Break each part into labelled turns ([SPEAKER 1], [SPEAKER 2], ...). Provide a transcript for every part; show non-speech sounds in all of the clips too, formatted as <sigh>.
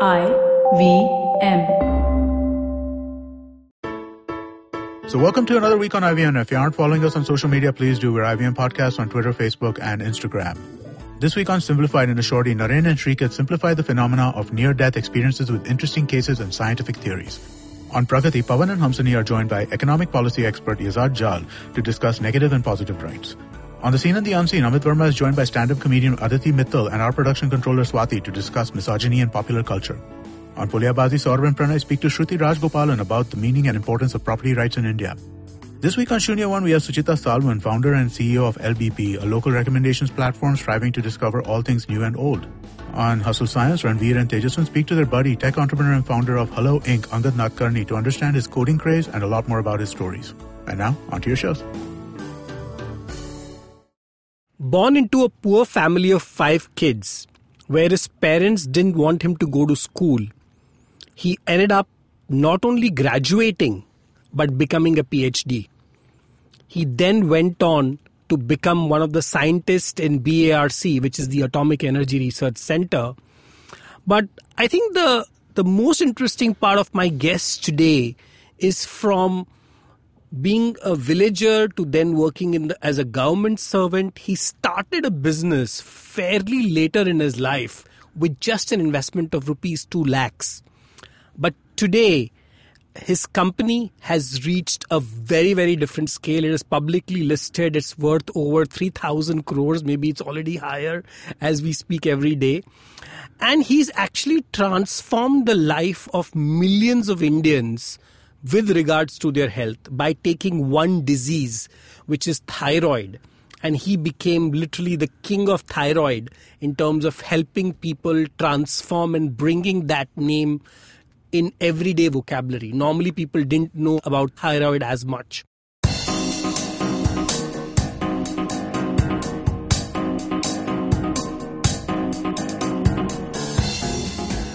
[SPEAKER 1] I V M.
[SPEAKER 2] So, welcome to another week on IVM. If you aren't following us on social media, please do. We're IVM Podcast on Twitter, Facebook, and Instagram. This week on Simplified in a Shorty, Naren and Shrikit simplify the phenomena of near-death experiences with interesting cases and scientific theories. On Pragati, Pawan and Hamsini are joined by economic policy expert Yazad Jal to discuss negative and positive rights. On the scene and the unseen, Amit Varma is joined by stand-up comedian Aditi Mittal and our production controller Swati to discuss misogyny and popular culture. On Puliyabaazi, Saurav and Pranay speak to Shruti Rajgopalan about the meaning and importance of property rights in India. This week on Shunya One, we have Suchita Salwan, founder and CEO of LBB, a local recommendations platform striving to discover all things new and old. On Hustle Science, Ranveer and Tejaswan speak to their buddy, tech entrepreneur and founder of Hello Inc., Angad Nadkarni, to understand his coding craze and a lot more about his stories. And now, on to your shows.
[SPEAKER 3] Born into a poor family of five kids, where his parents didn't want him to go to school, he ended up not only graduating but becoming a PhD. He then went on to become one of the scientists in BARC, which is the Atomic Energy Research Center. But I think the the most interesting part of my guest today is from being a villager to then working in the, as a government servant, he started a business fairly later in his life with just an investment of rupees 2 lakhs. But today, his company has reached a very, very different scale. It is publicly listed. It's worth over 3,000 crores. Maybe it's already higher as we speak every day. And he's actually transformed the life of millions of Indians with regards to their health by taking one disease, which is thyroid. And he became literally the king of thyroid in terms of helping people transform and bringing that name in everyday vocabulary. Normally, people didn't know about thyroid as much.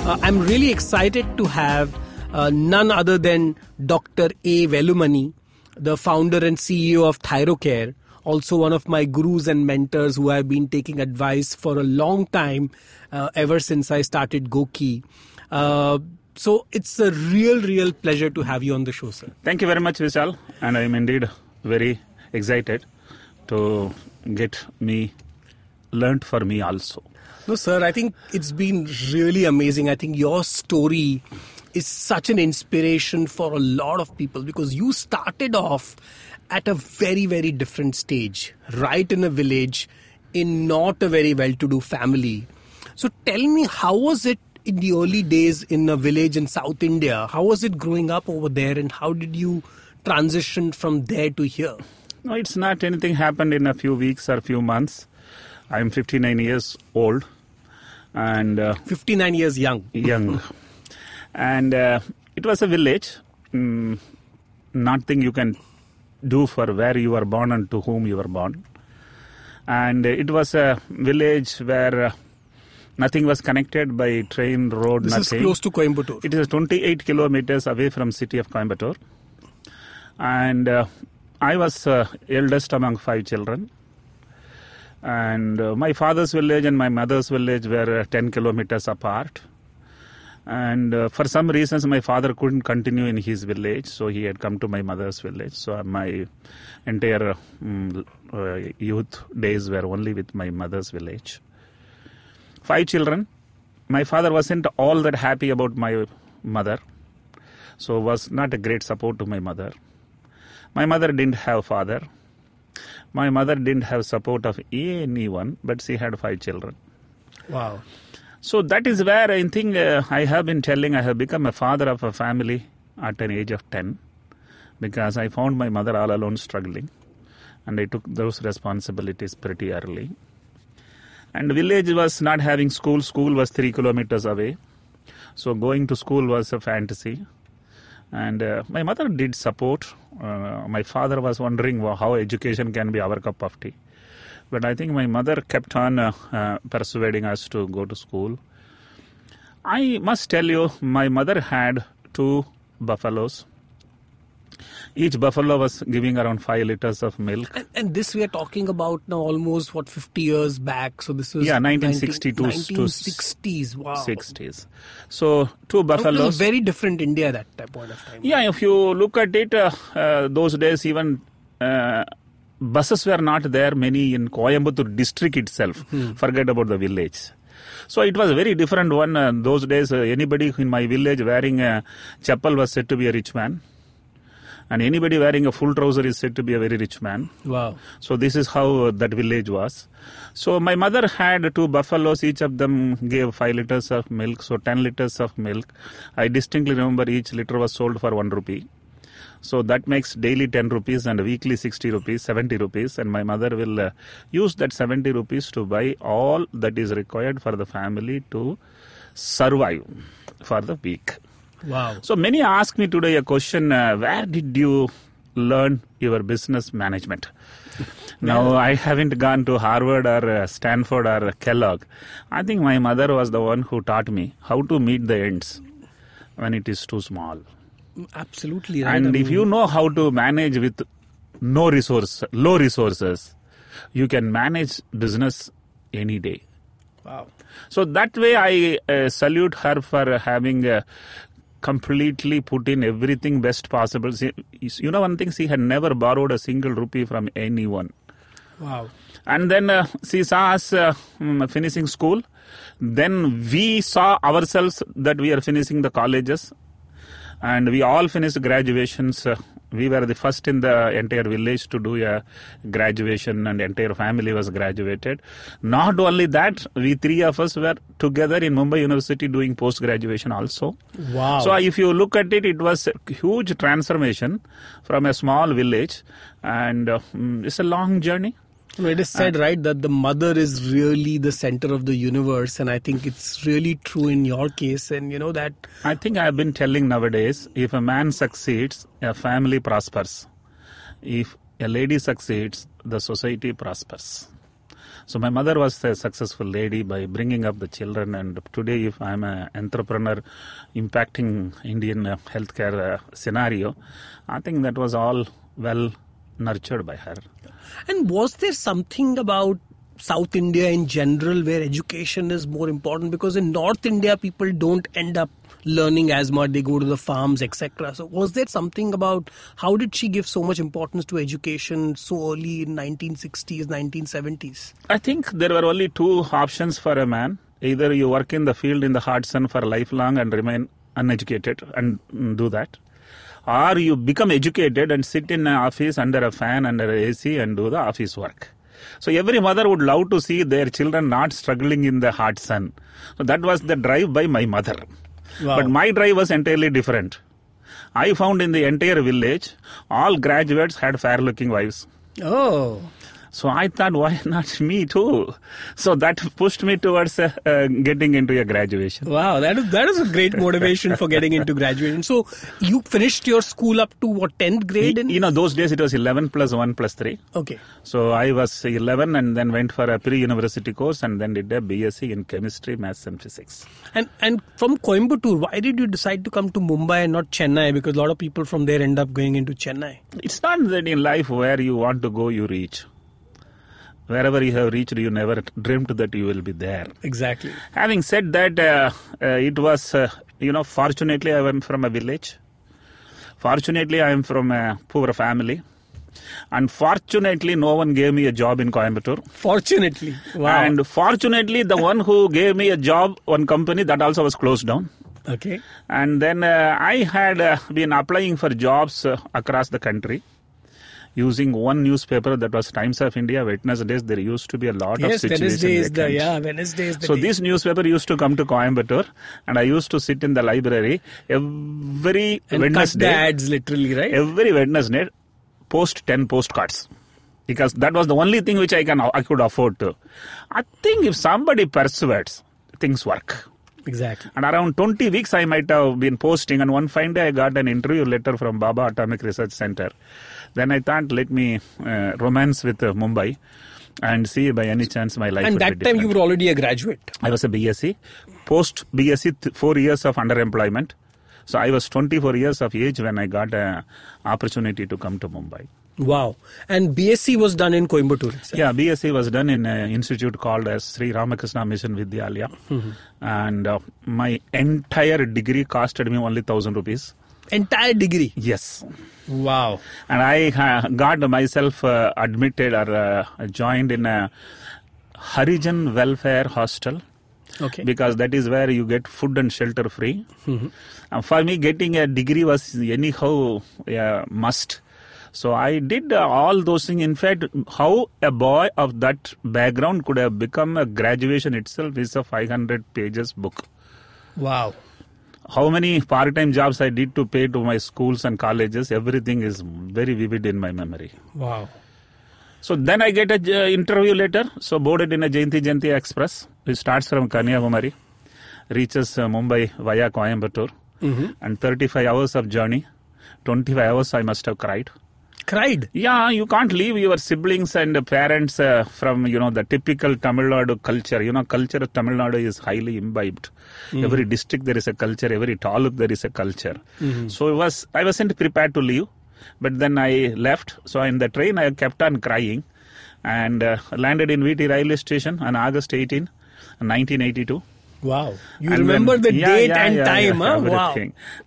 [SPEAKER 3] Uh, I'm really excited to have uh, none other than Dr. A. Velumani, the founder and CEO of Thyrocare, also one of my gurus and mentors who I've been taking advice for a long time, uh, ever since I started GOQii. Uh, so it's a real, real pleasure to have you on the show, sir.
[SPEAKER 4] Thank you very much, Vishal, and I'm indeed very excited to get me learned for me also.
[SPEAKER 3] No, sir, I think it's been really amazing. I think your story is such an inspiration for a lot of people because you started off at a very, very different stage, right in a village, in not a very well to do family. So tell me, how was it in the early days in a village in South India? How was it growing up over there, and how did you transition from there to here?
[SPEAKER 4] No, it's not anything happened in a few weeks or few months. I'm 59 years old and uh,
[SPEAKER 3] 59 years young.
[SPEAKER 4] young. <laughs> and uh, it was a village. Mm, nothing you can do for where you were born and to whom you were born. And it was a village where uh, nothing was connected by train, road,
[SPEAKER 3] This
[SPEAKER 4] nothing.
[SPEAKER 3] is close to Coimbatore.
[SPEAKER 4] It is 28 kilometers away from city of Coimbatore. And uh, I was uh, eldest among five children. And uh, my father's village and my mother's village were uh, 10 kilometers apart. And uh, for some reasons, my father couldn't continue in his village, so he had come to my mother's village. So my entire mm, uh, youth days were only with my mother's village. Five children. My father wasn't all that happy about my mother, so was not a great support to my mother. My mother didn't have father. My mother didn't have support of anyone, but she had five children.
[SPEAKER 3] Wow.
[SPEAKER 4] So that is where I think uh, I have been telling I have become a father of a family at an age of 10 because I found my mother all alone struggling and I took those responsibilities pretty early. And village was not having school, school was 3 kilometers away. So going to school was a fantasy. And uh, my mother did support. Uh, my father was wondering how education can be our cup of tea. But I think my mother kept on uh, uh, persuading us to go to school. I must tell you, my mother had two buffaloes Each buffalo was giving around five liters of milk.
[SPEAKER 3] And, and this we are talking about now almost what 50 years back. So this was
[SPEAKER 4] Yeah,
[SPEAKER 3] 19-
[SPEAKER 4] 1962 to
[SPEAKER 3] 1960s. Wow.
[SPEAKER 4] 60s. So two
[SPEAKER 3] It was
[SPEAKER 4] buffaloes.
[SPEAKER 3] a very different India at that point of time.
[SPEAKER 4] Yeah, if you look at it, uh, uh, those days even uh, buses were not there many in Coimbatore district itself. Forget about the village. So it was a very different one. Uh, those days, uh, anybody in my village wearing a chapel was said to be a rich man. And anybody wearing a full trouser is said to be a very rich man.
[SPEAKER 3] Wow.
[SPEAKER 4] So this is how uh, that village was. So my mother had two buffaloes. Each of them gave five liters of milk. So ten liters of milk. I distinctly remember each liter was sold for one rupee. So that makes daily 10 rupees and weekly 60 rupees, 70 rupees. And my mother will uh, use that 70 rupees to buy all that is required for the family to survive for the week.
[SPEAKER 3] Wow.
[SPEAKER 4] So many ask me today a question uh, where did you learn your business management? <laughs> now, I haven't gone to Harvard or uh, Stanford or Kellogg. I think my mother was the one who taught me how to meet the ends when it is too small.
[SPEAKER 3] Absolutely. Right.
[SPEAKER 4] And
[SPEAKER 3] I
[SPEAKER 4] if
[SPEAKER 3] mean,
[SPEAKER 4] you know how to manage with no resource, low resources, you can manage business any day.
[SPEAKER 3] Wow.
[SPEAKER 4] So that way, I uh, salute her for having uh, completely put in everything best possible. She, you know, one thing, she had never borrowed a single rupee from anyone.
[SPEAKER 3] Wow.
[SPEAKER 4] And then uh, she saw us uh, mm, finishing school. Then we saw ourselves that we are finishing the colleges. And we all finished graduations. Uh, we were the first in the entire village to do a graduation, and entire family was graduated. Not only that, we three of us were together in Mumbai University doing post graduation also.
[SPEAKER 3] Wow.
[SPEAKER 4] So if you look at it, it was a huge transformation from a small village, and uh, mm, it's a long journey.
[SPEAKER 3] No, it is said, right, that the mother is really the center of the universe, and I think it's really true in your case. And you know that
[SPEAKER 4] I think I've been telling nowadays if a man succeeds, a family prospers. If a lady succeeds, the society prospers. So my mother was a successful lady by bringing up the children, and today, if I'm an entrepreneur impacting Indian uh, healthcare uh, scenario, I think that was all well nurtured by her.
[SPEAKER 3] And was there something about South India in general where education is more important? Because in North India, people don't end up learning as much. They go to the farms, etc. So, was there something about how did she give so much importance to education so early in 1960s, 1970s?
[SPEAKER 4] I think there were only two options for a man. Either you work in the field in the hard sun for a lifelong and remain uneducated and do that, or you become educated and sit in an office under a fan, under a AC and do the office work. So every mother would love to see their children not struggling in the hot sun. So that was the drive by my mother.
[SPEAKER 3] Wow.
[SPEAKER 4] But my drive was entirely different. I found in the entire village, all graduates had fair looking wives.
[SPEAKER 3] Oh,
[SPEAKER 4] So I thought, why <laughs> not me too? So that pushed me towards uh, uh, getting into a graduation.
[SPEAKER 3] wow, that is that is a great motivation for getting into <laughs> graduation. So, you finished your school up to what 10th grade? In
[SPEAKER 4] You know, those days it was 11 plus 1 plus 3.
[SPEAKER 3] okay.
[SPEAKER 4] So I was 11 and then went for a pre-university course and then did a BSc in chemistry, maths and physics.
[SPEAKER 3] And and from Coimbatore, why did you decide to come to Mumbai and not Chennai? Because a lot of people from there end up going into Chennai.
[SPEAKER 4] It's not that in life where you want to go, you reach. Wherever you have reached, you never dreamt that you will be there.
[SPEAKER 3] Exactly.
[SPEAKER 4] Having said that, uh, uh, it was, uh, you know, fortunately I am from a village. Fortunately, I am from a poor family. Unfortunately, no one gave me a job in Coimbatore.
[SPEAKER 3] Fortunately, wow.
[SPEAKER 4] And fortunately, the one who gave me a job, one company, that also was closed down.
[SPEAKER 3] okay.
[SPEAKER 4] And then uh, I had uh, been applying for jobs uh, across the country using one newspaper that was Times of India. Wednesdays, there used to be a lot
[SPEAKER 3] Yes,
[SPEAKER 4] of situations.
[SPEAKER 3] Wednesday is the yeah Wednesday is the
[SPEAKER 4] So
[SPEAKER 3] day.
[SPEAKER 4] this newspaper used to come to Coimbatore, and I used to sit in the library every
[SPEAKER 3] and cut the ads literally right.
[SPEAKER 4] Every Wednesday, post ten postcards because that was the only thing which I can I could afford to. I think if somebody persuades, things work.
[SPEAKER 3] exactly.
[SPEAKER 4] And around 20 weeks, I might have been posting. And one fine day, I got an interview letter from Bhabha Atomic Research Center. Then I thought, let me uh, romance with uh, Mumbai and see by any chance my life
[SPEAKER 3] And that time you were already a graduate.
[SPEAKER 4] I was a BSc. Post BSc, th- four years of underemployment. So I was 24 years of age when I got a opportunity to come to Mumbai.
[SPEAKER 3] Wow. And BSc was done in Coimbatore. itself.
[SPEAKER 4] Yeah, BSc was done in an institute called as Sri Ramakrishna Mission Vidyalaya. And uh, my entire degree costed me only 1000 rupees.
[SPEAKER 3] Entire degree.
[SPEAKER 4] Yes.
[SPEAKER 3] Wow.
[SPEAKER 4] And I uh, got myself uh, admitted or uh, joined in a Harijan welfare hostel
[SPEAKER 3] Okay.
[SPEAKER 4] because that is where you get food and shelter free. Uh, for me, getting a degree was anyhow a must. So I did uh, all those things. In fact, how a boy of that background could have become a graduation itself is a 500 pages book.
[SPEAKER 3] wow.
[SPEAKER 4] How many part-time jobs I did to pay to my schools and colleges, everything is very vivid in my memory.
[SPEAKER 3] Wow.
[SPEAKER 4] So then I get a j- interview letter. So boarded in a Jayanti Jayanti Express. It starts from Kanyakumari, reaches uh, Mumbai via Coimbatore, and 35 hours of journey. 25 hours I must have cried.
[SPEAKER 3] Cried.
[SPEAKER 4] Yeah, you can't leave your siblings and parents uh, from you know the typical Tamil Nadu culture. You know, culture of Tamil Nadu is highly imbibed. Every district there is a culture. Every taluk there is a culture. So it was I wasn't prepared to leave, but then I left. So in the train I kept on crying, and uh, landed in VT railway station on August 18, 1982.
[SPEAKER 3] Wow. You
[SPEAKER 4] And
[SPEAKER 3] remember
[SPEAKER 4] then-
[SPEAKER 3] the
[SPEAKER 4] Yeah,
[SPEAKER 3] date
[SPEAKER 4] yeah,
[SPEAKER 3] and
[SPEAKER 4] yeah,
[SPEAKER 3] time, huh? Wow.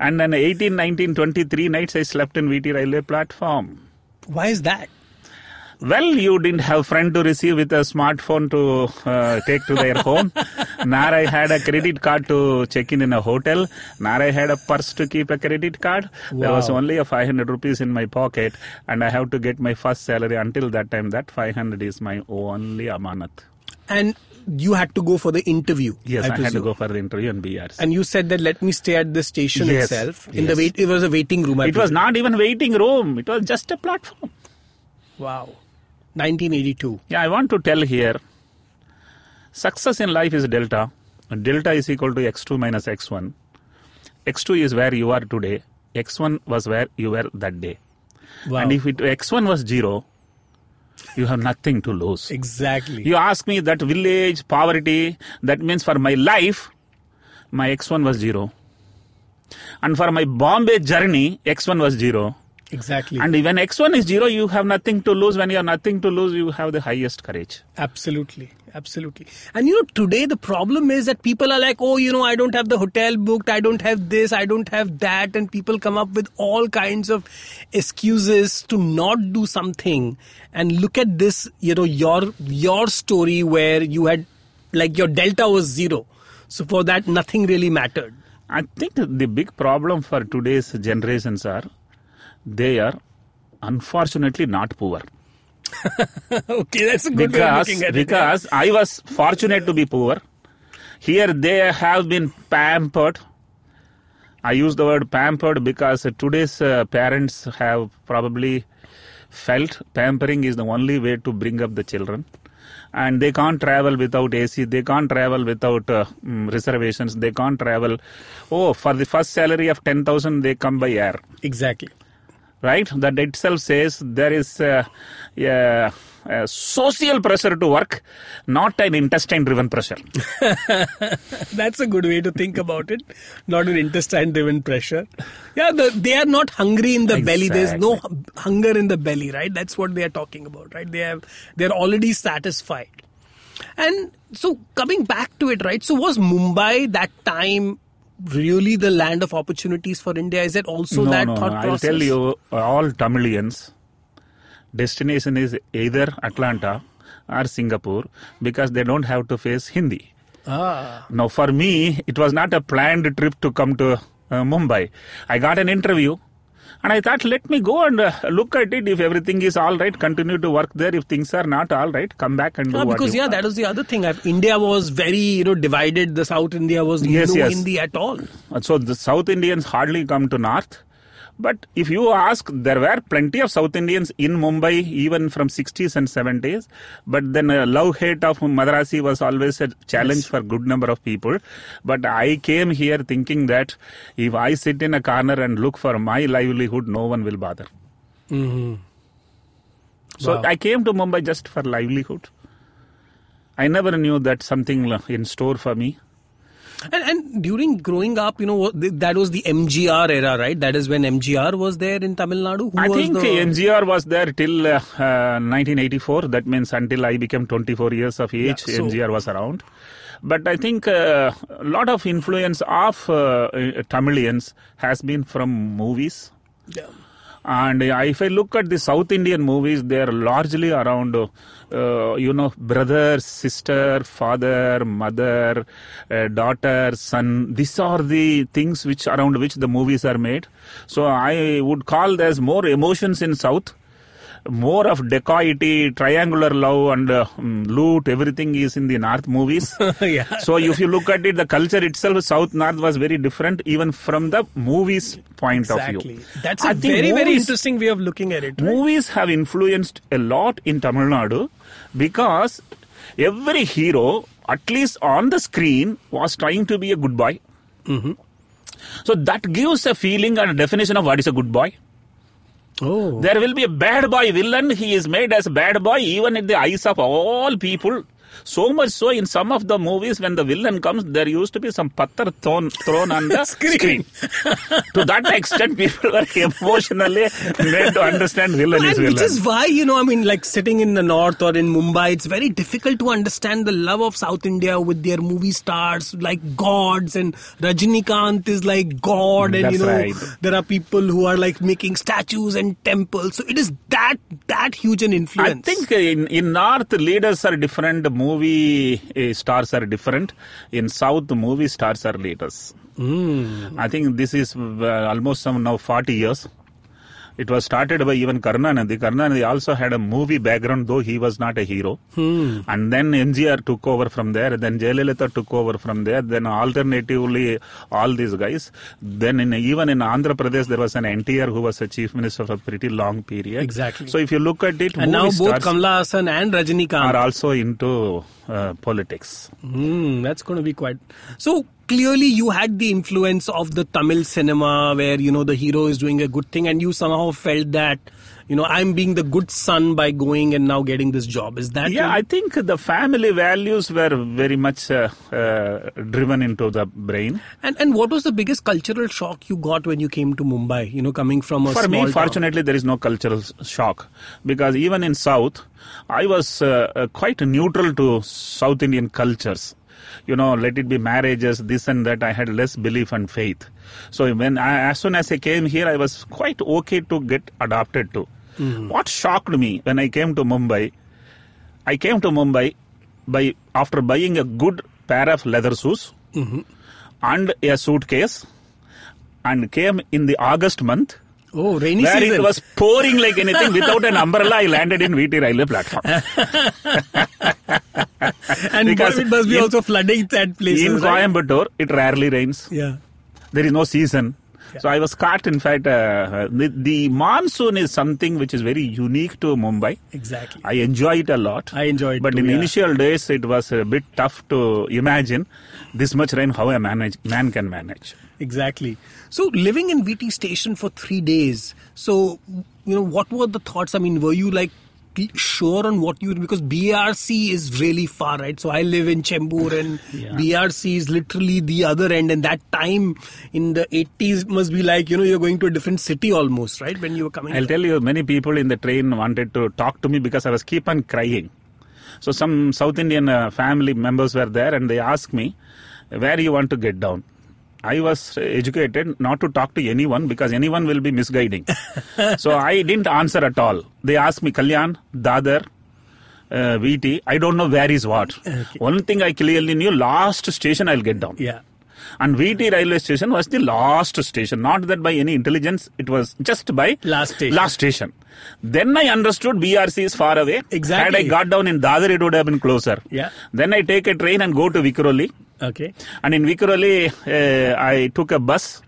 [SPEAKER 4] And then 18, 19, 23 nights I slept in VT railway platform.
[SPEAKER 3] Why is that?
[SPEAKER 4] Well, you didn't have friend to receive with a smartphone to uh, take to their home. <laughs> Nor I had a credit card to check in in a hotel. Nor I had a purse to keep a credit card. There was only a 500 rupees in my pocket, and I have to get my first salary. Until that time, that 500 is my only amanat.
[SPEAKER 3] And you had to go for the interview.
[SPEAKER 4] Yes, I, had to go for the interview and BRC.
[SPEAKER 3] And you said that let me stay at the station
[SPEAKER 4] Yes,
[SPEAKER 3] itself. In the wait, it was a waiting room. I
[SPEAKER 4] it was not even waiting room. It was just a platform.
[SPEAKER 3] Wow. 1982.
[SPEAKER 4] Yeah, I want to tell here success in life is delta. Delta is equal to x2 minus x1. x2 is where you are today, x1 was where you were that day.
[SPEAKER 3] Wow.
[SPEAKER 4] And if it, x1 was 0, you have nothing to lose.
[SPEAKER 3] exactly.
[SPEAKER 4] You ask me that village, poverty, that means for my life, my x1 was 0. And for my Bombay journey, x1 was 0.
[SPEAKER 3] exactly.
[SPEAKER 4] And when x1 is 0, you have nothing to lose. When you have nothing to lose, you have the highest courage.
[SPEAKER 3] Absolutely. Absolutely. And you know, today the problem is that people are like, oh, you know, I don't have the hotel booked, I don't have this, I don't have that. And people come up with all kinds of excuses to not do something. And look at this, you know, your your story where you had like your delta was zero. So for that nothing really mattered.
[SPEAKER 4] I think the big problem for today's generations are they are unfortunately not poor.
[SPEAKER 3] Okay, that's a good way of
[SPEAKER 4] Because,
[SPEAKER 3] looking at it.
[SPEAKER 4] because I was fortunate to be poor. Here they have been pampered. I use the word pampered because today's uh, parents have probably felt pampering is the only way to bring up the children. And they can't travel without AC. They can't travel without uh, mm, reservations. They can't travel. Oh, for the first salary of 10,000, they come by air
[SPEAKER 3] Exactly.
[SPEAKER 4] Right? That itself says there is a, a, a social pressure to work, not an intestine-driven pressure. <laughs>
[SPEAKER 3] That's a good way to think about it. Not an intestine driven pressure. Yeah, the, they are not hungry in the belly. There's no hunger in the belly, right? That's what they are talking about, right? They have they're already satisfied. And so coming back to it, right? So was Mumbai that time really the land of opportunities for India? Is it also
[SPEAKER 4] no,
[SPEAKER 3] that
[SPEAKER 4] no,
[SPEAKER 3] thought
[SPEAKER 4] no. I'll tell you, all Tamilians, destination is either Atlanta or Singapore because they don't have to face Hindi.
[SPEAKER 3] Ah,
[SPEAKER 4] Now, for me, it was not a planned trip to come to uh, Mumbai. I got an interview and I thought, let me go and uh, look at it. If everything is all right, continue to work there. If things are not all right, come back and do
[SPEAKER 3] because yeah,
[SPEAKER 4] want.
[SPEAKER 3] that was the other thing. I've- India was very you know divided. The South India was
[SPEAKER 4] Yes,
[SPEAKER 3] no
[SPEAKER 4] yes.
[SPEAKER 3] Hindi at all.
[SPEAKER 4] So the South Indians hardly come to North. But if you ask, there were plenty of South Indians in Mumbai, even from 60s and 70s. But then uh, love hate of Madrasi was always a challenge for good number of people. But I came here thinking that if I sit in a corner and look for my livelihood, no one will bother. So
[SPEAKER 3] Wow.
[SPEAKER 4] I came to Mumbai just for livelihood. I never knew that something in store for me.
[SPEAKER 3] And, and during growing up, you know, that was the MGR era, right? That is when MGR was there in Tamil Nadu. Who
[SPEAKER 4] I think
[SPEAKER 3] the...
[SPEAKER 4] MGR was there till uh, uh, 1984. That means until I became 24 years of age,
[SPEAKER 3] Yeah, so-
[SPEAKER 4] MGR was around. But I think uh, a lot of influence of uh, uh, Tamilians has been from movies.
[SPEAKER 3] Yeah.
[SPEAKER 4] And if I look at the South Indian movies, they are largely around, uh, you know, brother, sister, father, mother, uh, daughter, son. These are the things which around which the movies are made. So I would call there's more emotions in South. More of dacoity, triangular love, and uh, loot. Everything is in the North movies. <laughs>
[SPEAKER 3] yeah.
[SPEAKER 4] So if you look at it, the culture itself, South North was very different, even from the movies point of view. Exactly.
[SPEAKER 3] That's a
[SPEAKER 4] I
[SPEAKER 3] very, very interesting way of looking at it. Right?
[SPEAKER 4] Movies have influenced a lot in Tamil Nadu because every hero, at least on the screen, was trying to be a good boy.
[SPEAKER 3] Mm-hmm.
[SPEAKER 4] So that gives a feeling and a definition of what is a good boy.
[SPEAKER 3] Oh.
[SPEAKER 4] There will be a bad boy villain. He is made as a bad boy even in the eyes of all people. So much so in some of the movies when the villain comes, there used to be some pattar thrown, thrown on the <laughs>
[SPEAKER 3] Screen.
[SPEAKER 4] screen. <laughs> to that extent, people were emotionally made to understand villain is
[SPEAKER 3] And which is why, you know, I mean, like sitting in the north or in Mumbai, it's very difficult to understand the love of South India with their movie stars like gods and Rajinikanth is like God and, you know,
[SPEAKER 4] right.
[SPEAKER 3] there are people who are like making statues and temples. So it is that, that huge an influence.
[SPEAKER 4] I think in, in North, leaders are different, movie uh, stars are different. In South, movie stars are leaders.
[SPEAKER 3] Hmm.
[SPEAKER 4] I think this is uh, almost some now 40 years. It was started by even Karunanidhi. Karunanidhi also had a movie background, though he was not a hero.
[SPEAKER 3] Hmm.
[SPEAKER 4] And then MGR took over from there. Then Jayalalitha took over from there. Then alternatively, all these guys. Then in, even in Andhra Pradesh, there was an NTR who was a chief minister for a pretty long period.
[SPEAKER 3] Exactly.
[SPEAKER 4] So if you look at it,
[SPEAKER 3] and now both Kamala Hassan and Rajinikanth
[SPEAKER 4] are also into uh, politics.
[SPEAKER 3] Hmm, that's going to be quite. So clearly, you had the influence of the Tamil cinema, where you know the hero is doing a good thing, and you somehow felt that you know I'm being the good son by going and now getting this job. Is that
[SPEAKER 4] Yeah, I think the family values were very much uh, uh, driven into the brain.
[SPEAKER 3] and and what was the biggest cultural shock you got when you came to Mumbai? You know, coming from a
[SPEAKER 4] For me,
[SPEAKER 3] town?
[SPEAKER 4] fortunately, there is no cultural shock because even in South, I was uh, uh, quite neutral to South Indian cultures. You know, let it be marriages, this and that. I had less belief and faith. So when I, as soon as I came here, I was quite okay to get adopted to. Hmm. What shocked me when I came to Mumbai, I came to Mumbai by after buying a good pair of leather shoes mm-hmm. and a suitcase, and came in the August month
[SPEAKER 3] Oh, rainy
[SPEAKER 4] where
[SPEAKER 3] season.
[SPEAKER 4] it was pouring like anything without an umbrella. I landed in VT railway platform. <laughs>
[SPEAKER 3] and
[SPEAKER 4] because
[SPEAKER 3] it must be
[SPEAKER 4] in-
[SPEAKER 3] also flooding that place.
[SPEAKER 4] in
[SPEAKER 3] right?
[SPEAKER 4] Coimbatore, it rarely rains.
[SPEAKER 3] Yeah.
[SPEAKER 4] There is no season. So I was caught. In fact, uh, the, the monsoon is something which is very unique to Mumbai.
[SPEAKER 3] Exactly.
[SPEAKER 4] I enjoy it a lot.
[SPEAKER 3] I enjoy it
[SPEAKER 4] But
[SPEAKER 3] too,
[SPEAKER 4] in
[SPEAKER 3] yeah.
[SPEAKER 4] initial days, it was a bit tough to imagine this much rain. How a manage man can manage.
[SPEAKER 3] Exactly. So living in VT station for three days. So you know what were the thoughts? I mean, were you like sure on what you because BRC is really far, right? So I live in Chembur and <sighs>
[SPEAKER 4] Yeah.
[SPEAKER 3] BRC is literally the other end, and that time in the 80s must be like you know you're going to a different city almost, right? When you were coming.
[SPEAKER 4] I'll tell you, many people in the train wanted to talk to me because I was keep on crying. So some South Indian uh, family members were there and they asked me, where you want to get down? I was educated not to talk to anyone because anyone will be misguiding. <laughs> so I didn't answer at all. They asked me, Kalyan, Dadar, uh, VT, I don't know where is what. One thing I clearly knew, last station I'll get down.
[SPEAKER 3] Yeah.
[SPEAKER 4] And VT railway station was the last station. Not that by any intelligence, it was just by
[SPEAKER 3] Last station.
[SPEAKER 4] Last station. Then I understood BRC is far away.
[SPEAKER 3] Exactly.
[SPEAKER 4] Had I got down in Dadar, it would have been closer.
[SPEAKER 3] Yeah.
[SPEAKER 4] Then I take a train and go to Vikhroli.
[SPEAKER 3] Okay.
[SPEAKER 4] And in Vikhroli, uh, I took a bus.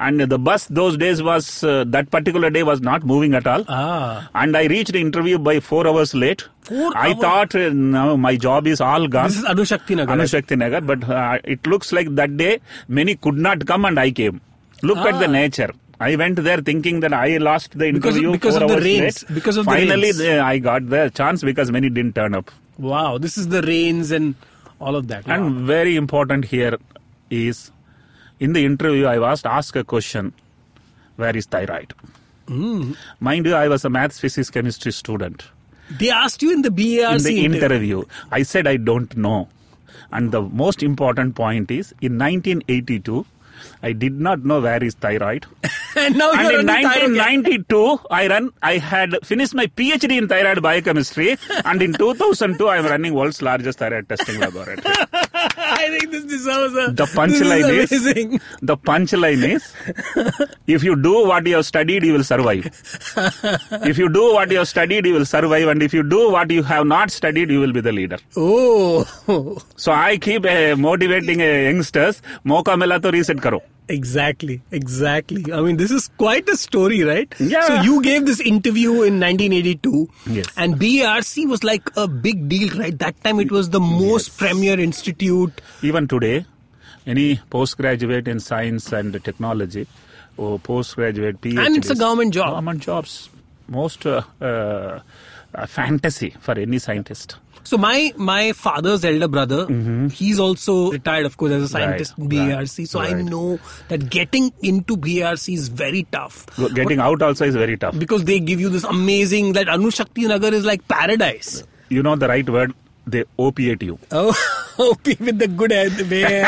[SPEAKER 4] And the bus those days was, uh, that particular day was not moving at all.
[SPEAKER 3] Ah.
[SPEAKER 4] And I reached the interview by four hours late.
[SPEAKER 3] Four
[SPEAKER 4] I
[SPEAKER 3] hours?
[SPEAKER 4] thought uh, now my job is all gone.
[SPEAKER 3] This is Anushakti Nagar.
[SPEAKER 4] Anushakti Nagar, but uh, it looks like that day many could not come and I came. Look at the
[SPEAKER 3] Ah.
[SPEAKER 4] nature. I went there thinking that I lost the interview
[SPEAKER 3] because
[SPEAKER 4] four
[SPEAKER 3] of the rains.
[SPEAKER 4] late.
[SPEAKER 3] Because of the
[SPEAKER 4] Finally,
[SPEAKER 3] rains.
[SPEAKER 4] the- I got the chance because many didn't turn up.
[SPEAKER 3] Wow. This is the rains and all of that. Wow.
[SPEAKER 4] And very important here, is in the interview I was asked a question where is thyroid? Hmm. Mind you, I was a maths, physics, chemistry student.
[SPEAKER 3] They asked you in the BARC
[SPEAKER 4] in the
[SPEAKER 3] interview.
[SPEAKER 4] interview, I said I don't know. And the most important point is in 1982, I did not know where is thyroid. <laughs>
[SPEAKER 3] and now
[SPEAKER 4] and in
[SPEAKER 3] on the thyroid.
[SPEAKER 4] 1992, I run. I had finished my PhD in thyroid biochemistry, and in 2002, I am running world's largest thyroid testing laboratory. <laughs>
[SPEAKER 3] I think this deserves a.
[SPEAKER 4] The punchline
[SPEAKER 3] this
[SPEAKER 4] is,
[SPEAKER 3] is amazing.
[SPEAKER 4] the punchline is, if you do what you have studied, you will survive. if you do what you have studied, you will survive, and if you do what you have not studied, you will be the leader.
[SPEAKER 3] Oh,
[SPEAKER 4] So I keep uh, motivating uh, youngsters. मौका मिला तो reset करो.
[SPEAKER 3] exactly, exactly. I mean, this is quite a story, right?
[SPEAKER 4] Yeah.
[SPEAKER 3] So you gave this interview in 1982,
[SPEAKER 4] Yes.
[SPEAKER 3] and BRC was like a big deal, right? That time it was the most premier institute.
[SPEAKER 4] Even today, any postgraduate in science and technology or postgraduate PhD.
[SPEAKER 3] And it's a government job.
[SPEAKER 4] Government jobs. Most uh, uh, fantasy for any scientist.
[SPEAKER 3] So my my father's elder brother, he's also retired, of course, as a scientist in
[SPEAKER 4] Mm-hmm. right,
[SPEAKER 3] BARC. So I know that getting into BARC is very tough.
[SPEAKER 4] Getting out also is very tough.
[SPEAKER 3] because they give you this amazing that Anushakti Nagar is like paradise.
[SPEAKER 4] You know the right word. They opiate you. <laughs>
[SPEAKER 3] Oh, <laughs> with the good air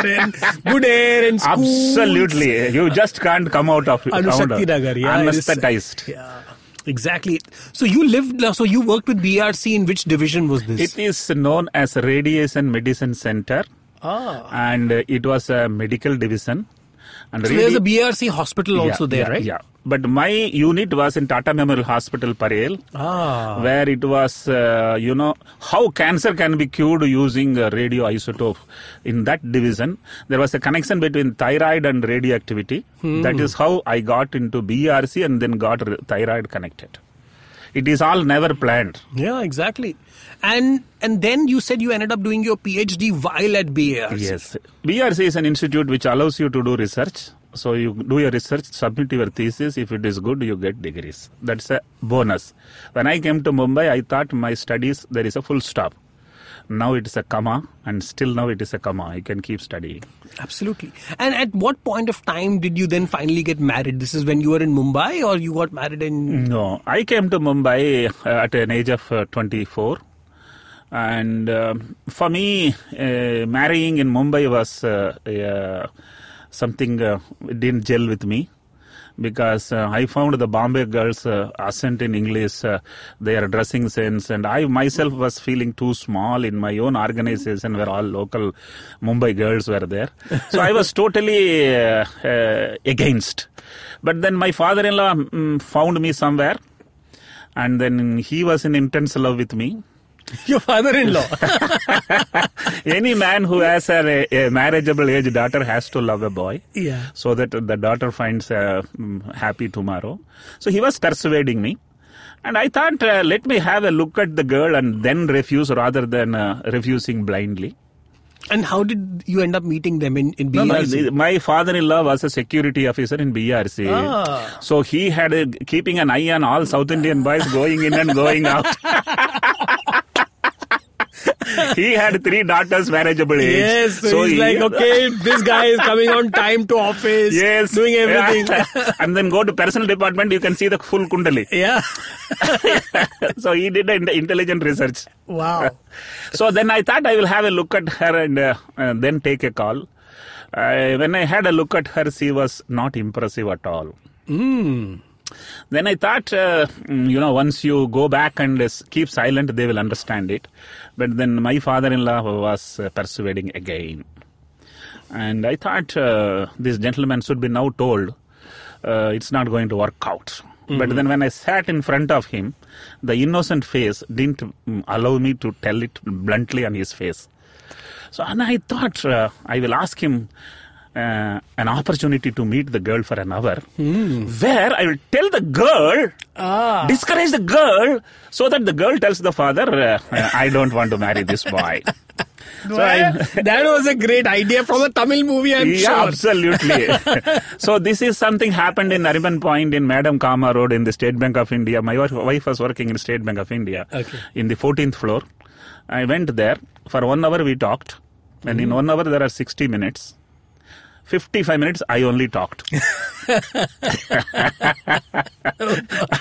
[SPEAKER 3] and good air and schools.
[SPEAKER 4] Absolutely. You just can't come out of
[SPEAKER 3] Anushakti Nagar, yeah.
[SPEAKER 4] Anesthetized.
[SPEAKER 3] Yeah, exactly. So you lived, so you worked with BRC in which division was this?
[SPEAKER 4] It is known as Radiation Medicine Center.
[SPEAKER 3] ah.
[SPEAKER 4] And it was a medical division. And
[SPEAKER 3] So
[SPEAKER 4] radi-
[SPEAKER 3] there's a BRC hospital also
[SPEAKER 4] Yeah,
[SPEAKER 3] there,
[SPEAKER 4] yeah,
[SPEAKER 3] right?
[SPEAKER 4] Yeah. But my unit was in Tata Memorial Hospital, Parel,
[SPEAKER 3] Ah.
[SPEAKER 4] where it was, uh, you know, how cancer can be cured using uh, radioisotope. In that division, there was a connection between thyroid and radioactivity.
[SPEAKER 3] Hmm.
[SPEAKER 4] That is how I got into BRC and then got thyroid connected. It is all never planned.
[SPEAKER 3] Yeah, exactly. And and then you said you ended up doing your PhD while at BRC.
[SPEAKER 4] Yes. BRC is an institute which allows you to do research. So you do your research, submit your thesis. If it is good, you get degrees. That's a bonus. When I came to Mumbai, I thought my studies, there is a full stop. Now it is a comma, and still now it is a comma. You can keep studying.
[SPEAKER 3] Absolutely. And at what point of time did you then finally get married? This is when you were in Mumbai or you got married in.
[SPEAKER 4] No, I came to Mumbai uh, at an age of uh, 24. And um for me, uh, marrying in Mumbai was uh, uh, something uh, didn't gel with me because uh, I found the Bombay girls' uh, accent in English, uh, their dressing sense, and I myself was feeling too small in my own organization where all local Mumbai girls were there. So I was totally uh, uh, against. But then my father-in-law mm, found me somewhere, and then he was in intense love with me.
[SPEAKER 3] Your father in law. <laughs>
[SPEAKER 4] Any man who has a, a marriageable age daughter has to love a boy.
[SPEAKER 3] yeah.
[SPEAKER 4] so that the daughter finds uh, mm, happy tomorrow. So he was persuading me. And I thought, uh, let me have a look at the girl and then refuse rather than uh, refusing blindly.
[SPEAKER 3] And how did you end up meeting them in, in
[SPEAKER 4] No, no,
[SPEAKER 3] BRC?
[SPEAKER 4] my father-in-law was a security officer in BRC.
[SPEAKER 3] Ah.
[SPEAKER 4] So he had a, keeping an eye on all South Indian boys going in and going out. <laughs> he had three daughters manageable age.
[SPEAKER 3] Yes, so, he's
[SPEAKER 4] he-
[SPEAKER 3] like, okay, this guy is coming on time to office,
[SPEAKER 4] Yes.
[SPEAKER 3] doing everything. <laughs>
[SPEAKER 4] and then go to personal department, you can see the full kundali.
[SPEAKER 3] yeah. <laughs>
[SPEAKER 4] so he did an intelligent research.
[SPEAKER 3] Wow. <laughs>
[SPEAKER 4] So then I thought I will have a look at her and uh, uh, then take a call. Uh, when I had a look at her, she was not impressive at all.
[SPEAKER 3] Mm.
[SPEAKER 4] Then I thought, uh, mm, you know, once you go back and keep silent, they will understand it. But then my father-in-law was uh, persuading again. And I thought uh, this gentleman should be now told uh, it's not going to work out. But then when I sat in front of him, the innocent face didn't mm, allow me to tell it bluntly on his face. So and I thought uh, I will ask him uh, an opportunity to meet the girl for an hour, where I will tell the girl,
[SPEAKER 3] Ah.
[SPEAKER 4] discourage the girl, so that the girl tells the father, uh, I don't want to marry this boy. <laughs> so I,
[SPEAKER 3] that was a great idea from a Tamil movie, I'm
[SPEAKER 4] yeah,
[SPEAKER 3] sure.
[SPEAKER 4] absolutely. <laughs> so this is something happened in Nariman Point in Madame Cama Road in the State Bank of India. My wife, was working in State Bank of India
[SPEAKER 3] Okay.
[SPEAKER 4] in the 14th floor. I went there for one hour. We talked, and
[SPEAKER 3] Mm-hmm.
[SPEAKER 4] in one hour there are 60 minutes. 55 minutes I only talked.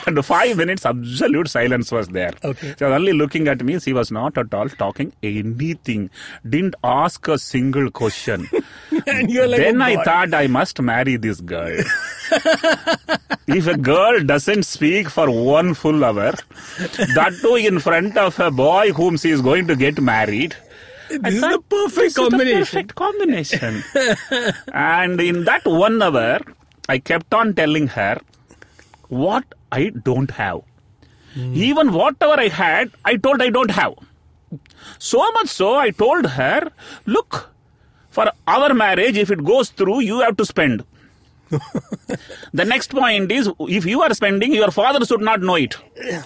[SPEAKER 4] and five minutes absolute silence was there.
[SPEAKER 3] Okay.
[SPEAKER 4] She was only looking at me. She was not at all talking anything. Didn't ask a single question. <laughs>
[SPEAKER 3] And you're like,
[SPEAKER 4] then
[SPEAKER 3] "Oh,
[SPEAKER 4] I
[SPEAKER 3] God."
[SPEAKER 4] thought I must marry this girl. if a girl doesn't speak for one full hour, that too in front of a boy whom she is going to get married.
[SPEAKER 3] This is the perfect combination.
[SPEAKER 4] perfect combination. <laughs> and in that one hour, I kept on telling her what I don't have. Even whatever I had, I told I don't have. So much so, I told her, look, for our marriage, if it goes through, you have to spend. <laughs> the next point is, if you are spending, your father should not know it.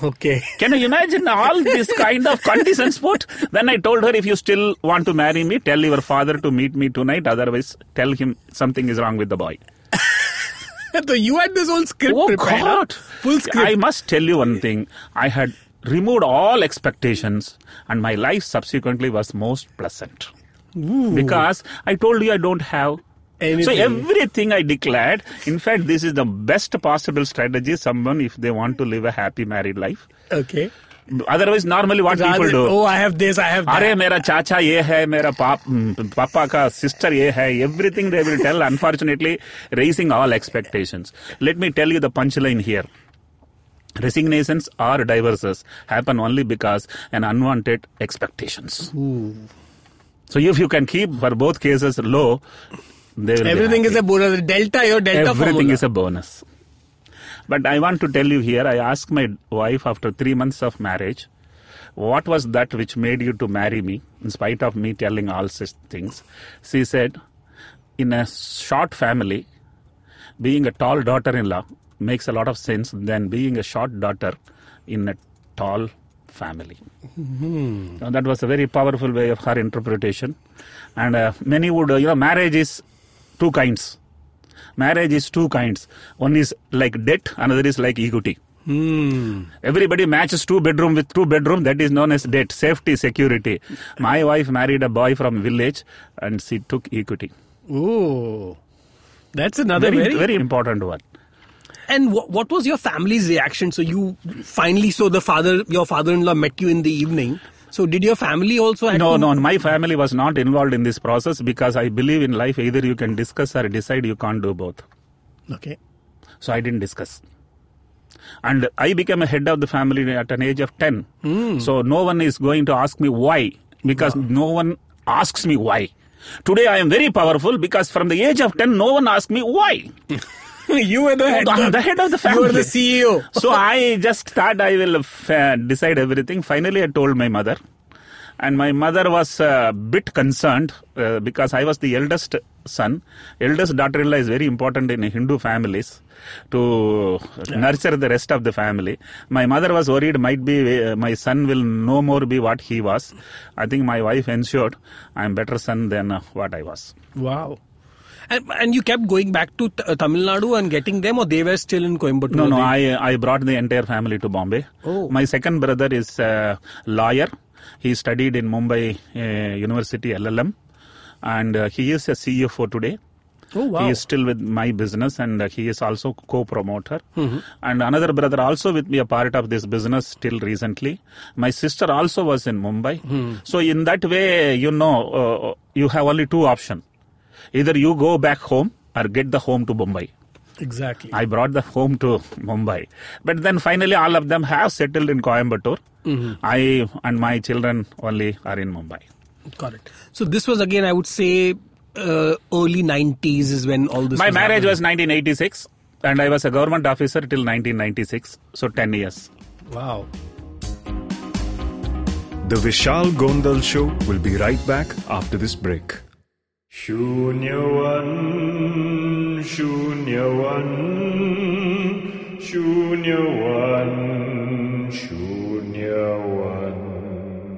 [SPEAKER 3] Okay.
[SPEAKER 4] Can you imagine all this <laughs> kind of conditions put? Then I told her, if you still want to marry me, tell your father to meet me tonight. Otherwise, tell him something is wrong with the boy. <laughs>
[SPEAKER 3] so you had this whole script
[SPEAKER 4] Oh
[SPEAKER 3] prepared.
[SPEAKER 4] God!
[SPEAKER 3] Full script.
[SPEAKER 4] I must tell you one thing. I had removed all expectations, and my life subsequently was most pleasant. Ooh. Because I told you I don't have. So
[SPEAKER 3] Anything.
[SPEAKER 4] everything I declared. In fact, this is the best possible strategy. Someone, if they want to live a happy married life.
[SPEAKER 3] Okay.
[SPEAKER 4] Otherwise, normally what people
[SPEAKER 3] Rather,
[SPEAKER 4] do.
[SPEAKER 3] oh, I have this, I have that.
[SPEAKER 4] अरे मेरा चाचा ये है मेरा पाप पापा का sister ये है everything they will tell unfortunately raising all expectations let me tell you the punchline here resignations or divorces happen only because an unwanted expectations so if you can keep for both cases low they will be
[SPEAKER 3] Everything is a bonus. Delta, your delta
[SPEAKER 4] everything
[SPEAKER 3] formula.
[SPEAKER 4] is a bonus. But i want to tell you here i asked my wife after 3 months of marriage what was that which made you to marry me? In spite of me telling all such things she said in a short family being a tall daughter-in-law makes a lot of sense than being a short daughter in a tall family. Now, that was a very powerful way of her interpretation. And uh, many would uh, you know marriage is two kinds marriage is two kinds one is like debt another is like equity
[SPEAKER 3] Hmm.
[SPEAKER 4] Everybody matches two bedroom with two bedroom. That is known as debt, safety, security. My wife married a boy from village, and she took equity.
[SPEAKER 3] Oh, That's another
[SPEAKER 4] Very,
[SPEAKER 3] very,
[SPEAKER 4] very important one.
[SPEAKER 3] And wh- what was your family's reaction? So you finally saw the father, your father-in-law met you in the evening. So did your family also?
[SPEAKER 4] No,
[SPEAKER 3] to-
[SPEAKER 4] no, my family was not involved in this process because I believe in life either you can discuss or decide. You can't do both.
[SPEAKER 3] Okay.
[SPEAKER 4] So I didn't discuss. And I became a head of the family at an age of 10. Hmm. So no one is going to ask me why because no one asks me why. Today I am very powerful because from the age of 10 no one asked me why. <laughs> <laughs>
[SPEAKER 3] you were the head.
[SPEAKER 4] I'm the head of the family.
[SPEAKER 3] You were the CEO. <laughs>
[SPEAKER 4] so I just thought I will uh, decide everything. Finally, I told my mother. And my mother was a bit concerned uh, because I was the eldest son. Eldest daughter-in-law is very important in Hindu families to nurture the rest of the family. My mother was worried might be uh, my son will no more be what he was. I think my wife ensured I am better son than uh, what I was.
[SPEAKER 3] Wow. And, and you kept going back to T- uh, Tamil Nadu and getting them, or they were still in Coimbatore?
[SPEAKER 4] No, no,
[SPEAKER 3] They-
[SPEAKER 4] I I brought the entire family to Bombay.
[SPEAKER 3] Oh.
[SPEAKER 4] My second brother is a lawyer. He studied in Mumbai uh, University LLM, and uh, he is a CEO for today.
[SPEAKER 3] Oh, wow.
[SPEAKER 4] He is still with my business, and uh, he is also co-promoter.
[SPEAKER 3] Mm-hmm.
[SPEAKER 4] And another brother also with me a part of this business till recently. My sister also was in Mumbai.
[SPEAKER 3] Hmm.
[SPEAKER 4] So in that way, you know, uh, you have only two options: either you go back home or get the home to Mumbai.
[SPEAKER 3] Exactly.
[SPEAKER 4] I brought the home to Mumbai. But then finally, all of them have settled in Coimbatore.
[SPEAKER 3] Mm-hmm.
[SPEAKER 4] I and my children only are in Mumbai.
[SPEAKER 3] Got it. So this was again, I would say, uh, early 90s is when all this
[SPEAKER 4] my
[SPEAKER 3] was
[SPEAKER 4] marriage
[SPEAKER 3] happening.
[SPEAKER 4] was 1986, and I was a government officer till 1996, so 10 years.
[SPEAKER 3] Wow.
[SPEAKER 5] The Vishal Gondal Show will be right back after this break.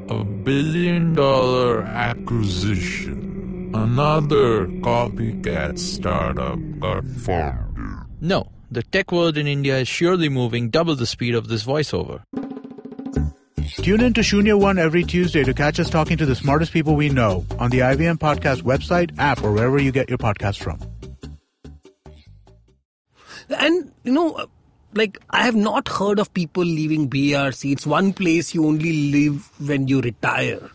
[SPEAKER 6] A billion dollar acquisition. Another copycat startup got formed.
[SPEAKER 7] No, the tech world in India is surely moving double the speed of this voiceover.
[SPEAKER 2] Tune in to Shunya One every Tuesday to catch us talking to the smartest people we know on the IVM Podcast website, app, or wherever you get your podcasts from.
[SPEAKER 3] And you know, like I have not heard of people leaving BRC. It's one place you only live when you retire.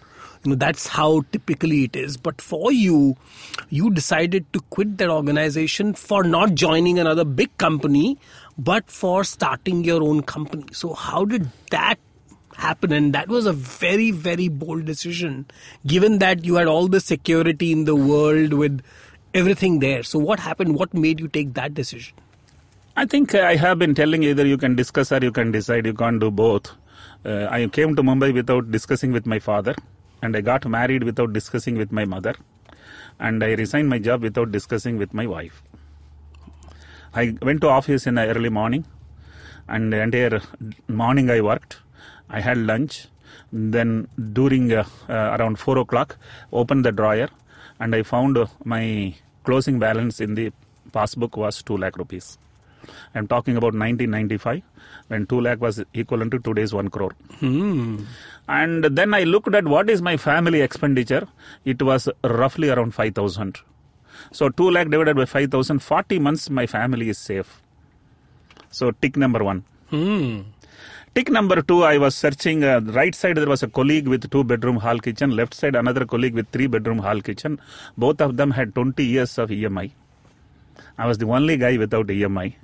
[SPEAKER 3] You know, that's how typically it is. But for you, you decided to quit that organization for not joining another big company, but for starting your own company. So how did that happen? And that was a very, very bold decision, given that you had all the security in the world with everything there. So what happened? What made you take that decision?
[SPEAKER 4] I think uh, I have been telling either you can discuss or you can decide. You can't do both. Uh, I came to Mumbai without discussing with my father, and I got married without discussing with my mother, and I resigned my job without discussing with my wife. I went to office in the early morning, and the entire morning I worked. I had lunch. Then during uh, uh, around four o'clock, opened the drawer, and I found uh, my closing balance in the passbook was two lakh rupees. I'm talking about 1995 when 2 lakh was equivalent to today's 1 crore. And then I looked at what is my family expenditure. It was roughly around 5,000. So 2 lakh divided by 5,000, 40 months my family is safe. So tick number one. Tick number two, I was searching. Uh, right side there was a colleague with two bedroom hall kitchen. Left side another colleague with three bedroom hall kitchen. Both of them had 20 years of EMI. I was the only guy without EMI.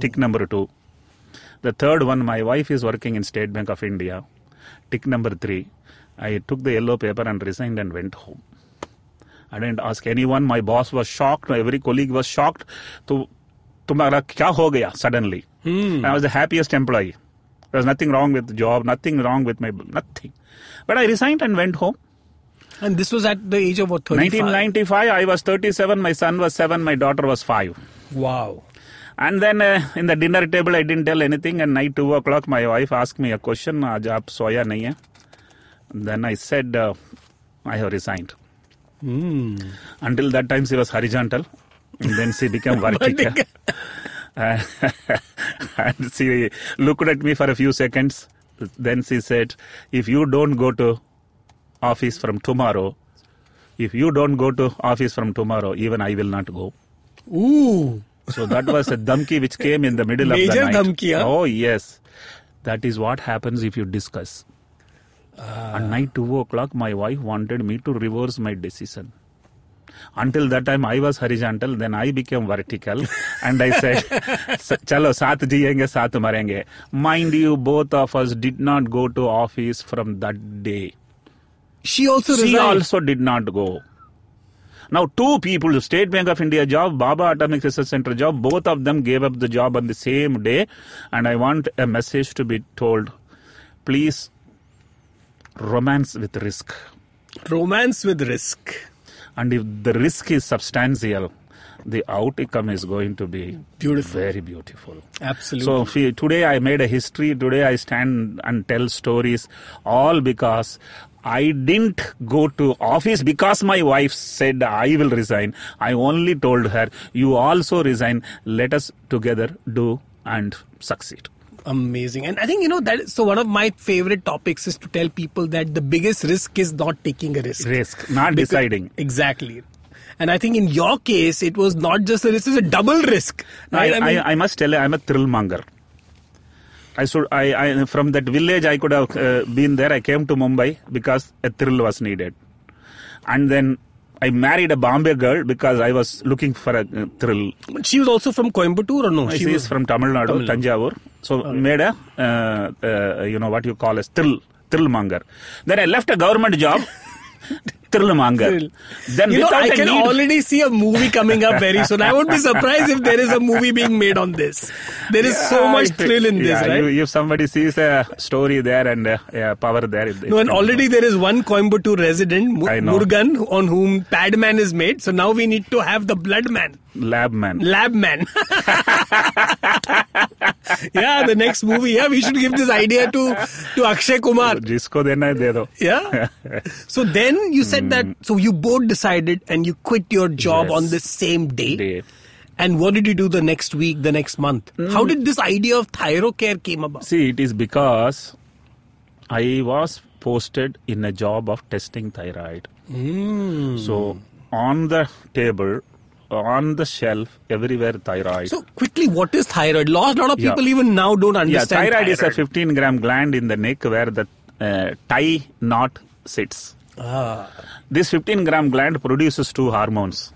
[SPEAKER 4] Tick number two. The third one, my wife is working in State Bank of India. Tick number three. I took the yellow paper and resigned and went home. I didn't ask anyone. My boss was shocked. Every colleague was shocked. तो तुम्हारा क्या हो गया suddenly? I was the happiest employee. There was nothing wrong with the job, nothing wrong with my nothing. But I resigned and went home.
[SPEAKER 3] And this was at the age of what, 35?
[SPEAKER 4] 1995, I was 37, my son was 7, my daughter was 5.
[SPEAKER 3] Wow.
[SPEAKER 4] And then uh, in the dinner table, I didn't tell anything. And night 2 o'clock, my wife asked me a question, Ajab, soya nahi hai. Then I said, uh, I have resigned. Mm. Until that time, she was horizontal. And then she became <laughs> vertical. Uh, and <laughs> she looked at me for a few seconds. Then she said, if you don't go to office from tomorrow, if you don't go to office from tomorrow, even I will not go.
[SPEAKER 3] Ooh.
[SPEAKER 4] So that was a dhamki which came in the middle of the
[SPEAKER 3] Major
[SPEAKER 4] night.
[SPEAKER 3] dhamki, huh?
[SPEAKER 4] Oh yes, that is what happens if you discuss.
[SPEAKER 3] Ah.
[SPEAKER 4] At night two o'clock, my wife wanted me to reverse my decision. Until that time, I was horizontal. Then I became vertical, <laughs> and I said, "Chalo, saath jiyenge, saath marenge." Mind you, both of us did not go to office from that day.
[SPEAKER 3] She also resigned.
[SPEAKER 4] She also did not go. Now, two people, State Bank of India job, Bhabha Atomic Research Center job, both of them gave up the job on the same day. And I want a message to be told. Please, romance with risk.
[SPEAKER 3] Romance with risk.
[SPEAKER 4] And if the risk is substantial, the outcome is going to be
[SPEAKER 3] Beautiful.
[SPEAKER 4] very beautiful.
[SPEAKER 3] Absolutely.
[SPEAKER 4] So today I made a history. Today I stand and tell stories, all because I didn't go to office because my wife said I will resign. I only told her, you also resign. Let us together do and succeed.
[SPEAKER 3] Amazing. And I think, you know, that is, so one of my favorite topics is to tell people that the biggest risk is not taking a risk.
[SPEAKER 4] Risk, not
[SPEAKER 3] Because-
[SPEAKER 4] deciding.
[SPEAKER 3] Exactly. And I think in your case, it was not just a risk, it's a double risk.
[SPEAKER 4] I,
[SPEAKER 3] Right?
[SPEAKER 4] I, I, must tell you, I'm a thrill monger. I should, I, I, from that village, I could have uh, been there. I came to Mumbai because a thrill was needed. And then I married a Bombay girl because I was looking for a uh, thrill.
[SPEAKER 3] she was also from Coimbatore or no?
[SPEAKER 4] she is from Tamil Nadu,
[SPEAKER 3] Tamil Nadu.
[SPEAKER 4] Tanjavur. So made a, uh, uh, you know, what you call as thrill, thrill monger. Then I left a government job, <laughs> thrill monger. Then
[SPEAKER 3] you know, I can
[SPEAKER 4] need-
[SPEAKER 3] already see a movie coming up very soon. I would be surprised if there is a movie being made on this. There is so much thrill in this,
[SPEAKER 4] yeah,
[SPEAKER 3] right?
[SPEAKER 4] you- if somebody sees a story there and uh, yeah, power there, it,
[SPEAKER 3] No, and already there is one Coimbatore resident. Murugan, on whom Padman is made. So now we need to have the Blood Man,
[SPEAKER 4] lab man.
[SPEAKER 3] Lab Man. <laughs> <laughs> yeah, the next movie. Yeah, we should give this idea to to Akshay Kumar.
[SPEAKER 4] Jisko dena hai de do.
[SPEAKER 3] Yeah. So then you said mm. that. So you both decided, and you quit your job
[SPEAKER 4] yes.
[SPEAKER 3] on the same day.
[SPEAKER 4] day.
[SPEAKER 3] And what did you do the next week, the next month? Mm. How did this idea of Thyrocare came about?
[SPEAKER 4] See, it is because I was posted in a job of testing thyroid. Mm. So on the table on the shelf everywhere thyroid.
[SPEAKER 3] So quickly, what is thyroid? Lot, lot of
[SPEAKER 4] Yeah.
[SPEAKER 3] people even now don't understand.
[SPEAKER 4] yeah,
[SPEAKER 3] understand.
[SPEAKER 4] thyroid, is a 15 gram gland in the neck where the uh, tie knot sits.
[SPEAKER 3] Ah.
[SPEAKER 4] This 15 gram gland produces two hormones,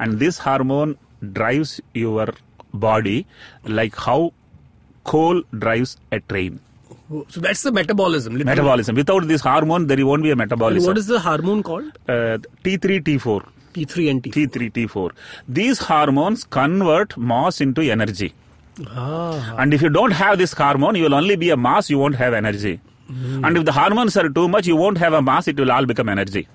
[SPEAKER 4] and this hormone drives your body like how coal drives a train.
[SPEAKER 3] So that's the metabolism. literally.
[SPEAKER 4] Metabolism. Without this hormone, there won't be a
[SPEAKER 3] And
[SPEAKER 4] metabolism.
[SPEAKER 3] what is the hormone called?
[SPEAKER 4] uh, T3, T4.
[SPEAKER 3] T3 and T4.
[SPEAKER 4] T3, T4. These hormones convert mass into energy.
[SPEAKER 3] Ah.
[SPEAKER 4] And if you don't have this hormone, you will only be a mass, you won't have energy. And if the hormones are too much, you won't have a mass, it will all become energy.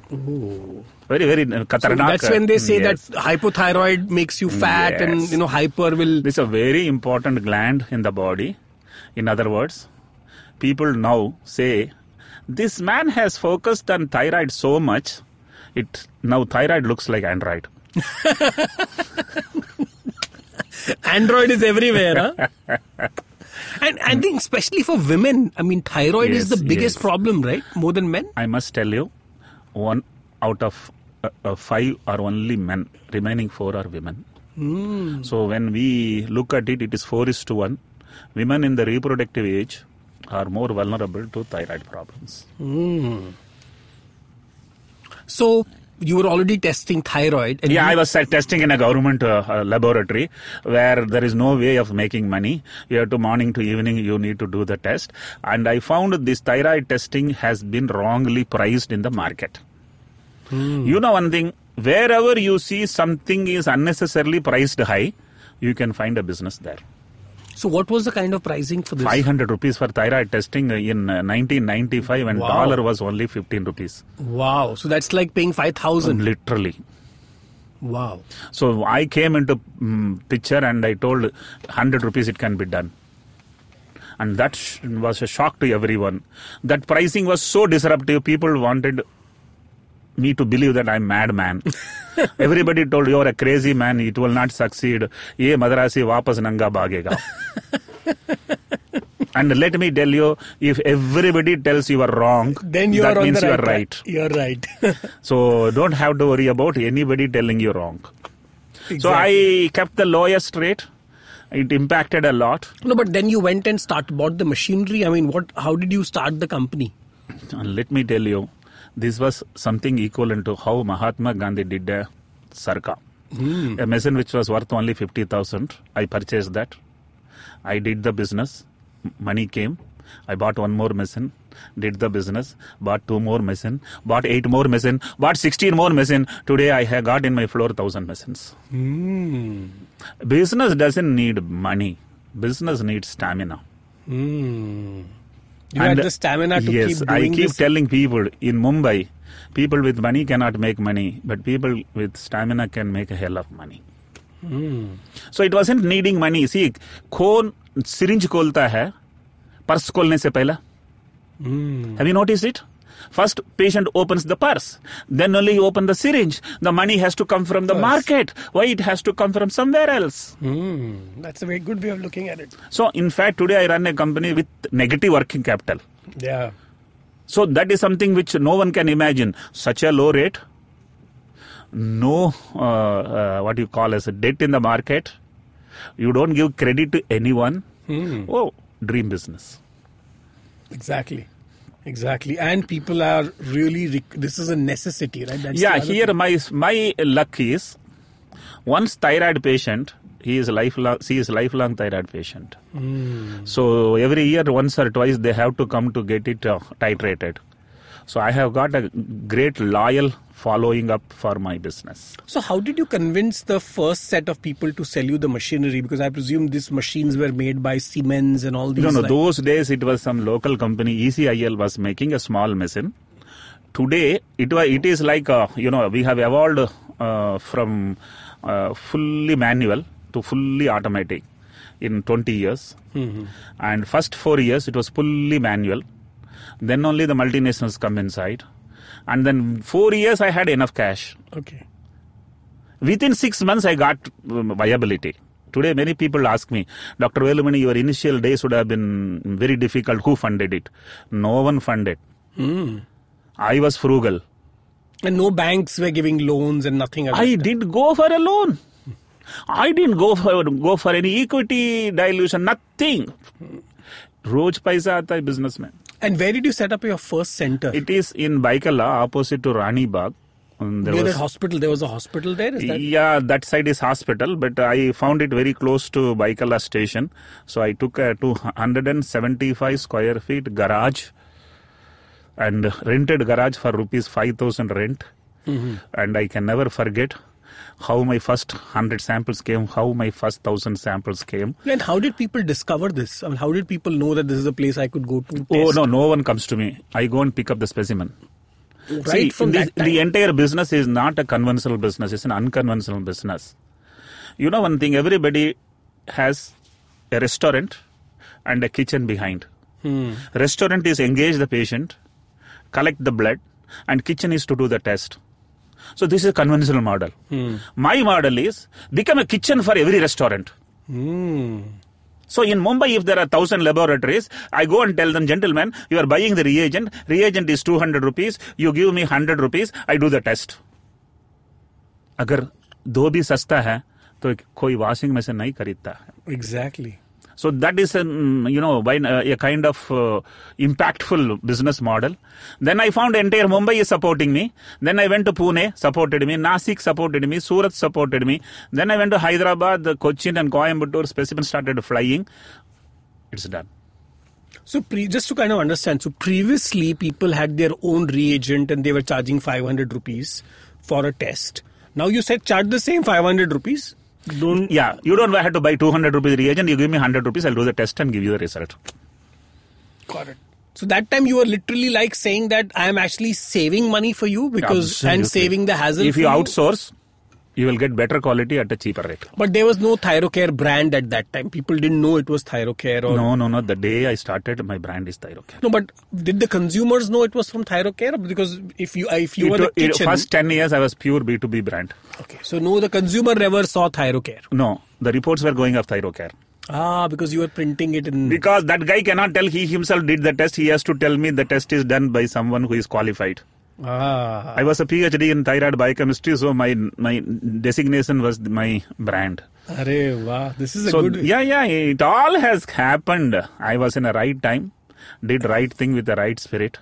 [SPEAKER 4] Very, very uh,
[SPEAKER 3] So that's when they say
[SPEAKER 4] Yes.
[SPEAKER 3] that hypothyroid makes you fat and you know hyper will
[SPEAKER 4] This is a very important gland in the body. In other words, people now say, this man has focused on thyroid so much, it now thyroid looks like android. <laughs>
[SPEAKER 3] Android is everywhere, huh? <laughs> and I think especially for women, I mean thyroid is the biggest
[SPEAKER 4] yes.
[SPEAKER 3] problem, right? More than men.
[SPEAKER 4] I must tell you, one out of uh, uh, five are only men, remaining four are women. So when we look at it, it is four is to one. Women in the reproductive age are more vulnerable to thyroid problems.
[SPEAKER 3] So you were already testing thyroid. And
[SPEAKER 4] Yeah,
[SPEAKER 3] you-
[SPEAKER 4] I was testing in a government uh, uh, laboratory where there is no way of making money. You have to morning to evening, you need to do the test. And I found this thyroid testing has been wrongly priced in the market. You know one thing, wherever you see something is unnecessarily priced high, you can find a business there.
[SPEAKER 3] So what was the kind of pricing for this?
[SPEAKER 4] 500 rupees for thyroid testing in uh, 1995 and
[SPEAKER 3] Wow.
[SPEAKER 4] dollar was only 15 rupees.
[SPEAKER 3] Wow. So that's like paying five thousand.
[SPEAKER 4] Literally.
[SPEAKER 3] Wow.
[SPEAKER 4] So I came into mm picture and I told 100 rupees it can be done. And that sh- was a shock to everyone. That pricing was so disruptive, people wanted me to believe that I'm madman. <laughs> Everybody told you're a crazy man, it will not succeed. Ye madrasi wapas nanga bhagega. <laughs> and let me tell you, if everybody tells you are wrong,
[SPEAKER 3] Then you
[SPEAKER 4] that
[SPEAKER 3] are
[SPEAKER 4] means
[SPEAKER 3] the
[SPEAKER 4] you
[SPEAKER 3] right.
[SPEAKER 4] are
[SPEAKER 3] track.
[SPEAKER 4] right.
[SPEAKER 3] You're right. <laughs>
[SPEAKER 4] So don't have to worry about anybody telling you wrong. So I kept the lowest rate. It impacted a lot.
[SPEAKER 3] no, but then you went and start bought the machinery. I mean, what? How did you start the company?
[SPEAKER 4] And let me tell you, this was something equivalent to how Mahatma Gandhi did a sarka. Hmm. A machine which was worth only 50,000. I purchased that. I did the business. Money came. I bought one more machine. Did the business. Bought two more machine. Bought eight more machine. Bought 16 more machine. Today I have got in my floor 1000 machines. Hmm. Business doesn't need money. Business needs stamina. Hmm.
[SPEAKER 3] You
[SPEAKER 4] And-
[SPEAKER 3] had the stamina to
[SPEAKER 4] yes,
[SPEAKER 3] keep
[SPEAKER 4] I
[SPEAKER 3] doing
[SPEAKER 4] keep
[SPEAKER 3] this.
[SPEAKER 4] telling people in Mumbai, people with money cannot make money, but people with stamina can make a hell of money.
[SPEAKER 3] Hmm.
[SPEAKER 4] So it wasn't needing money. See, कौन syringe खोलता है purse खोलने से पहला
[SPEAKER 3] Hmm.
[SPEAKER 4] Have you noticed it? First, patient opens the purse. Then only you open the syringe. The money has to come from the market. Why it has to come from somewhere else?
[SPEAKER 3] Hmm. That's a very good way of looking at it.
[SPEAKER 4] So, in fact, today I run a company with negative working capital.
[SPEAKER 3] Yeah.
[SPEAKER 4] So that is something which no one can imagine. Such a low rate, no uh, uh, what you call as a debt in the market. You don't give credit to anyone. Oh, dream business.
[SPEAKER 3] Exactly. Exactly. And people are really. This is a necessity, right? That's
[SPEAKER 4] yeah, here
[SPEAKER 3] thing.
[SPEAKER 4] my my luck is once thyroid patient. He is lifelong. She is lifelong thyroid patient.
[SPEAKER 3] Hmm.
[SPEAKER 4] So every year, once or twice, they have to come to get it uh, titrated. So I have got a great loyal following up for my business.
[SPEAKER 3] So, how did you convince the first set of people to sell you the machinery? Because I presume these machines were made by Siemens and all these.
[SPEAKER 4] No, no.
[SPEAKER 3] like-
[SPEAKER 4] Those days it was some local company, ECIL, was making a small machine. Today it was. It is like uh, you know we have evolved uh, from uh, fully manual to fully automatic in 20 years. And first four years it was fully manual. Then only the multinationals come inside. And then four years I had enough cash.
[SPEAKER 3] Okay.
[SPEAKER 4] Within six months, I got um, viability. Today, many people ask me, Dr. Velumani, your initial days would have been very difficult. Who funded it? No one funded. I was frugal.
[SPEAKER 3] And no banks were giving loans and nothing else.
[SPEAKER 4] I didn't go for a loan. I didn't go for go for any equity dilution. Nothing. रोज पैसा आता है business में.
[SPEAKER 3] And where did you set up your first center?
[SPEAKER 4] It is in Byculla, opposite to Rani Bagh. And there
[SPEAKER 3] Near
[SPEAKER 4] was-
[SPEAKER 3] that hospital. There was a hospital there. Is that?
[SPEAKER 4] yeah, that side is hospital, but I found it very close to Byculla station. So I took a 275 square feet garage and rented garage for rupees 5000 rent. Mm-hmm. And I can never forget how my first 100 samples came, how my first 1000 samples came.
[SPEAKER 3] And how did people discover this? I mean, how did people know that this is a place I could go to?
[SPEAKER 4] Oh,
[SPEAKER 3] test?
[SPEAKER 4] no, no one comes to me. I go and pick up the specimen.
[SPEAKER 3] Right
[SPEAKER 4] See,
[SPEAKER 3] from
[SPEAKER 4] this,
[SPEAKER 3] that time.
[SPEAKER 4] the entire business is not a conventional business; it's an unconventional business. You know one thing: everybody has a restaurant and a kitchen behind.
[SPEAKER 3] Hmm.
[SPEAKER 4] Restaurant is engage the patient, collect the blood, and kitchen is to do the test. So this is a conventional model.
[SPEAKER 3] Hmm.
[SPEAKER 4] My model is become a kitchen for every restaurant.
[SPEAKER 3] Hmm.
[SPEAKER 4] So in Mumbai, if there are thousand laboratories, I go and tell them, gentlemen, you are buying the reagent. Reagent is 200 rupees. You give me 100 rupees. I do the test. अगर दो भी सस्ता है तो कोई washing machine नहीं खरीदता है
[SPEAKER 3] Exactly.
[SPEAKER 4] So that is an, you know uh, a kind of uh, impactful business model. Then i found entire mumbai is supporting me. Then i went to pune supported me. Nasik supported me. Surat supported me. Then i went to hyderabad cochin and coimbatore specimen started flying. It's done.
[SPEAKER 3] So pre- just to kind of understand, so previously people had their own reagent and they were charging 500 rupees for a test. Now you said charge the same 500 rupees. Don't
[SPEAKER 4] yeah you don't have to buy 200 rupees reagent you give me 100 rupees i'll do the test and give you the result
[SPEAKER 3] got it. So that time you were literally like saying that I am actually saving money for you because and saving the hassle.
[SPEAKER 4] if you outsource you will get better quality at a cheaper rate
[SPEAKER 3] But there was no Thyrocare brand at that time. People didn't know it was Thyrocare or
[SPEAKER 4] no no no the day i started my brand is thyrocare
[SPEAKER 3] No, but did the consumers know it was from Thyrocare? Because if you if you
[SPEAKER 4] It
[SPEAKER 3] were the
[SPEAKER 4] it-
[SPEAKER 3] kitchen,
[SPEAKER 4] first 10 years i was pure b2b brand
[SPEAKER 3] okay, so no, the consumer never saw Thyrocare.
[SPEAKER 4] no the reports were going of thyrocare
[SPEAKER 3] Ah, because you were printing it in.
[SPEAKER 4] because that guy cannot tell he himself did the test he has to tell me the test is done by someone who is qualified
[SPEAKER 3] ah,
[SPEAKER 4] i was a phd in thyroid biochemistry so my my designation was my brand
[SPEAKER 3] Arey, wow, this is a
[SPEAKER 4] so
[SPEAKER 3] good.
[SPEAKER 4] yeah yeah it all has happened i was in a right time did right thing with the right spirit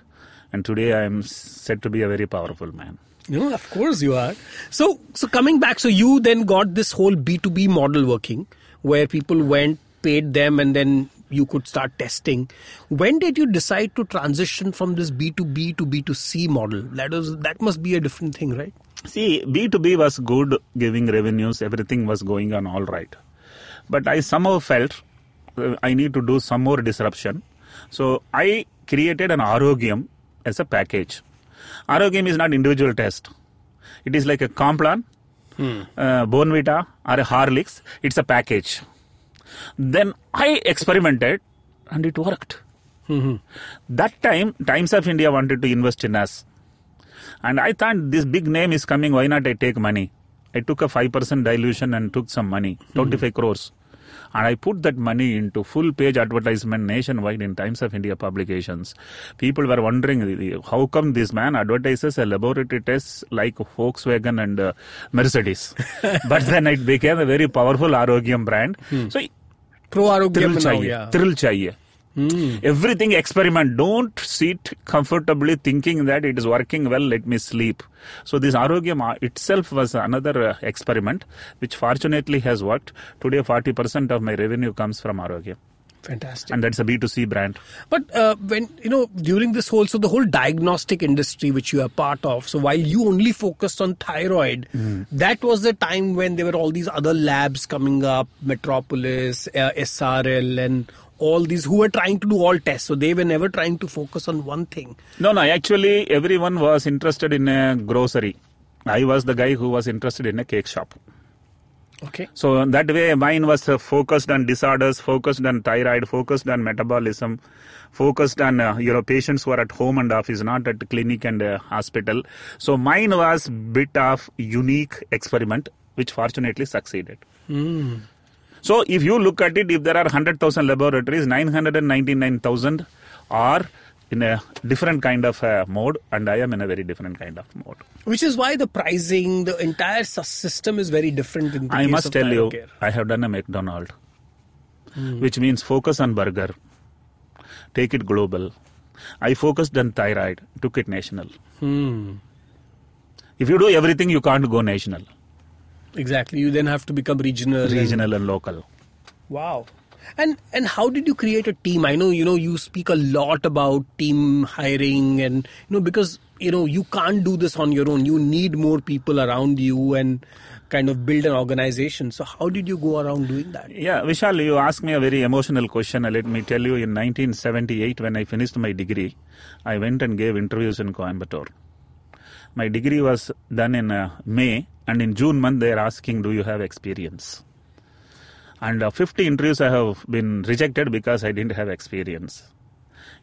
[SPEAKER 4] and today i am said to be a very powerful man
[SPEAKER 3] No, of course you are. So, so coming back, so you then got this whole B two B model working, where people went, paid them, and then you could start testing. When did you decide to transition from this B two B to B two C model? That was that must be a different thing, right?
[SPEAKER 4] See, B2B was good, giving revenues, everything was going on all right. But I somehow felt uh, I need to do some more disruption. So I created an Arogyam as a package. Arogyam is not individual test. It is like a Complan, uh, Bournvita, or a Horlicks. It's a package. Then I experimented and it worked. Mm-hmm. That time, Times of India wanted to invest in us. And I thought this big name is coming, why not I take money? I took a 5% dilution and took some money, mm-hmm. 25 crores. And I put that money into full page advertisement nationwide in Times of India publications. People were wondering how come this man advertises a laboratory test like Volkswagen and uh, Mercedes. <laughs> but then it became a very powerful Arogyam brand. Hmm. So
[SPEAKER 3] Pro
[SPEAKER 4] thrill
[SPEAKER 3] Arogyam now,
[SPEAKER 4] चाहिए
[SPEAKER 3] yeah.
[SPEAKER 4] thrill चाहिए everything experiment don't sit comfortably thinking that it is working well let me sleep so this arogyam uh, itself was another uh, experiment which fortunately has worked today 40% of my revenue comes from arogyam
[SPEAKER 3] Fantastic.
[SPEAKER 4] and that's a b2c brand
[SPEAKER 3] But uh, when you know during this whole so the whole diagnostic industry which you are part of, so while you only focused on thyroid, that was the time when there were all these other labs coming up, Metropolis, uh, SRL, and all these who were trying to do all tests. So they were never trying to focus on one thing.
[SPEAKER 4] no no actually everyone was interested in a grocery i was the guy who was interested in a cake shop
[SPEAKER 3] Okay.
[SPEAKER 4] So that way, mine was uh, focused on disorders, focused on thyroid, focused on metabolism, focused on uh, you know patients who are at home and office, not at clinic and uh, hospital. So mine was bit of unique experiment, which fortunately succeeded. So if you look at it, if there are hundred thousand laboratories, nine hundred and ninety nine thousand are in a different kind of uh, mode, and I am in a very different kind of mode.
[SPEAKER 3] Which is why the pricing, the entire system is very different in the
[SPEAKER 4] I must tell you,
[SPEAKER 3] Thyrocare.
[SPEAKER 4] I have done a McDonald, which means focus on burger, take it global. I focused on thyroid, took it national. If you do everything, you can't go national,
[SPEAKER 3] Exactly. You then have to become regional. and-
[SPEAKER 4] regional and local.
[SPEAKER 3] Wow. And and how did you create a team? I know you know you speak a lot about team hiring and you know because you know you can't do this on your own. You need more people around you and kind of build an organization. So how did you go around doing that?
[SPEAKER 4] Yeah, Vishal, you asked me a very emotional question. Let me tell you, in 1978, when I finished my degree, I went and gave interviews in Coimbatore. My degree was done in uh, May, and in June month, they are asking, Do you have experience? And uh, 50 interviews I have been rejected because I didn't have experience.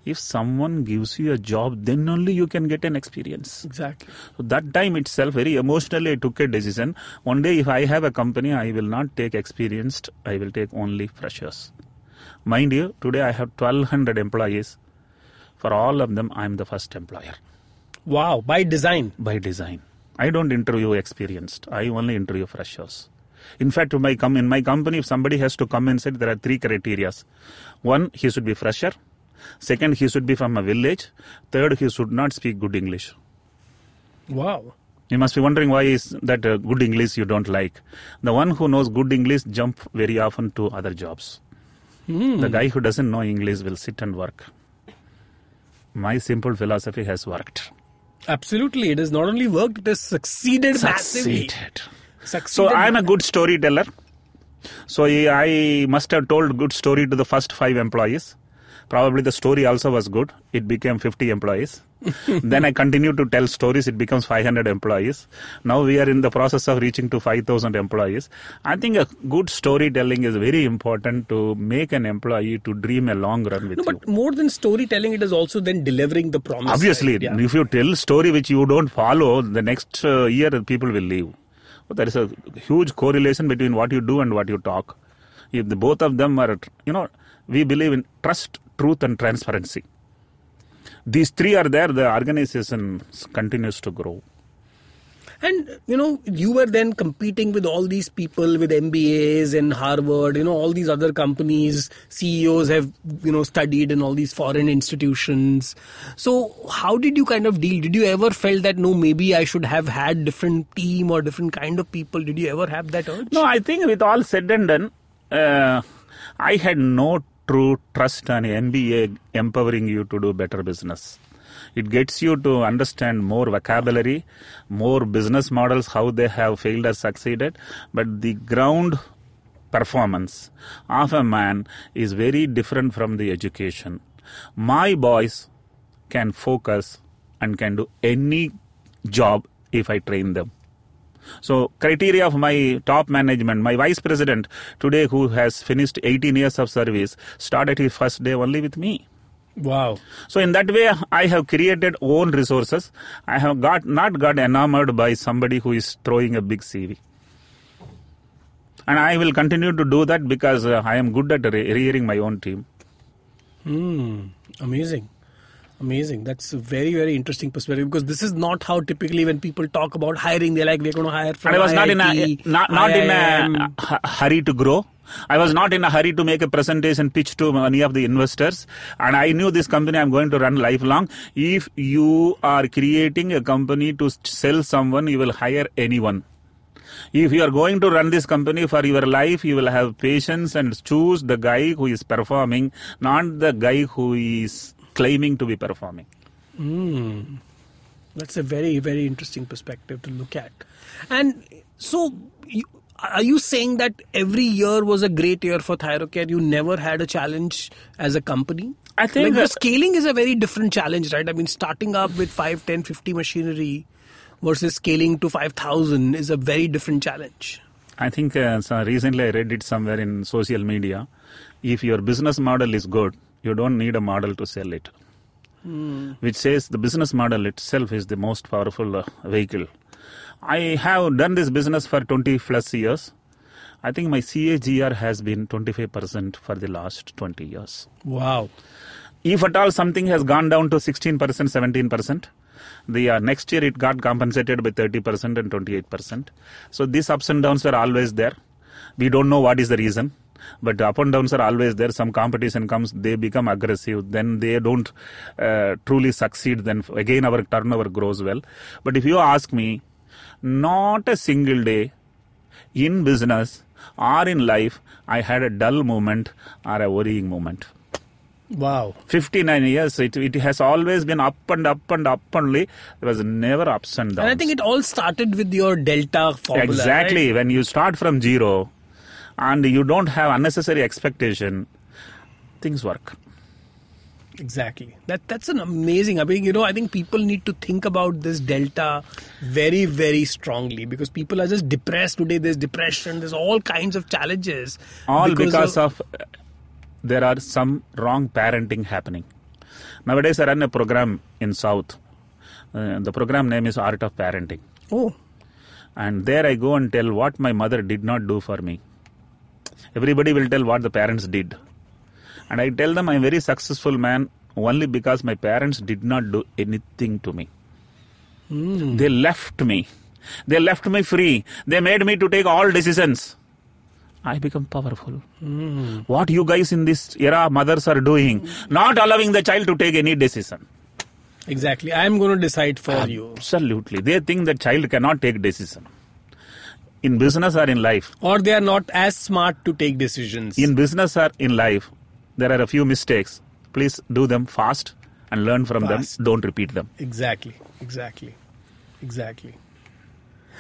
[SPEAKER 4] If someone gives you a job, then only you can get an experience.
[SPEAKER 3] Exactly.
[SPEAKER 4] So that time itself, very emotionally, I took a decision. One day, if I have a company, I will not take experienced, I will take only freshers. Mind you, today I have 1200 employees. For all of them, I am the first employer
[SPEAKER 3] Wow. By design.
[SPEAKER 4] by design. I don't interview experienced, I only interview freshers. In fact, my com- in my company, if somebody has to come inside, there are three criteria. One, he should be fresher. Second, he should be from a village. Third, he should not speak good English.
[SPEAKER 3] Wow.
[SPEAKER 4] You must be wondering why is that uh, good English you don't like. The one who knows good English jump very often to other jobs. The guy who doesn't know English will sit and work. My simple philosophy has worked.
[SPEAKER 3] Absolutely. It has not only worked, it has succeeded massively.
[SPEAKER 4] Succeeded.
[SPEAKER 3] Succeeded.
[SPEAKER 4] So I'm a good storyteller. So I must have told good story to the first five employees. Probably the story also was good. It became 50 employees. <laughs> then I continued to tell stories. It becomes 500 employees. Now we are in the process of reaching to 5,000 employees. I think a good storytelling is very important to make an employee to dream a long run with
[SPEAKER 3] No,
[SPEAKER 4] you.
[SPEAKER 3] but more than storytelling, it is also then delivering the promise.
[SPEAKER 4] Obviously,
[SPEAKER 3] right? Yeah.
[SPEAKER 4] if you tell story which you don't follow, the next uh, year people will leave. There is a huge correlation between what you do and what you talk. If the, both of them are, you know, we believe in trust, truth, and transparency. These three are there, the organization continues to grow.
[SPEAKER 3] And you know, you were then competing with all these people with MBAs and Harvard, you know, all these other companies, CEOs have, you know, studied in all these foreign institutions. So how did you kind of deal? Did you ever felt that no, maybe I should have had different team or different kind of people? Did you ever have that urge?
[SPEAKER 4] No, I think with all said and done, uh, I had no true trust on MBA empowering you to do better business. It gets you to understand more vocabulary, more business models, how they have failed or succeeded. But the ground performance of a man is very different from the education. My boys can focus and can do any job if I train them. So criteria of my top management, my vice president today who has finished 18 years of service started his first day only with me.
[SPEAKER 3] Wow.
[SPEAKER 4] So in that way, I have created own resources. I have got not got enamored by somebody who is throwing a big CV. And I will continue to do that because uh, I am good at re- rearing my own team.
[SPEAKER 3] Hmm. Amazing. Amazing. That's a very, very interesting perspective because this is not how typically when people talk about hiring, they're like, we're going to hire from
[SPEAKER 4] And I was not in a not, not in a hurry to grow. I was not in a hurry to make a presentation pitch to any of the investors. And I knew this company I'm going to run lifelong. If you are creating a company to sell someone, you will hire anyone. If you are going to run this company for your life, you will have patience and choose the guy who is performing, not the guy who is claiming to be performing. Hmm.
[SPEAKER 3] That's a very, very interesting perspective to look at. And so, you, are you saying that every year was a great year for Thyrocare? You never had a challenge as a company?
[SPEAKER 4] I think
[SPEAKER 3] like the scaling is a very different challenge, right? I mean, starting up with 5, 10, 50 machinery versus scaling to 5,000 is a very different challenge.
[SPEAKER 4] I think uh, so recently I read it somewhere in social media. If your business model is good, you don't need a model to sell it. Which says the business model itself is the most powerful uh, vehicle. I have done this business for 20 plus years. I think my CAGR has been 25% for the last 20 years.
[SPEAKER 3] Wow.
[SPEAKER 4] If at all something has gone down to 16%, 17%, the uh, next year it got compensated by 30% and 28%. So these ups and downs are always there. We don't know what is the reason. But up and downs are always there. Some competition comes, they become aggressive, then they don't uh, truly succeed. Then again, our turnover grows well. But if you ask me, not a single day in business or in life, I had a dull moment or a worrying moment.
[SPEAKER 3] Wow.
[SPEAKER 4] 59 years, it, it has always been up and up and up only. There was never ups and downs.
[SPEAKER 3] And I think it all started with your delta formula.
[SPEAKER 4] exactly
[SPEAKER 3] right?
[SPEAKER 4] when you start from zero and you don't have unnecessary expectation, things work.
[SPEAKER 3] Exactly. That that's an amazing. I mean, you know, I think people need to think about this delta very, very strongly because people are just depressed today. There's depression. There's all kinds of challenges.
[SPEAKER 4] All because, of, uh, there are some wrong parenting happening. Nowadays, I run a program in South. Uh, the program name is Art of Parenting.
[SPEAKER 3] oh,
[SPEAKER 4] And there I go and tell what my mother did not do for me. Everybody will tell what the parents did. And I tell them I'm a very successful man only because my parents did not do anything to me. Hmm. They left me. They left me free. They made me to take all decisions. I become powerful. Hmm. What you guys in this era, mothers are doing, not allowing the child to take any decision.
[SPEAKER 3] exactly. I'm going to decide for you.
[SPEAKER 4] Absolutely. They think the child cannot take decision. In business or in life,
[SPEAKER 3] Or they are not as smart to take decisions.
[SPEAKER 4] in business or in life, there are a few mistakes. Please do them fast and learn from
[SPEAKER 3] Fast.
[SPEAKER 4] them. Don't repeat them.
[SPEAKER 3] Exactly, exactly, exactly.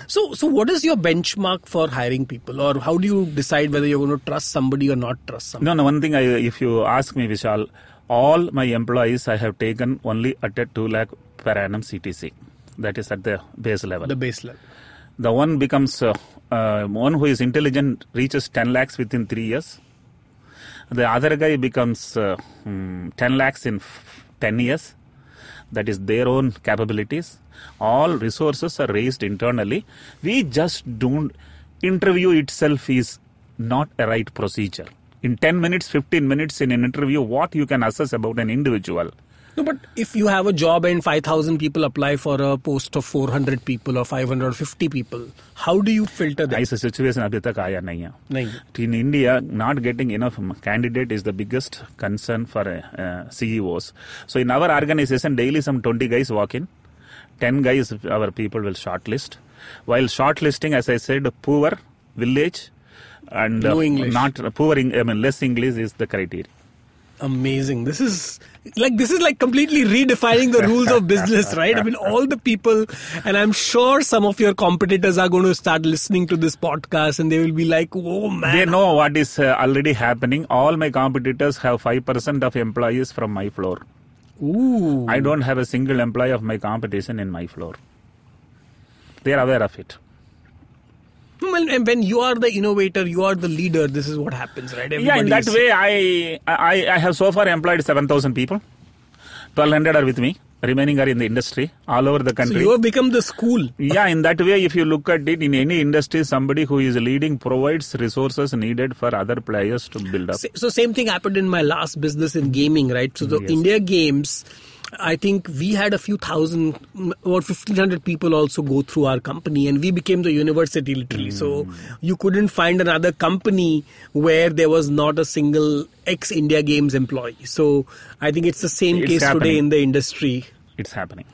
[SPEAKER 3] So, so what is your benchmark for hiring people, or how do you decide whether you're going to trust somebody or not trust somebody?
[SPEAKER 4] No, no. One thing, I, if you ask me, Vishal, all my employees I have taken only at a two lakh per annum CTC. That is at the base level.
[SPEAKER 3] The base level.
[SPEAKER 4] the one becomes uh, uh, one who is intelligent reaches 10 lakhs within three years. The other guy becomes uh, mm, 10 lakhs in f- 10 years. That is their own capabilities. All resources are raised internally. We just don't. Interview itself is not a right procedure. In 10 minutes, 15 minutes in an interview, what you can assess about an individual.
[SPEAKER 3] No, but if you have a job and 5,000 people apply for a post of 400 people or 550 people, how do you filter them?
[SPEAKER 4] ऐसा situation अभी तक आया नहीं है
[SPEAKER 3] नहीं.
[SPEAKER 4] in India, not getting enough candidate is the biggest concern for uh, uh, CEOs. So in our organization, daily some 20 guys walk in, 10 guys our people will shortlist. While shortlisting, as I said, poor village and uh,
[SPEAKER 3] No English.
[SPEAKER 4] not poor, Eng- I mean less English is the criteria.
[SPEAKER 3] Amazing. This is like this is like completely redefining the rules of business, right? I mean, all the people, and I'm sure some of your competitors are going to start listening to this podcast, and they will be like, "Oh man,
[SPEAKER 4] They know what is uh, already happening. All my competitors have 5% of employees from my floor.
[SPEAKER 3] ooh,
[SPEAKER 4] I don't have a single employee of my competition in my floor. They are aware of it.
[SPEAKER 3] Well, and when you are the innovator, you are the leader. This is what happens, right?
[SPEAKER 4] yeah, in
[SPEAKER 3] Everybody
[SPEAKER 4] that
[SPEAKER 3] is-
[SPEAKER 4] way, I, I I have so far employed 7,000 people. 1,200 are with me. Remaining are in the industry all over the country.
[SPEAKER 3] So you have become the school.
[SPEAKER 4] yeah, in that way, if you look at it, in any industry, somebody who is leading provides resources needed for other players to build up.
[SPEAKER 3] Sa- So same thing happened in my last business in gaming, right? So the
[SPEAKER 4] Yes.
[SPEAKER 3] India Games, I think we had a few thousand, or fifteen hundred people also go through our company, and we became the university literally. So
[SPEAKER 4] Hmm.
[SPEAKER 3] you couldn't find another company where there was not a single ex India Games employee. So I think it's the same
[SPEAKER 4] It's
[SPEAKER 3] case today in the industry.
[SPEAKER 4] It's happening.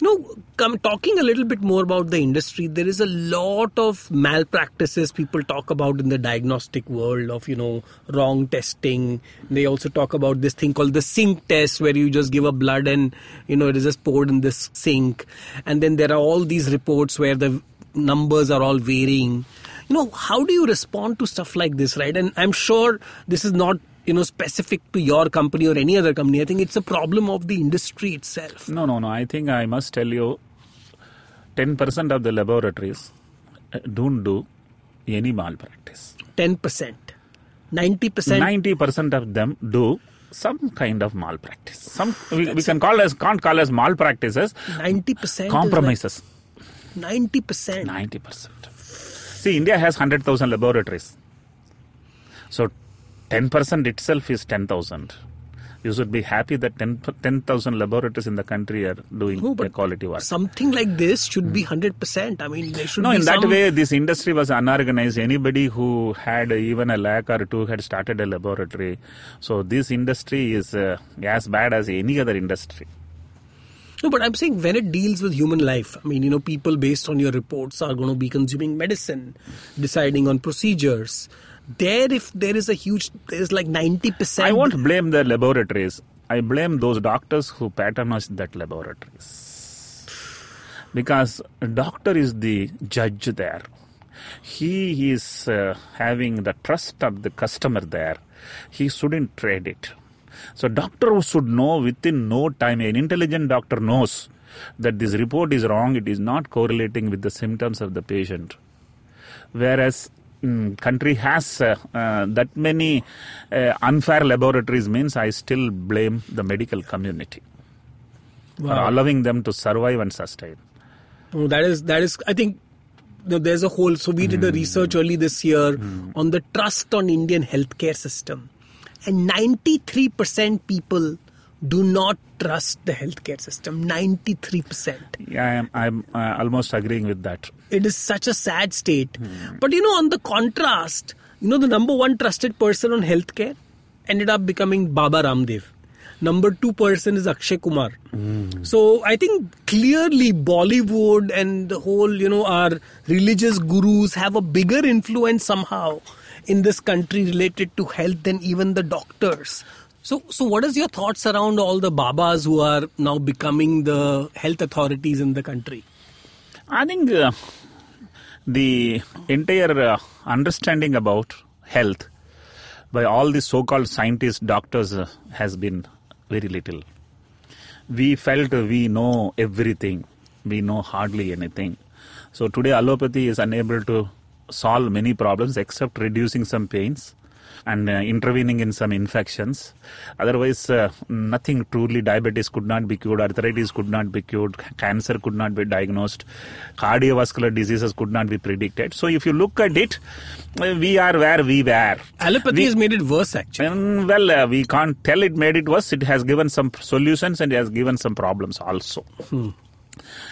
[SPEAKER 3] You know, talking a little bit more about the industry, there is a lot of malpractices people talk about in the diagnostic world of, you know, wrong testing. They also talk about this thing called the sink test where you just give a blood and, you know, it is just poured in this sink. And then there are all these reports where the numbers are all varying. You know, how do you respond to stuff like this, right? And I'm sure this is not you know specific to your company or any other company i think it's a problem of the industry itself
[SPEAKER 4] No, no, no. I think I must tell you 10% of the laboratories uh, don't do any malpractice.
[SPEAKER 3] 10%. 90%.
[SPEAKER 4] 90% of them do some kind of malpractice. Some we, we can call as can't call as malpractices,
[SPEAKER 3] 90%
[SPEAKER 4] compromises.
[SPEAKER 3] like 90%.
[SPEAKER 4] 90%. See, India has 100,000 laboratories. So 10% itself is 10,000. You should be happy that 10 10,000 laboratories in the country are doing
[SPEAKER 3] No, but
[SPEAKER 4] quality work.
[SPEAKER 3] Something like this should be 100%. I mean, there should
[SPEAKER 4] No, in that
[SPEAKER 3] some-
[SPEAKER 4] way, this industry was unorganized. Anybody who had even a lakh or two had started a laboratory. So this industry is uh, as bad as any other industry.
[SPEAKER 3] No, but I'm saying when it deals with human life, I mean, you know, people based on your reports are going to be consuming medicine, deciding on procedures. There, if there is a huge, there is like 90%.
[SPEAKER 4] I won't blame the laboratories. I blame those doctors who patronized that laboratories. Because doctor is the judge there. He is uh, having the trust of the customer there. He shouldn't trade it. So doctor should know within no time. An intelligent doctor knows that this report is wrong. It is not correlating with the symptoms of the patient whereas mm, country has uh, uh, that many uh, unfair laboratories means i still blame the medical community for allowing them to survive and sustain
[SPEAKER 3] Oh, that is that is. I think there's a whole. So we did a research early this year on the trust on Indian healthcare system, and 93% people do not trust the healthcare system. 93%.
[SPEAKER 4] yeah i'm, I'm uh, almost agreeing with that
[SPEAKER 3] It is such a sad state. But you know, on the contrast, you know, the number one trusted person on healthcare ended up becoming Baba Ramdev. Number two person is Akshay Kumar. So I think clearly Bollywood and the whole, you know, our religious gurus have a bigger influence somehow in this country related to health than even the doctors. So, so what is your thoughts around all the Babas who are now becoming the health authorities in the country?
[SPEAKER 4] i think uh, the entire uh, understanding about health by all the so-called scientists doctors uh, has been very little. We felt we know everything. We know hardly anything. So today allopathy is unable to solve many problems except reducing some pains and uh, intervening in some infections otherwise uh, nothing truly diabetes could not be cured arthritis could not be cured cancer could not be diagnosed cardiovascular diseases could not be predicted so if you look at it uh, we are where we were
[SPEAKER 3] Allopathy
[SPEAKER 4] We-
[SPEAKER 3] has made it worse, actually.
[SPEAKER 4] um, well, uh, we can't tell it made it worse. It has given some solutions and it has given some problems also.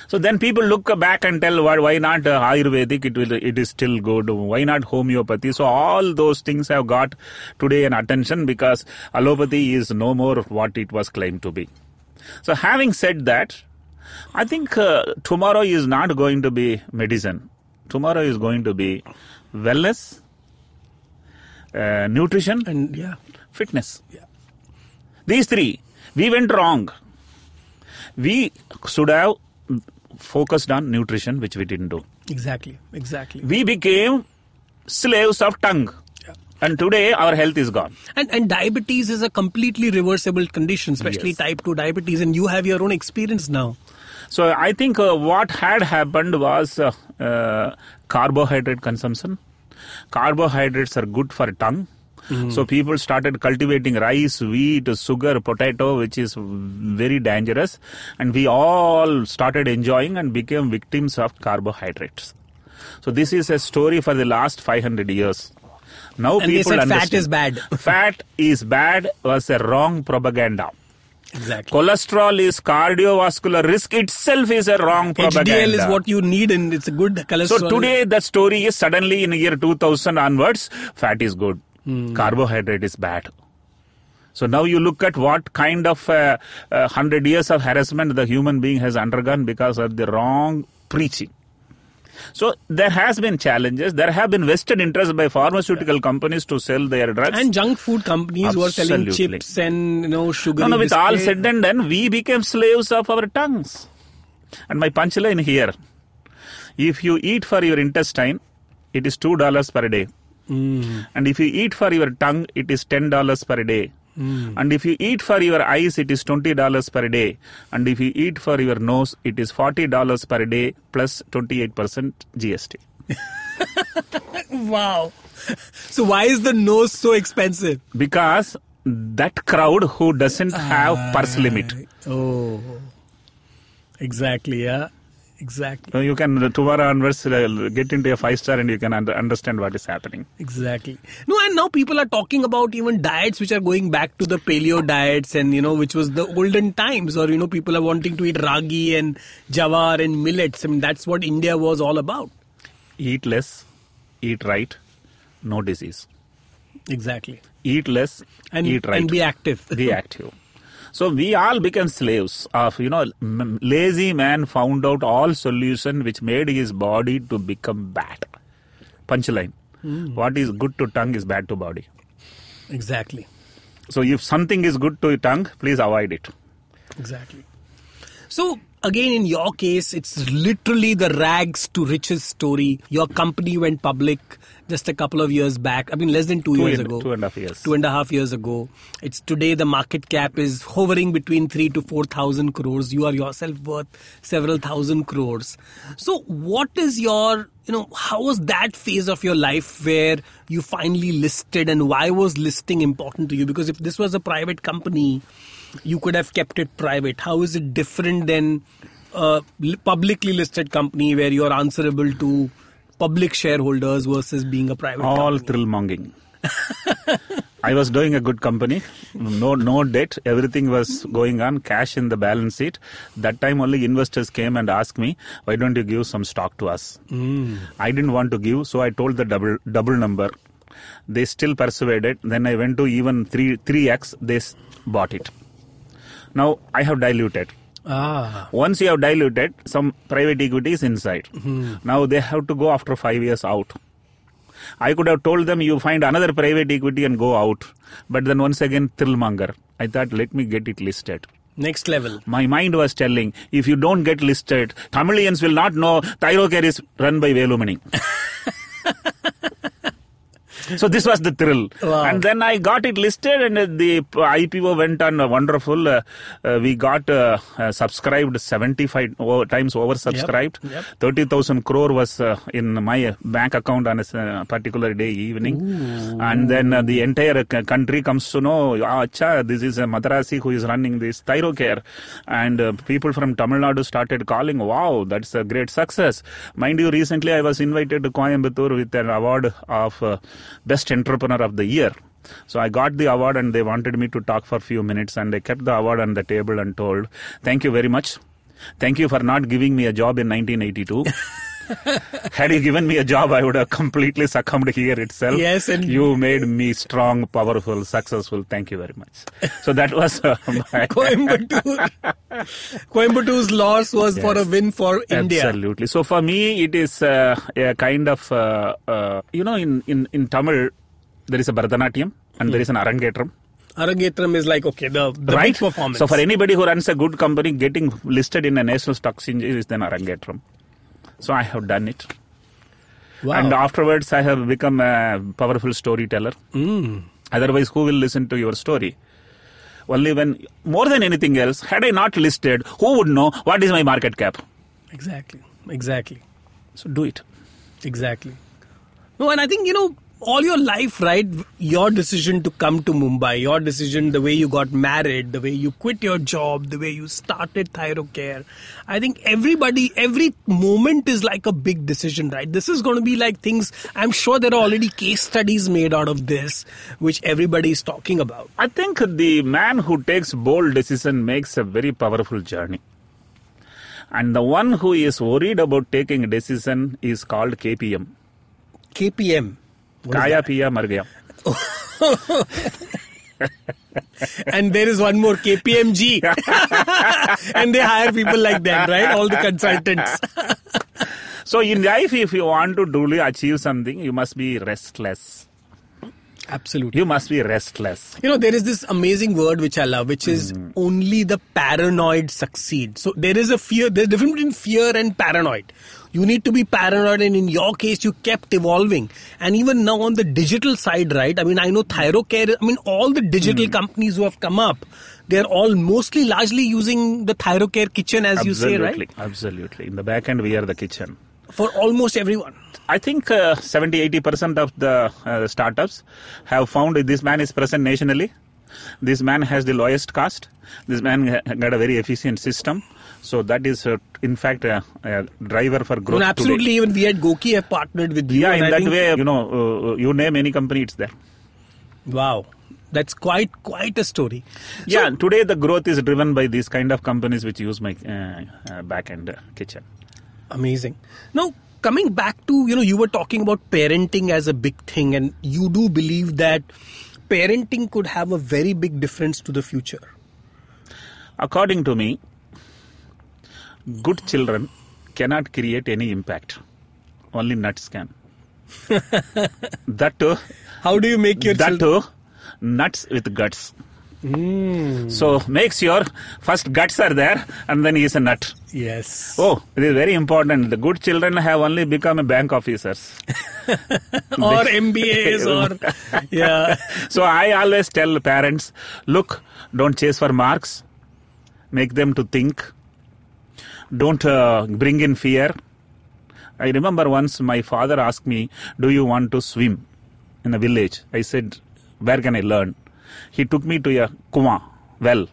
[SPEAKER 4] So then people look back and tell why, why not uh, Ayurvedic? It will it is still good. Why not homeopathy? So all those things have got today an attention because allopathy is no more what it was claimed to be. So having said that, I think uh, tomorrow is not going to be medicine. Tomorrow is going to be wellness, uh, nutrition,
[SPEAKER 3] And yeah.
[SPEAKER 4] fitness. Yeah. These three, we went wrong. We should have focused on nutrition, which we didn't do.
[SPEAKER 3] Exactly, exactly.
[SPEAKER 4] We became slaves of tongue. And today our health is gone.
[SPEAKER 3] And and diabetes is a completely reversible condition, especially
[SPEAKER 4] Yes.
[SPEAKER 3] type 2 diabetes, and you have your own experience now.
[SPEAKER 4] So I think uh, what had happened was uh, uh, carbohydrate consumption. Carbohydrates are good for tongue. Mm-hmm. So people started cultivating rice, wheat, sugar, potato, which is very dangerous, and we all started enjoying and became victims of carbohydrates. So this is a story for the last 500 years. Now
[SPEAKER 3] And they
[SPEAKER 4] people
[SPEAKER 3] said fat is bad. <laughs>
[SPEAKER 4] fat is bad was a wrong propaganda.
[SPEAKER 3] Exactly.
[SPEAKER 4] Cholesterol is cardiovascular risk itself is a wrong propaganda.
[SPEAKER 3] HDL is what you need, and it's a good cholesterol.
[SPEAKER 4] So today the story is suddenly in year 2000 onwards, fat is good, carbohydrate is bad. So now you look at what kind of uh, uh, 100 years of harassment the human being has undergone because of the wrong preaching. So there has been challenges. There have been vested interests by pharmaceutical companies to sell their drugs.
[SPEAKER 3] and junk food companies who are selling chips and you know sugar.
[SPEAKER 4] No, no, with all said and done, we became slaves of our tongues. And my punchline here if you eat for your intestine, it is $2 per day. And if you eat for your tongue, it is $10 per day. And if you eat for your eyes, it is $20 per day. And if you eat for your nose, it is $40 per day plus 28% GST.
[SPEAKER 3] Wow. So why is the nose so expensive?
[SPEAKER 4] Because that crowd who doesn't have purse limit.
[SPEAKER 3] Ah, oh, exactly. Yeah. Exactly.
[SPEAKER 4] So you can tomorrow onwards uh, get into a five star and you can under, understand what is happening.
[SPEAKER 3] Exactly. No, and now people are talking about even diets which are going back to the paleo diets and, you know, which was the olden times or, you know, people are wanting to eat ragi and jawar and millets. I mean, that's what India was all about.
[SPEAKER 4] Eat less, eat right, no disease.
[SPEAKER 3] Exactly.
[SPEAKER 4] Eat less,
[SPEAKER 3] And,
[SPEAKER 4] eat right.
[SPEAKER 3] and be active.
[SPEAKER 4] be active. So we all become slaves of, you know, lazy man found out all solution which made his body to become bad. Punchline. Hmm. What is good to tongue is bad to body.
[SPEAKER 3] exactly.
[SPEAKER 4] So if something is good to your tongue, please avoid it.
[SPEAKER 3] Exactly. So again, in your case, it's literally the rags to riches story. Your company went public just a couple of years back. I mean, less than two,
[SPEAKER 4] Two
[SPEAKER 3] years
[SPEAKER 4] and-
[SPEAKER 3] ago.
[SPEAKER 4] two and a half years.
[SPEAKER 3] Two and a half years ago. It's today the market cap is hovering between three to four thousand crores. You are yourself worth several thousand crores. So, what is your you know how was that phase of your life where you finally listed and why was listing important to you because if this was a private company you could have kept it private how is it different than a publicly listed company where you're answerable to public shareholders versus being a private
[SPEAKER 4] All thrill monging. I was doing a good company, no no debt, everything was going on, cash in the balance sheet. That time only investors came and asked me, why don't you give some stock to us? Hmm. I didn't want to give, so I told the double double number. They still persuaded. Then I went to even three three x. They bought it. Now I have diluted.
[SPEAKER 3] ah
[SPEAKER 4] Once you have diluted, some private equity is inside. Now they have to go after five years out. I could have told them you find another private equity and go out. But then once again, thrillmonger. I thought, let me get it listed.
[SPEAKER 3] next level
[SPEAKER 4] My mind was telling, if you don't get listed, Tamilians will not know Thyrocare is run by Velumani. <laughs> so this was the thrill.
[SPEAKER 3] Wow.
[SPEAKER 4] And then I got it listed and the IPO went on uh, wonderful. Uh, uh, we got uh, uh, subscribed 75 o- times oversubscribed.
[SPEAKER 3] Yep.
[SPEAKER 4] 30,000 crore was uh, in my bank account on a uh, particular day evening. And then uh, the entire c- country comes to know, ah, acha, this is a Madrasi who is running this Thyrocare. And uh, people from Tamil Nadu started calling, wow, that's a great success. Mind you, recently I was invited to Coimbatore with an award of uh, Best Entrepreneur of the Year. So I got the award and they wanted me to talk for a few minutes and they kept the award on the table and told, thank you very much. Thank you for not giving me a job in 1982. <laughs> <laughs> Had you given me a job, I would have completely succumbed here itself.
[SPEAKER 3] Yes, and-
[SPEAKER 4] you made me strong, powerful, successful. Thank you very much. So that was uh, <laughs> my <laughs>
[SPEAKER 3] Coimbatore. Coimbatore's loss was for a win for India.
[SPEAKER 4] Absolutely. So for me, it is uh, a kind of uh, uh, you know in in in Tamil there is a Bharatanatyam and there is an Arangetram.
[SPEAKER 3] Arangetram is like okay, the the
[SPEAKER 4] right?
[SPEAKER 3] performance.
[SPEAKER 4] So for anybody who runs a good company, getting listed in a national stock exchange is then Arangetram. So I have done it.
[SPEAKER 3] wow.
[SPEAKER 4] And afterwards, I have become a powerful storyteller.
[SPEAKER 3] Mm.
[SPEAKER 4] Otherwise, who will listen to your story? Only when, more than anything else, had I not listed, who would know what is my market cap?
[SPEAKER 3] exactly, exactly.
[SPEAKER 4] So do it.
[SPEAKER 3] Exactly. No, and I think, you know, all your life, right? Your decision to come to Mumbai, your decision, the way you got married, the way you quit your job, the way you started Thyrocare. I think everybody, every moment is like a big decision, right? This is going to be like things, I'm sure there are already case studies made out of this, which everybody is talking about.
[SPEAKER 4] I think the man who takes bold decision makes a very powerful journey. And the one who is worried about taking a decision is called KPM.
[SPEAKER 3] KPM. What is
[SPEAKER 4] Kaya
[SPEAKER 3] that?
[SPEAKER 4] Piya Mar Gaya. <laughs>
[SPEAKER 3] and there is one more KPMG. <laughs> and they hire people like them, right? All the consultants. <laughs>
[SPEAKER 4] So in life, if you want to truly achieve something, you must be restless.
[SPEAKER 3] Absolutely.
[SPEAKER 4] You must be restless.
[SPEAKER 3] You know, there is this amazing word which I love, which is hmm. only the paranoid succeed. So there is a fear, there's a difference between fear and paranoid. You need to be paranoid, and in your case, you kept evolving. And even now on the digital side, right? I mean, I know Thyrocare, I mean, all the digital companies who have come up, they're all mostly largely using the Thyrocare kitchen, as you say,
[SPEAKER 4] Absolutely.
[SPEAKER 3] right?
[SPEAKER 4] Absolutely. In the back end, we are the kitchen.
[SPEAKER 3] For almost everyone.
[SPEAKER 4] I think uh, 70 80% of the uh, startups have found this man is present nationally. This man has the lowest cost. This man got a very efficient system. So that is, uh, in fact, a, a driver for growth.
[SPEAKER 3] No, absolutely.
[SPEAKER 4] Today.
[SPEAKER 3] Even we at GOQii have partnered with you.
[SPEAKER 4] Yeah, in
[SPEAKER 3] I
[SPEAKER 4] that way, you know, uh, you name any company, it's there.
[SPEAKER 3] Wow, that's quite quite a story.
[SPEAKER 4] Yeah, today the growth is driven by these kind of companies which use my uh, uh, back end uh, kitchen.
[SPEAKER 3] Amazing. Now, coming back to, you know, you were talking about parenting as a big thing, and you do believe that parenting could have a very big difference to the future.
[SPEAKER 4] According to me, good children cannot create any impact. Only nuts can. <laughs> that too,
[SPEAKER 3] How do you make your
[SPEAKER 4] that too, uh, nuts with guts. Hmm. So make sure first guts are there and then he is a nut.
[SPEAKER 3] Yes.
[SPEAKER 4] Oh, it is very important. The good children have only become bank officers. <laughs>
[SPEAKER 3] or MBAs or, <laughs> yeah.
[SPEAKER 4] so I always tell parents, look, don't chase for marks. Make them to think. Don't uh, bring in fear. I remember once my father asked me, Do you want to swim in the village? I said, Where can I learn? He took me to a kuma, well,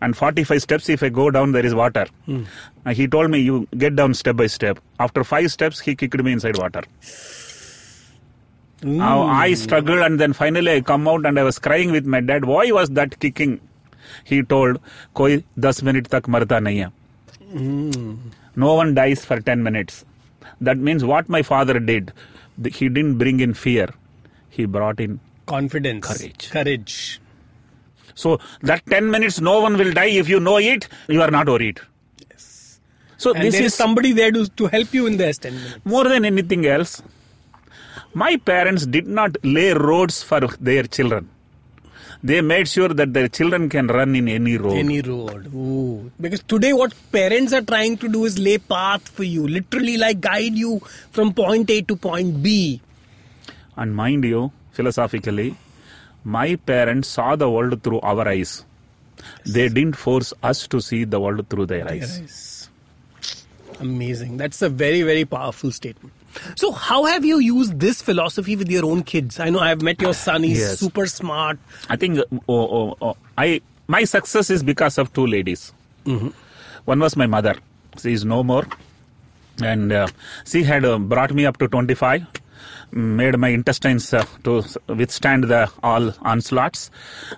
[SPEAKER 4] and 45 steps if i go down there is water mm. he told me you get down step by step after five steps he kicked me inside water mm. Now i struggled and then finally i come out and i was crying with my dad why was that kicking he told koi 10 minute tak marta nahi hai है. No one dies for 10 minutes. That means what my father did, he didn't bring in fear. He brought in.
[SPEAKER 3] Confidence.
[SPEAKER 4] Courage.
[SPEAKER 3] Courage.
[SPEAKER 4] So that 10 minutes, no one will die. If you know it, you are not worried. Yes. So
[SPEAKER 3] And
[SPEAKER 4] this
[SPEAKER 3] there
[SPEAKER 4] is
[SPEAKER 3] is somebody there to, to help you in those 10 minutes.
[SPEAKER 4] more than anything else. My parents did not lay roads for their children. They made sure that their children can run in any road.
[SPEAKER 3] Any road. Ooh. Because today, what parents are trying to do is lay path for you, literally, like guide you from point A to point B.
[SPEAKER 4] And mind you, philosophically, my parents saw the world through our eyes. They didn't force us to see the world through their eyes.
[SPEAKER 3] Amazing. That's a very, very powerful statement. So, how have you used this philosophy with your own kids? I know I've met your son. He's
[SPEAKER 4] Yes.
[SPEAKER 3] super smart.
[SPEAKER 4] I think uh, oh, oh, oh, I my success is because of two ladies. One was my mother. She is no more, and uh, she had uh, brought me up to 25, made my intestines uh, to withstand the all onslaughts,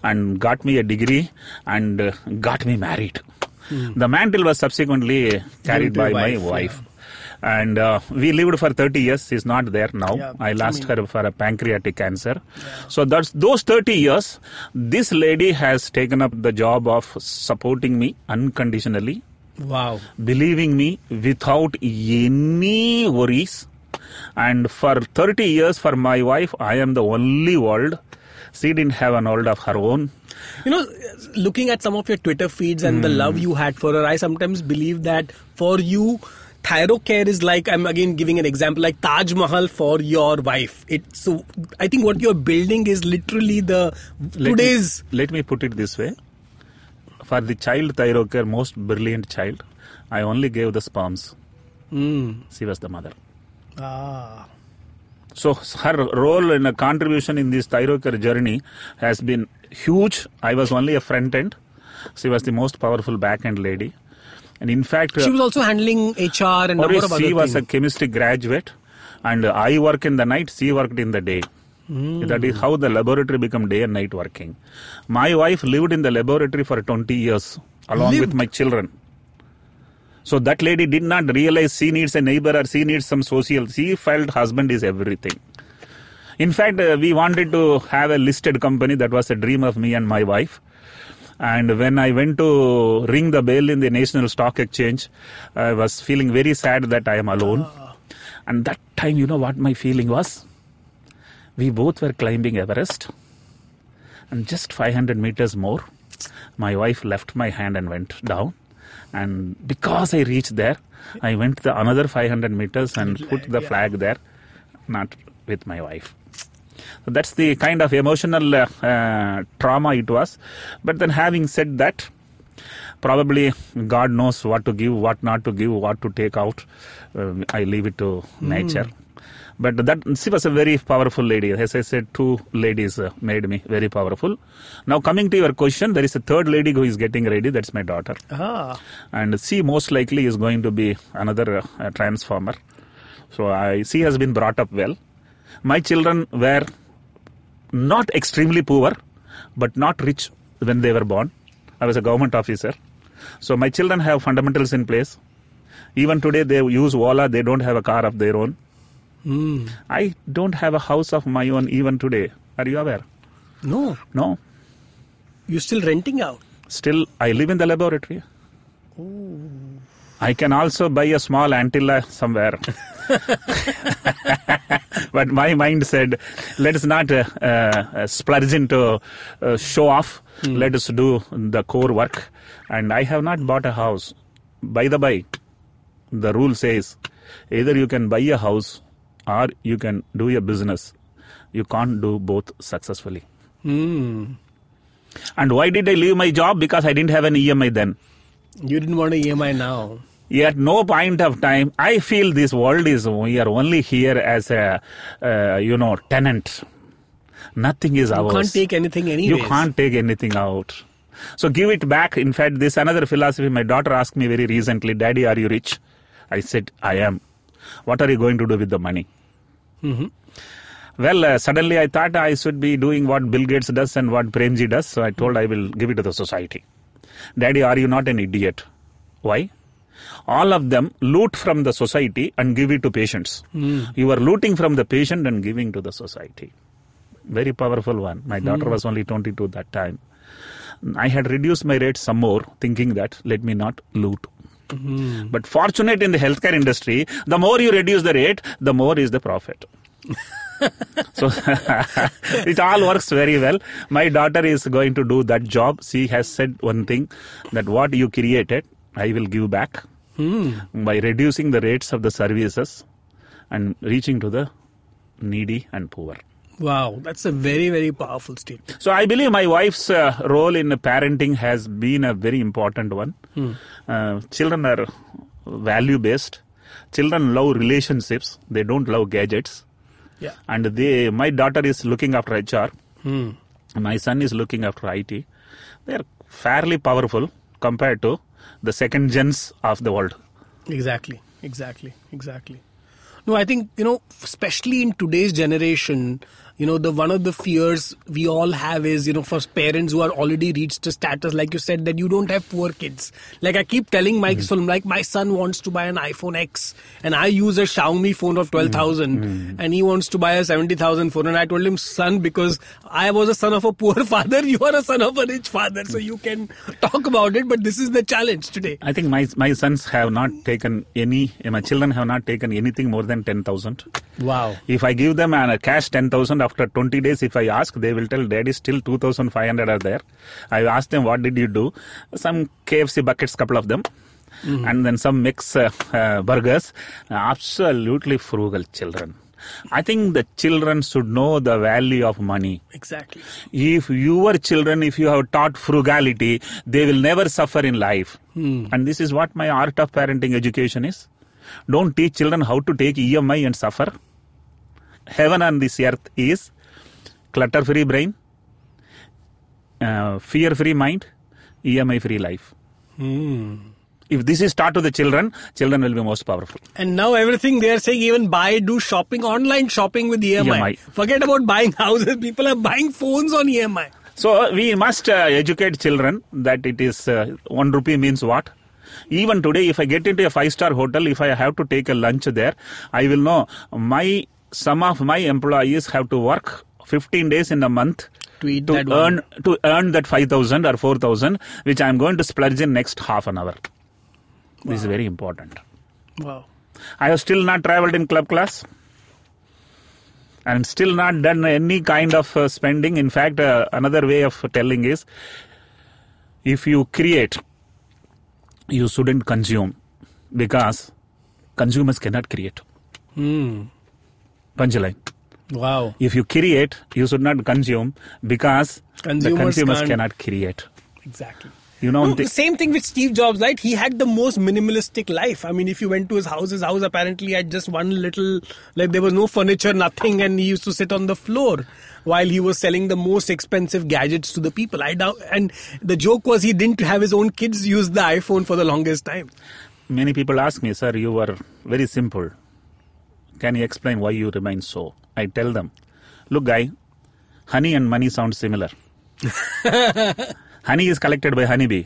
[SPEAKER 4] and got me a degree and uh, got me married. The mantle was subsequently carried
[SPEAKER 3] Given
[SPEAKER 4] by
[SPEAKER 3] your
[SPEAKER 4] my
[SPEAKER 3] wife,
[SPEAKER 4] wife. And uh, we lived for 30 years. She's not there now.
[SPEAKER 3] Yeah,
[SPEAKER 4] I
[SPEAKER 3] I
[SPEAKER 4] lost
[SPEAKER 3] mean-
[SPEAKER 4] her for a pancreatic cancer. So that's those 30 years. This lady has taken up the job of supporting me unconditionally,
[SPEAKER 3] Wow.
[SPEAKER 4] believing me without any worries. And for 30 years, for my wife, I am the only world. She didn't have an world of her own.
[SPEAKER 3] You know, looking at some of your Twitter feeds and the love you had for her, I sometimes believe that for you, Thyrocare is like, I'm again giving an example, like Taj Mahal for your wife. It, so I think what you're building is literally the
[SPEAKER 4] Let me- let me put it this way. For the child Thyrocare, most brilliant child, I only gave the sperms. She was the mother.
[SPEAKER 3] Ah.
[SPEAKER 4] So her role and a contribution in this Thyrocare journey has been huge. I was only a front end. She was the most powerful back end lady. And in fact,
[SPEAKER 3] She was also handling HR and number of other
[SPEAKER 4] she was a chemistry graduate, and I work in the night. She worked in the day. That is how the laboratory become day and night working. My wife lived in the laboratory for 20 years along with my children. So that lady did not realize she needs a neighbor or she needs some social. She felt husband is everything. In fact, uh, we wanted to have a listed company. That was a dream of me and my wife. And when I went to ring the bell in the National Stock Exchange, I was feeling very sad that I am alone. And that time, you know what my feeling was? We both were climbing Everest. And just 500 meters more, my wife left my hand and went down. And because I reached there, I went the another 500 meters and put the flag there, not with my wife. So that's the kind of emotional uh, uh, trauma it was. But then, having said that, probably God knows what to give, what not to give, what to take out. Uh, I leave it to nature. But that she was a very powerful lady. As I said, two ladies uh, made me very powerful. Now coming to your question, there is a third lady who is getting ready. That's my daughter,
[SPEAKER 3] Ah.
[SPEAKER 4] and she most likely is going to be another uh, transformer. So I she has been brought up well. My children were not extremely poor, but not rich when they were born. I was a government officer. So my children have fundamentals in place. Even today they use Ola, they don't have a car of their own.
[SPEAKER 3] Hmm.
[SPEAKER 4] I don't have a house of my own even today. Are you aware?
[SPEAKER 3] No,
[SPEAKER 4] No.
[SPEAKER 3] you're still renting out.
[SPEAKER 4] Still, I live in the laboratory. I can also buy a small Antilia somewhere. <laughs> <laughs> but my mind said, let us not uh, uh, splurge into uh, show off. Let us do the core work. And I have not bought a house. By the by, the rule says either you can buy a house or you can do a business. You can't do both successfully.
[SPEAKER 3] Hmm.
[SPEAKER 4] And why did I leave my job? Because I didn't have an EMI then.
[SPEAKER 3] You didn't want an EMI now.
[SPEAKER 4] At no point of time, I feel this world is we are only here as a uh, you know tenant. Nothing is
[SPEAKER 3] You
[SPEAKER 4] ours.
[SPEAKER 3] You can't take anything
[SPEAKER 4] You can't take anything out. So give it back. In fact, this another philosophy. My daughter asked me very recently, "Daddy, are you rich?" I said, "I am." What are you going to do with the money? Well, uh, suddenly I thought I should be doing what Bill Gates does and what Premji does. So I told I will give it to the society. Daddy, are you not an idiot? Why? All of them loot from the society and give it to patients. Hmm. You are looting from the patient and giving to the society. Very powerful one. My hmm. daughter was only 22 that time. I had reduced my rates some more, thinking that let me not loot. Hmm. But fortunate in the healthcare industry, the more you reduce the rate, the more is the profit. <laughs> so <laughs> it all works very well. My daughter is going to do that job. She has said one thing that what you created, I will give back by reducing the rates of the services and reaching to the needy and poor.
[SPEAKER 3] Wow, that's a very, very powerful statement.
[SPEAKER 4] So I believe my wife's uh, role in parenting has been a very important one. Uh, children are value based. Children love relationships. They don't love gadgets.
[SPEAKER 3] Yeah.
[SPEAKER 4] And they, my daughter is looking after HR.
[SPEAKER 3] Hmm.
[SPEAKER 4] My son is looking after IT. They are fairly powerful compared to the second gens of the world.
[SPEAKER 3] Exactly, exactly, exactly. No, I think you know, especially in today's generation, you know, the one of the fears we all have is you know, for parents who are already reached a status, like you said, that you don't have poor kids. Like I keep telling Mike, hmm. so like my son wants to buy an iPhone X, and I use a Xiaomi phone of hmm. twelve hmm. and he wants to buy a seventy thousand phone, and I told him, son, because I was a son of a poor <laughs> father, you are a son of a rich father, so you can talk about it, but this is the challenge today.
[SPEAKER 4] I think my my sons have not taken any. My children have not taken anything more than ten thousand.
[SPEAKER 3] Wow.
[SPEAKER 4] If I give them a cash 10,000 after 20 days, if I ask, they will tell daddy still 2,500 are there. I ask them, what did you do? Some KFC buckets, couple of them. And then some mix uh, uh, burgers. Absolutely frugal children. I think the children should know the value of money.
[SPEAKER 3] Exactly.
[SPEAKER 4] If your children, if you have taught frugality, they will never suffer in life. And this is what my art of parenting education is. Don't teach children how to take EMI and suffer. Heaven on this earth is clutter free brain, uh, fear free mind, EMI free life. If this is taught to the children, children will be most powerful.
[SPEAKER 3] And now everything they are saying, even buy, do shopping, online shopping with EMI.
[SPEAKER 4] EMI.
[SPEAKER 3] Forget about buying houses. People are buying phones on EMI.
[SPEAKER 4] So we must uh, educate children that it is uh, one rupee means what. Even today, if I get into a five-star hotel, if I have to take a lunch there, I will know my some of my employees have to work 15 days in a month
[SPEAKER 3] To eat
[SPEAKER 4] to
[SPEAKER 3] that one.
[SPEAKER 4] earn to earn that 5,000 or 4,000, which I am going to splurge in next half an hour. This is very important.
[SPEAKER 3] Wow.
[SPEAKER 4] I have still not traveled in club class and still not done any kind of uh, spending. In fact, uh, another way of telling is if you create, you shouldn't consume because consumers cannot create.
[SPEAKER 3] Hmm.
[SPEAKER 4] Punchline.
[SPEAKER 3] Wow.
[SPEAKER 4] If you create, you should not consume because the
[SPEAKER 3] Consumers
[SPEAKER 4] consumers
[SPEAKER 3] can't-
[SPEAKER 4] cannot create.
[SPEAKER 3] Exactly.
[SPEAKER 4] You know,
[SPEAKER 3] No,
[SPEAKER 4] the-
[SPEAKER 3] the same thing with Steve Jobs, right? He had the most minimalistic life. I mean, if you went to his house, his house apparently had just one little, like there was no furniture, nothing, and he used to sit on the floor while he was selling the most expensive gadgets to the people. I doubt, and the joke was he didn't have his own kids use the iPhone for the longest time.
[SPEAKER 4] many people ask me, sir, you were very simple. Can you explain why you remain so? I tell them, look, guy, honey and money sound similar. honey is collected by honeybee.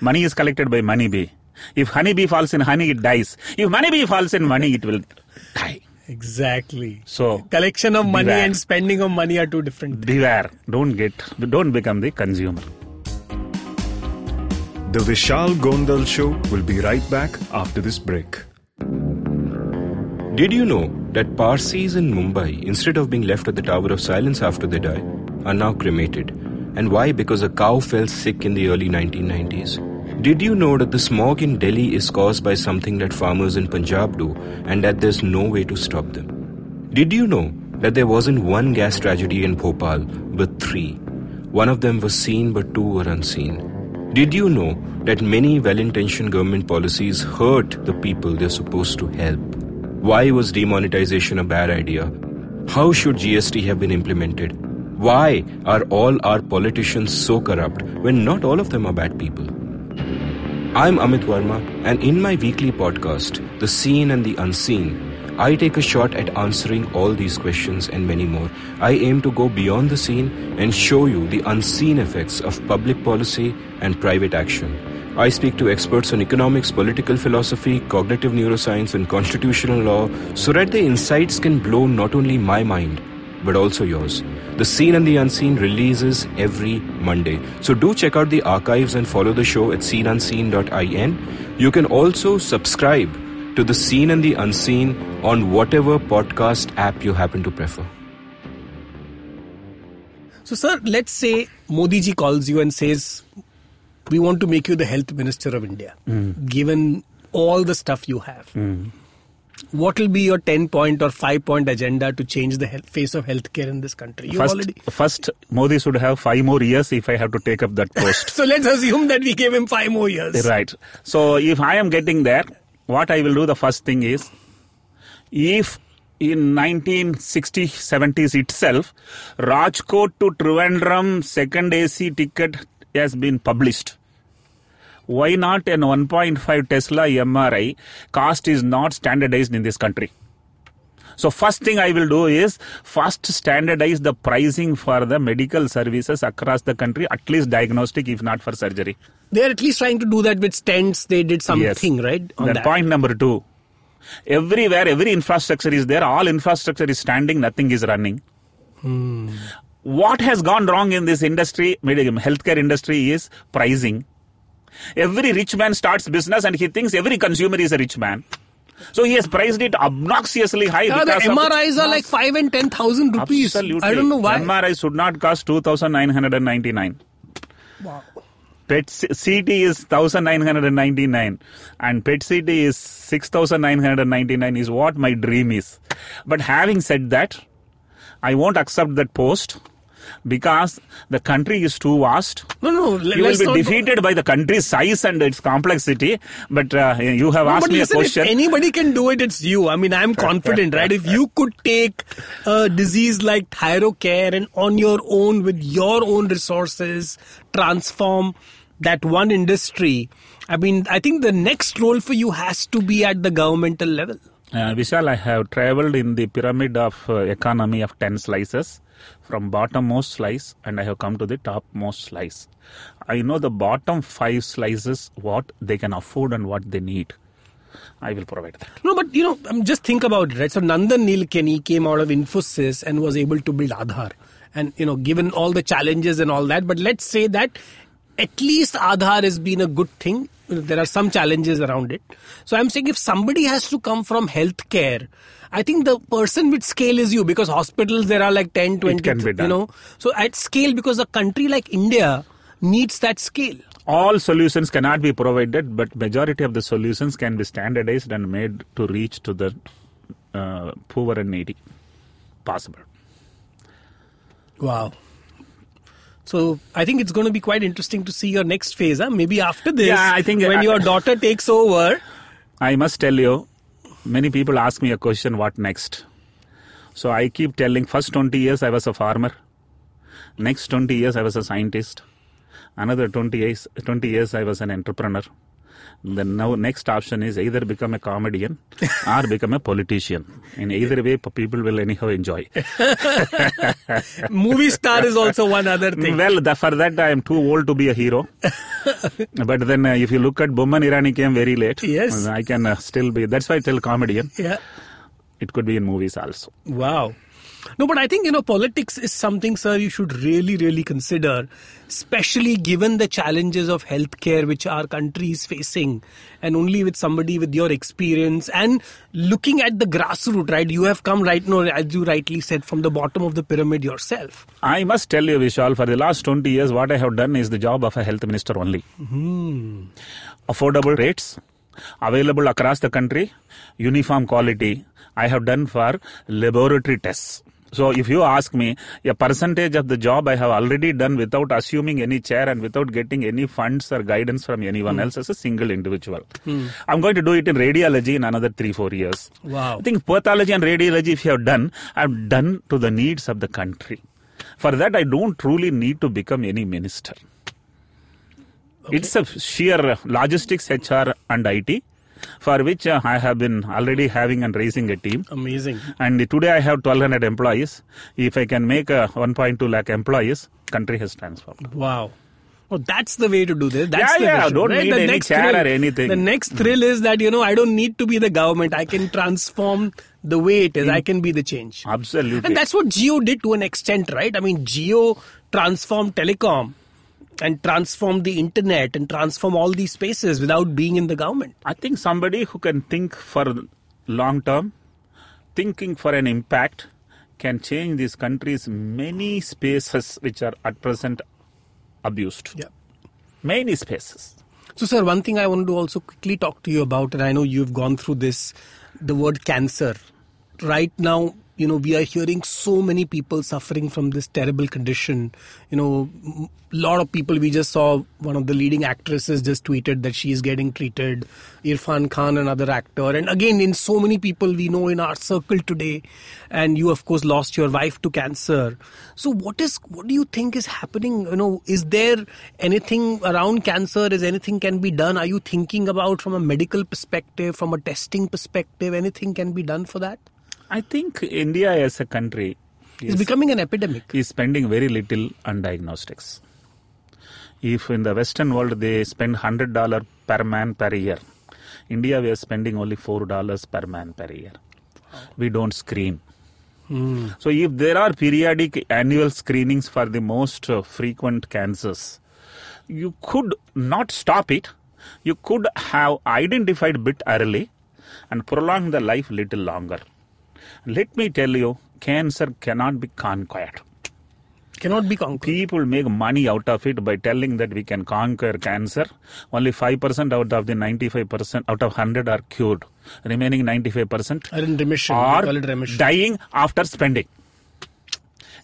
[SPEAKER 4] Money is collected by moneybee. If honeybee falls in honey, it dies. If moneybee falls in money, it will die.
[SPEAKER 3] Exactly.
[SPEAKER 4] So
[SPEAKER 3] Collection of money
[SPEAKER 4] Beware.
[SPEAKER 3] and spending of money are two different things.
[SPEAKER 4] beware. Don't get. Don't become the consumer.
[SPEAKER 5] The Vishal Gondal Show will be right back after this break.
[SPEAKER 8] Did you know that Parsis in Mumbai, instead of being left at the Tower of Silence after they die, are now cremated? And why? Because a cow fell sick in the early 1990s. Did you know that the smog in Delhi is caused by something that farmers in Punjab do and that there's no way to stop them? Did you know that there wasn't one gas tragedy in Bhopal, but three? One of them was seen, but two were unseen. Did you know that many well intentioned government policies hurt the people they're supposed to help? Why was demonetization a bad idea? How should GST have been implemented? Why are all our politicians so corrupt when not all of them are bad people? I'm Amit Varma, and in my weekly podcast, The Seen and the Unseen, I take a shot at answering all these questions and many more. I aim to go beyond the scene and show you the unseen effects of public policy and private action. I speak to experts on economics, political philosophy, cognitive neuroscience, and constitutional law so that the insights can blow not only my mind, but also yours. The Seen and the Unseen releases every Monday. So do check out the archives and follow the show at seenunseen.in. You can also subscribe to The Seen and the Unseen on whatever podcast app you happen to prefer.
[SPEAKER 3] So, sir, let's say Modi ji calls you and says, We want to make you the health minister of India, given all the stuff you have. What will be your 10 point or 5 point agenda to change the health, face of healthcare in this country? You
[SPEAKER 4] First,
[SPEAKER 3] already.
[SPEAKER 4] first, Modi should have five more years if I have to take up that <laughs> post.
[SPEAKER 3] So, let's assume that we gave him 5 more years.
[SPEAKER 4] Right. So if I am getting there, what I will do the first thing is, if in 1960 70s itself, Rajkot to Trivandrum second AC ticket has been published. Why not an 1.5 Tesla MRI cost is not standardized in this country? So first thing I will do is first standardize the pricing for the medical services across the country, at least diagnostic, if not for surgery.
[SPEAKER 3] They're at least trying to do that with stents. They did something, right? On that.
[SPEAKER 4] point number two. Everywhere, every infrastructure is there. All infrastructure is standing. Nothing is running. Hmm. What has gone wrong in this industry, medical healthcare industry, is pricing. Every rich man starts business and he thinks every consumer is a rich man. So he has priced it obnoxiously high.
[SPEAKER 3] Yeah, the MRIs are like 5 and 10,000 rupees.
[SPEAKER 4] Absolutely.
[SPEAKER 3] I don't know why.
[SPEAKER 4] MRI should not cost 2,999.
[SPEAKER 3] Wow.
[SPEAKER 4] PET CT is 1999 and PET CT is 6999 is what my dream is. But having said that, I won't accept that post because the country is too vast.
[SPEAKER 3] No, no, let-
[SPEAKER 4] You will be defeated by the country's size and its complexity. But uh, you have
[SPEAKER 3] No,
[SPEAKER 4] asked me
[SPEAKER 3] listen,
[SPEAKER 4] a question.
[SPEAKER 3] If anybody can do it, it's you. I mean, I'm confident, right? If you could take a disease like thyrocare and on your own with your own resources transform that one industry, I mean, I think the next role for you has to be at the governmental level.
[SPEAKER 4] Uh, Vishal, I have traveled in the pyramid of uh, economy of 10 slices from bottommost slice and I have come to the topmost slice. I know the bottom five slices, what they can afford and what they need. I will provide that.
[SPEAKER 3] No, but you know, just think about it, right? So Nandan Nilekani came out of Infosys and was able to build Aadhaar. And, you know, given all the challenges and all that, but let's say that at least Aadhaar has been a good thing. There are some challenges around it. So I'm saying if somebody has to come from healthcare, I think the person with scale is you because hospitals there are like 10, 20,
[SPEAKER 4] can be
[SPEAKER 3] you know. So at scale because a country like India needs that scale.
[SPEAKER 4] All solutions cannot be provided, but majority of the solutions can be standardized and made to reach to the uh, poor and needy. Possible.
[SPEAKER 3] Wow. So I think it's going to be quite interesting to see your next phase. Huh? Maybe after this,
[SPEAKER 4] Yeah, I think-
[SPEAKER 3] when
[SPEAKER 4] I-
[SPEAKER 3] your daughter takes over.
[SPEAKER 4] I must tell you, many people ask me a question, what next? So I keep telling, first 20 years I was a farmer. Next 20 years I was a scientist. Another 20 years, 20 years I was an entrepreneur. Then now next option is either become a comedian or become a politician. In either way, people will anyhow enjoy. <laughs>
[SPEAKER 3] Movie star is also one other thing.
[SPEAKER 4] Well, the, for that I am too old to be a hero. <laughs> but then uh, if you look at Boman Irani came very late.
[SPEAKER 3] Yes.
[SPEAKER 4] I can uh, still be. That's why I tell comedian.
[SPEAKER 3] Yeah.
[SPEAKER 4] It could be in movies also.
[SPEAKER 3] Wow. No, but I think, you know, politics is something, sir, you should really, really consider, especially given the challenges of healthcare which our country is facing. And only with somebody with your experience and looking at the grassroots, right? You have come right now, as you rightly said, from the bottom of the pyramid yourself.
[SPEAKER 4] I must tell you, Vishal, for the last 20 years, what I have done is the job of a health minister only. Hmm. Affordable rates, available across the country, uniform quality. I have done for laboratory tests. So if you ask me, a percentage of the job I have already done without assuming any chair and without getting any funds or guidance from anyone hmm. else as a single individual. Hmm. I'm going to do it in radiology in another three, four years.
[SPEAKER 3] Wow.
[SPEAKER 4] I think pathology and radiology, if you have done, I've done to the needs of the country. For that, I don't truly need to become any minister. It's a sheer logistics, HR, and IT, for which uh, I have been already having and raising a team.
[SPEAKER 3] Amazing.
[SPEAKER 4] And today I have 1200 employees. If I can make uh, 1.2 lakh employees, country has transformed.
[SPEAKER 3] Wow. Oh, that's the way to do this. That's
[SPEAKER 4] Yeah,
[SPEAKER 3] the
[SPEAKER 4] yeah,
[SPEAKER 3] vision,
[SPEAKER 4] don't
[SPEAKER 3] right?
[SPEAKER 4] need
[SPEAKER 3] the
[SPEAKER 4] any
[SPEAKER 3] next
[SPEAKER 4] chair
[SPEAKER 3] thrill,
[SPEAKER 4] or anything.
[SPEAKER 3] The next thrill is that, you know, I don't need to be the government. I can transform the way it is. I can be the change.
[SPEAKER 4] Absolutely.
[SPEAKER 3] And that's what Jio did to an extent, right? I mean, Jio transformed telecom and transform the internet and transform all these spaces without being in the government.
[SPEAKER 4] I think somebody who can think for long term, thinking for an impact, can change this country's many spaces which are at present abused.
[SPEAKER 3] Yeah.
[SPEAKER 4] Many spaces.
[SPEAKER 3] So, sir, one thing I wanted to also quickly talk to you about, and I know you've gone through this the word cancer. Right now, you know, we are hearing so many people suffering from this terrible condition. You know, a lot of people, we just saw one of the leading actresses just tweeted that she is getting treated. Irfan Khan, another actor. And again, in so many people we know in our circle today. And you, of course, lost your wife to cancer. So what is, what do you think is happening? You know, is there anything around cancer? Is anything can be done? Are you thinking about from a medical perspective, from a testing perspective, anything can be done for that?
[SPEAKER 4] I think India as a country is,
[SPEAKER 3] becoming an epidemic.
[SPEAKER 4] is spending very little on diagnostics. If in the Western world they spend hundred dollar per man per year, India we are spending only four dollars per man per year. We don't screen. So if there are periodic annual screenings for the most uh, frequent cancers, you could not stop it. You could have identified bit early and prolong the life little longer. Let me tell you, cancer cannot be conquered.
[SPEAKER 3] Cannot be conquered.
[SPEAKER 4] People make money out of it by telling that we can conquer cancer. Only 5% out of the 95%, out of 100 are cured. Remaining 95%
[SPEAKER 3] Are in remission.
[SPEAKER 4] Are
[SPEAKER 3] remission.
[SPEAKER 4] dying after spending.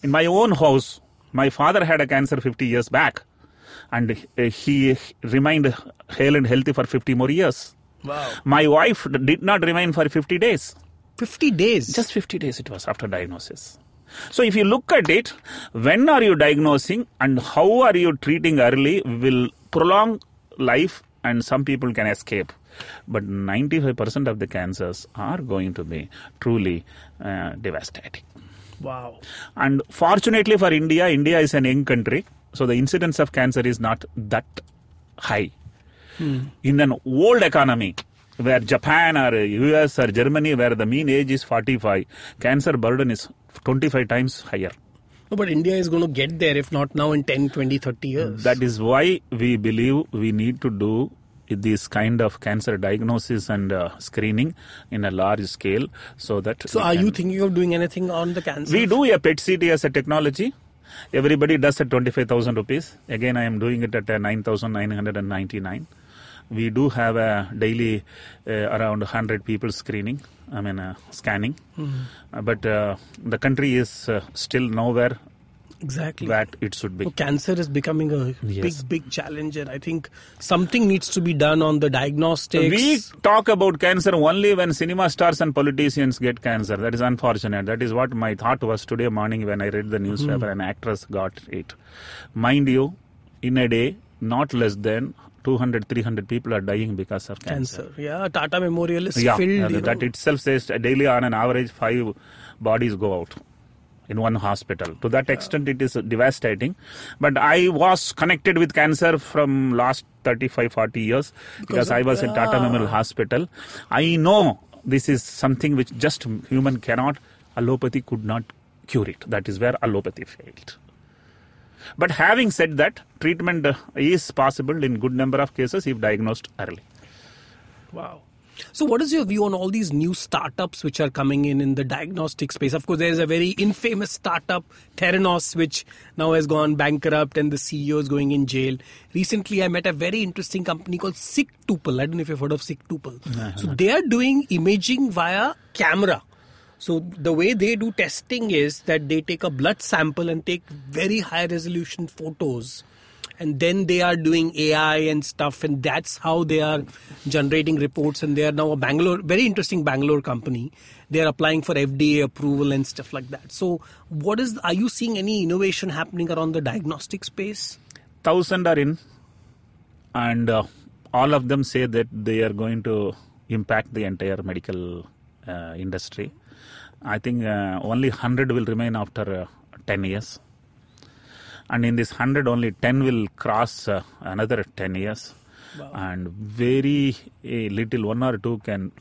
[SPEAKER 4] In my own house, my father had a cancer 50 years back and he remained hale and healthy for 50 more years.
[SPEAKER 3] Wow.
[SPEAKER 4] My wife did not remain for 50 days.
[SPEAKER 3] 50 days.
[SPEAKER 4] Just 50 days it was after diagnosis. So if you look at it, when are you diagnosing and how are you treating early will prolong life and some people can escape. But 95% of the cancers are going to be truly uh, devastating.
[SPEAKER 3] wow.
[SPEAKER 4] And fortunately for India, India is an young country, so the incidence of cancer is not that high. In an old economy, where Japan or US or Germany, where the mean age is 45, cancer burden is 25 times higher.
[SPEAKER 3] No, but India is going to get there, if not now, in 10, 20, 30 years.
[SPEAKER 4] That is why we believe we need to do this kind of cancer diagnosis and uh, screening in a large scale so that
[SPEAKER 3] so, are
[SPEAKER 4] can-
[SPEAKER 3] you thinking of doing anything on the cancer?
[SPEAKER 4] We do a PET CT as a technology. Everybody does at 25,000 rupees. Again, I am doing it at uh, 9,999. We do have a daily uh, around 100 people screening, I mean, uh, scanning. Uh, but uh, the country is uh, still nowhere
[SPEAKER 3] Exactly.
[SPEAKER 4] that it should be.
[SPEAKER 3] So cancer is becoming a
[SPEAKER 4] Yes.
[SPEAKER 3] big, big challenge, and I think something needs to be done on the diagnostics.
[SPEAKER 4] We talk about cancer only when cinema stars and politicians get cancer. That is unfortunate. That is what my thought was today morning when I read the newspaper.
[SPEAKER 3] Hmm.
[SPEAKER 4] An actress got it. Mind you, in a day, not less than 200, 300 people are dying because of cancer.
[SPEAKER 3] cancer. Yeah, Tata Memorial is
[SPEAKER 4] Yeah,
[SPEAKER 3] filled. you
[SPEAKER 4] that
[SPEAKER 3] know.
[SPEAKER 4] itself says daily on an average five bodies go out in one hospital. To that extent, it is devastating. But I was connected with cancer from last 35, 40 years because,
[SPEAKER 3] of-
[SPEAKER 4] I was in Tata. Memorial Hospital. I know this is something which just human cannot, allopathy could not cure it. That is where allopathy failed. But having said that, treatment is possible in good number of cases if diagnosed early.
[SPEAKER 3] Wow. So, what is your view on all these new startups which are coming in in the diagnostic space? Of course, there is a very infamous startup, Theranos, which now has gone bankrupt and the CEO is going in jail. Recently, I met a very interesting company called SigTuple. I don't know if you've heard of SigTuple. So, they are doing imaging via camera. So, the way they do testing is that they take a blood sample and take very high resolution photos and then they are doing AI and stuff, and that's how they are generating reports. And they are now a Bangalore, very interesting Bangalore company. They are applying for FDA approval and stuff like that. So, what is? Are you seeing any innovation happening around the diagnostic space?
[SPEAKER 4] thousand are in, and uh, all of them say that they are going to impact the entire medical uh, industry. I think uh, only hundred will remain after uh, ten years, and in this hundred, only ten will cross uh, another ten years, and very little, one or two can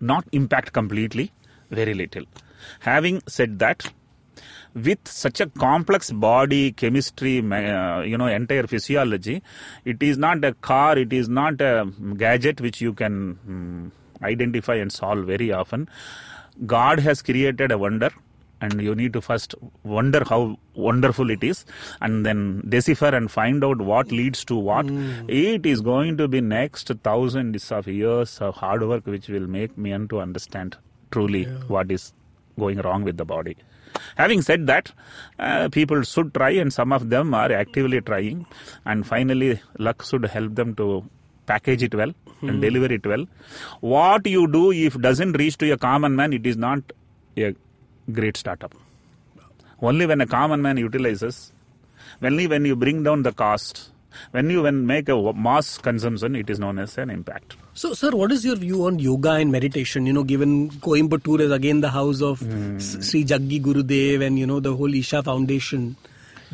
[SPEAKER 4] not impact completely, very little. Having said that, with such a complex body chemistry uh, you know entire physiology it is not a car it is not a gadget which you can mm, identify and solve very often god has created a wonder and you need to first wonder how wonderful it is and then decipher and find out what leads to what. It is going to be next thousands of years of hard work which will make men to understand truly what is going wrong with the body. Having said that, uh, people should try, and some of them are actively trying. And finally, luck should help them to package it well and hmm. deliver it well. What you do if doesn't reach to a common man, it is not a great startup. Only when a common man utilizes, only when you bring down the cost, when you when make a mass consumption, it is known as an impact.
[SPEAKER 3] So, sir, what is your view on yoga and meditation? You know, given Coimbatore is again the house of hmm. S- Sri Jaggi Gurudev and you know the whole Isha Foundation.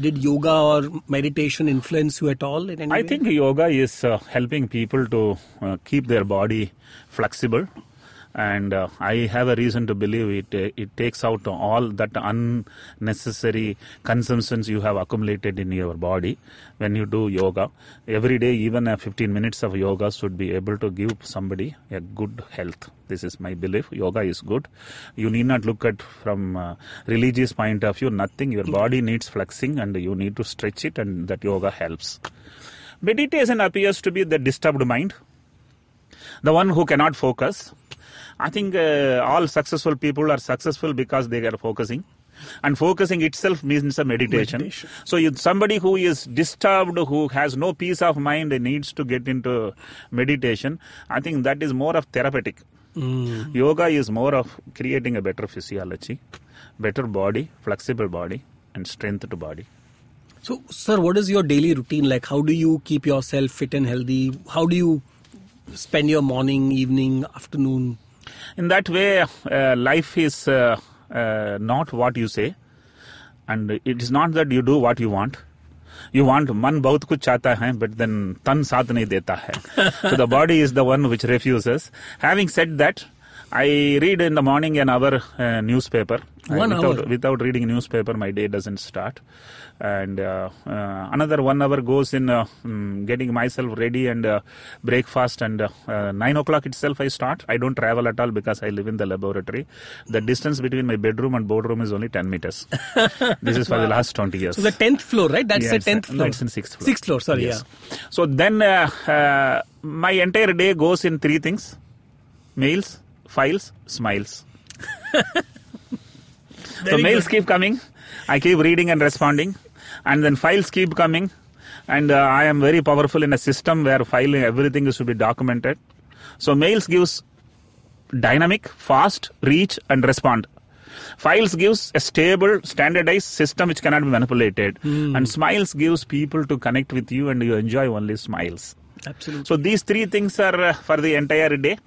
[SPEAKER 3] Did yoga or meditation influence you at all in any
[SPEAKER 4] I
[SPEAKER 3] way?
[SPEAKER 4] think yoga is uh, helping people to uh, keep their body flexible, and uh, I have a reason to believe it. Uh, it takes out all that unnecessary consumptions you have accumulated in your body when you do yoga. Every day, even uh, 15 minutes of yoga should be able to give somebody a good health. This is my belief. Yoga is good. You need not look at from uh, religious point of view. Nothing. Your body needs flexing, and you need to stretch it, and that yoga helps. Meditation appears to be the disturbed mind, the one who cannot focus. I think uh, all successful people are successful because they are focusing. And focusing itself means a meditation.
[SPEAKER 3] Meditation.
[SPEAKER 4] So, somebody who is disturbed, who has no peace of mind, needs to get into meditation. I think that is more of therapeutic. Yoga is more of creating a better physiology, better body, flexible body, and strength to body.
[SPEAKER 3] So, sir, what is your daily routine like? How do you keep yourself fit and healthy? How do you spend your morning, evening, afternoon?
[SPEAKER 4] in that way uh, life is uh, uh, not what you say and it is not that you do what you want you want man बहुत कुछ चाहता है but then tan साथ नहीं देता है so the body is the one which refuses having said that I read in the morning an hour uh, newspaper.
[SPEAKER 3] One
[SPEAKER 4] without,
[SPEAKER 3] hour?
[SPEAKER 4] Without reading newspaper, my day doesn't start. And uh, uh, another one hour goes in uh, mm, getting myself ready and uh, breakfast. And uh, uh, nine o'clock itself, I start. I don't travel at all because I live in the laboratory. The distance between my bedroom and boardroom is only ten meters. <laughs> this is for the last twenty years.
[SPEAKER 3] So, the 10th floor, right? That's
[SPEAKER 4] Yeah,
[SPEAKER 3] the
[SPEAKER 4] it's-
[SPEAKER 3] 10th
[SPEAKER 4] no,
[SPEAKER 3] floor.
[SPEAKER 4] it's in sixth floor.
[SPEAKER 3] Sixth floor, sorry,
[SPEAKER 4] Yes.
[SPEAKER 3] yeah.
[SPEAKER 4] So then uh, uh, my entire day goes in three things mails, files, smiles. <laughs> so mails keep coming. I keep reading and responding. and then files keep coming. And uh, I am very powerful in a system where filing everything is to be documented. So mails gives dynamic, fast, reach, and respond. Files gives a stable, standardized system which cannot be manipulated. And smiles gives people to connect with you and you enjoy only smiles.
[SPEAKER 3] Absolutely.
[SPEAKER 4] So these three things are uh, for the entire day.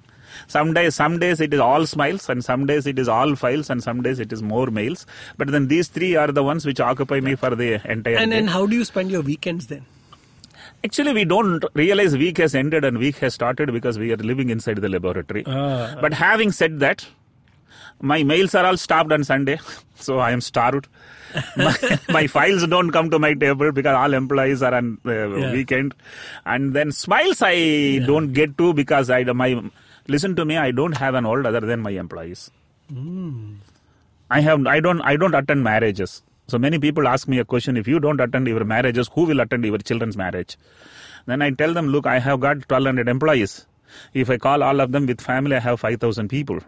[SPEAKER 4] Some days, some days it is all smiles, and some days it is all files, and some days it is more mails. But then these three are the ones which occupy me for the entire
[SPEAKER 3] and
[SPEAKER 4] day.
[SPEAKER 3] and how do you spend your weekends then?
[SPEAKER 4] Actually, we don't realize week has ended and week has started because we are living inside the laboratory.
[SPEAKER 3] Ah.
[SPEAKER 4] but having said that, my mails are all stopped on Sunday, <laughs> so I am starved. <laughs> my, my files don't come to my table because all employees are on uh,
[SPEAKER 3] Yeah.
[SPEAKER 4] weekend, and then smiles I don't get to because I my listen to me. I don't have an old other than my employees. I have I don't I don't attend marriages. So many people ask me a question: If you don't attend your marriages, who will attend your children's marriage? Then I tell them, look, I have got 1200 employees. If I call all of them with family, I have 5000 people.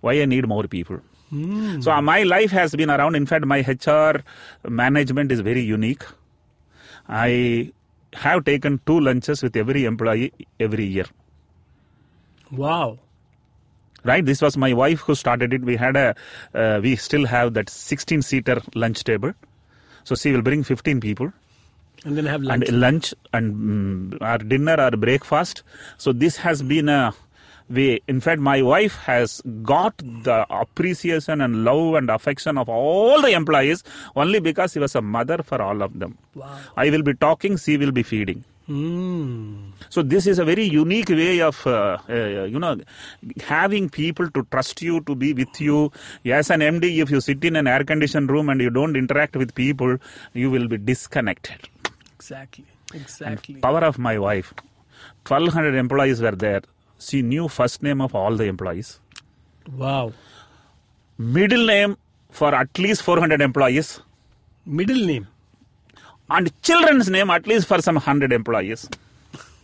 [SPEAKER 4] Why I need more people? So uh, my life has been around. In fact, my HR management is very unique. I have taken two lunches with every employee every year.
[SPEAKER 3] Wow.
[SPEAKER 4] right this was my wife who started it we had a uh, we still have that 16 seater lunch table so she will bring 15 people
[SPEAKER 3] And then have lunch.
[SPEAKER 4] and lunch and mm, our dinner or breakfast so this has been a way in fact my wife has got the appreciation and love and affection of all the employees only because she was a mother for all of them
[SPEAKER 3] Wow.
[SPEAKER 4] i will be talking she will be feeding
[SPEAKER 3] Hmm.
[SPEAKER 4] so this is a very unique way of, uh, uh, you know, having people to trust you, to be with you. As an MD, if you sit in an air-conditioned room and you don't interact with people, you will be disconnected.
[SPEAKER 3] Exactly. Exactly.
[SPEAKER 4] Power of my wife. 1200 employees were there. She knew first name of all the employees.
[SPEAKER 3] Wow.
[SPEAKER 4] Middle name for at least 400 employees.
[SPEAKER 3] Middle name.
[SPEAKER 4] And children's name at least for some 100 employees.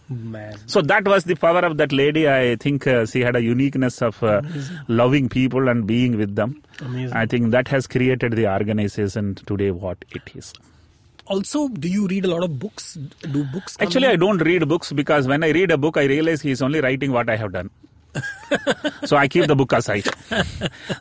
[SPEAKER 3] Man.
[SPEAKER 4] So that was the power of that lady. I think uh, she had a uniqueness of uh, loving people and being with them.
[SPEAKER 3] Amazing.
[SPEAKER 4] I think that has created the organization today what it is.
[SPEAKER 3] Also, do you read a lot of books? Do books
[SPEAKER 4] Actually, I don't read books because when I read a book, I realize he is only writing what I have done. So I keep the book aside.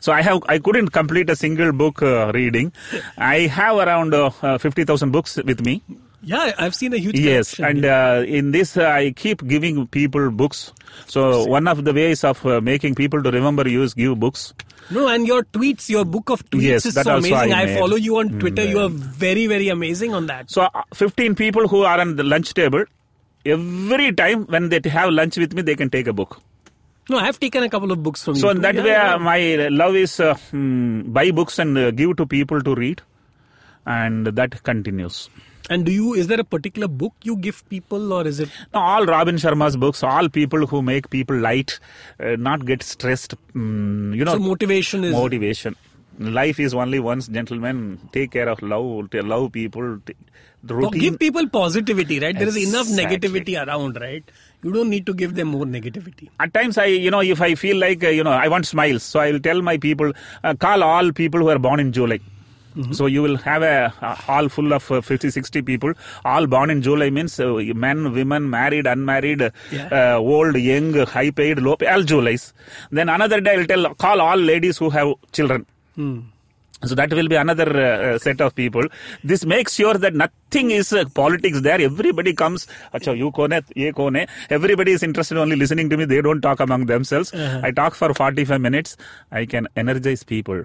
[SPEAKER 4] so I have I couldn't complete a single book uh, reading. I have around uh, uh, fifty thousand books with me.
[SPEAKER 3] Yeah, I've seen a huge
[SPEAKER 4] Yes, and uh, in this uh, I keep giving people books. So one of the ways of uh, making people to remember you is give books.
[SPEAKER 3] No, and your tweets, your book of tweets
[SPEAKER 4] Yes,
[SPEAKER 3] is so amazing.
[SPEAKER 4] I
[SPEAKER 3] I, follow you on Twitter.
[SPEAKER 4] Mm,
[SPEAKER 3] You are very, very amazing on that.
[SPEAKER 4] So uh, 15 people who are on the lunch table, every time when they have lunch with me, they can take a book.
[SPEAKER 3] No, I have taken a couple of books from you.
[SPEAKER 4] So in that
[SPEAKER 3] Yeah,
[SPEAKER 4] way,
[SPEAKER 3] yeah.
[SPEAKER 4] my love is uh, mm, buy books and uh, give to people to read, and that continues.
[SPEAKER 3] And do you? Is there a particular book you give people, or is it?
[SPEAKER 4] Now, all Robin Sharma's books, all people who make people light, uh, not get stressed. Mm, you know,
[SPEAKER 3] So motivation is.
[SPEAKER 4] motivation. Life is only once, gentlemen. Take care of love, love people. The routine.
[SPEAKER 3] give people positivity, right? There is enough negativity around, right? You don't need to give them more negativity.
[SPEAKER 4] At times, I, you know, if I feel like, uh, you know, I want smiles, so I will tell my people, uh, call all people who are born in July. So you will have a, a hall full of uh, 50, 60 people, all born in July means uh, men, women, married, unmarried,
[SPEAKER 3] Yeah.
[SPEAKER 4] uh, old, young, high paid, low paid, all Julys. Then another day I will tell, call all ladies who have children. So that will be another uh, uh, set of people. This makes sure that nothing is uh, politics there. Everybody comes. Acha, you kone, ye kone. Everybody is interested only listening to me. They don't talk among themselves. I talk for 45 minutes. I can energize people.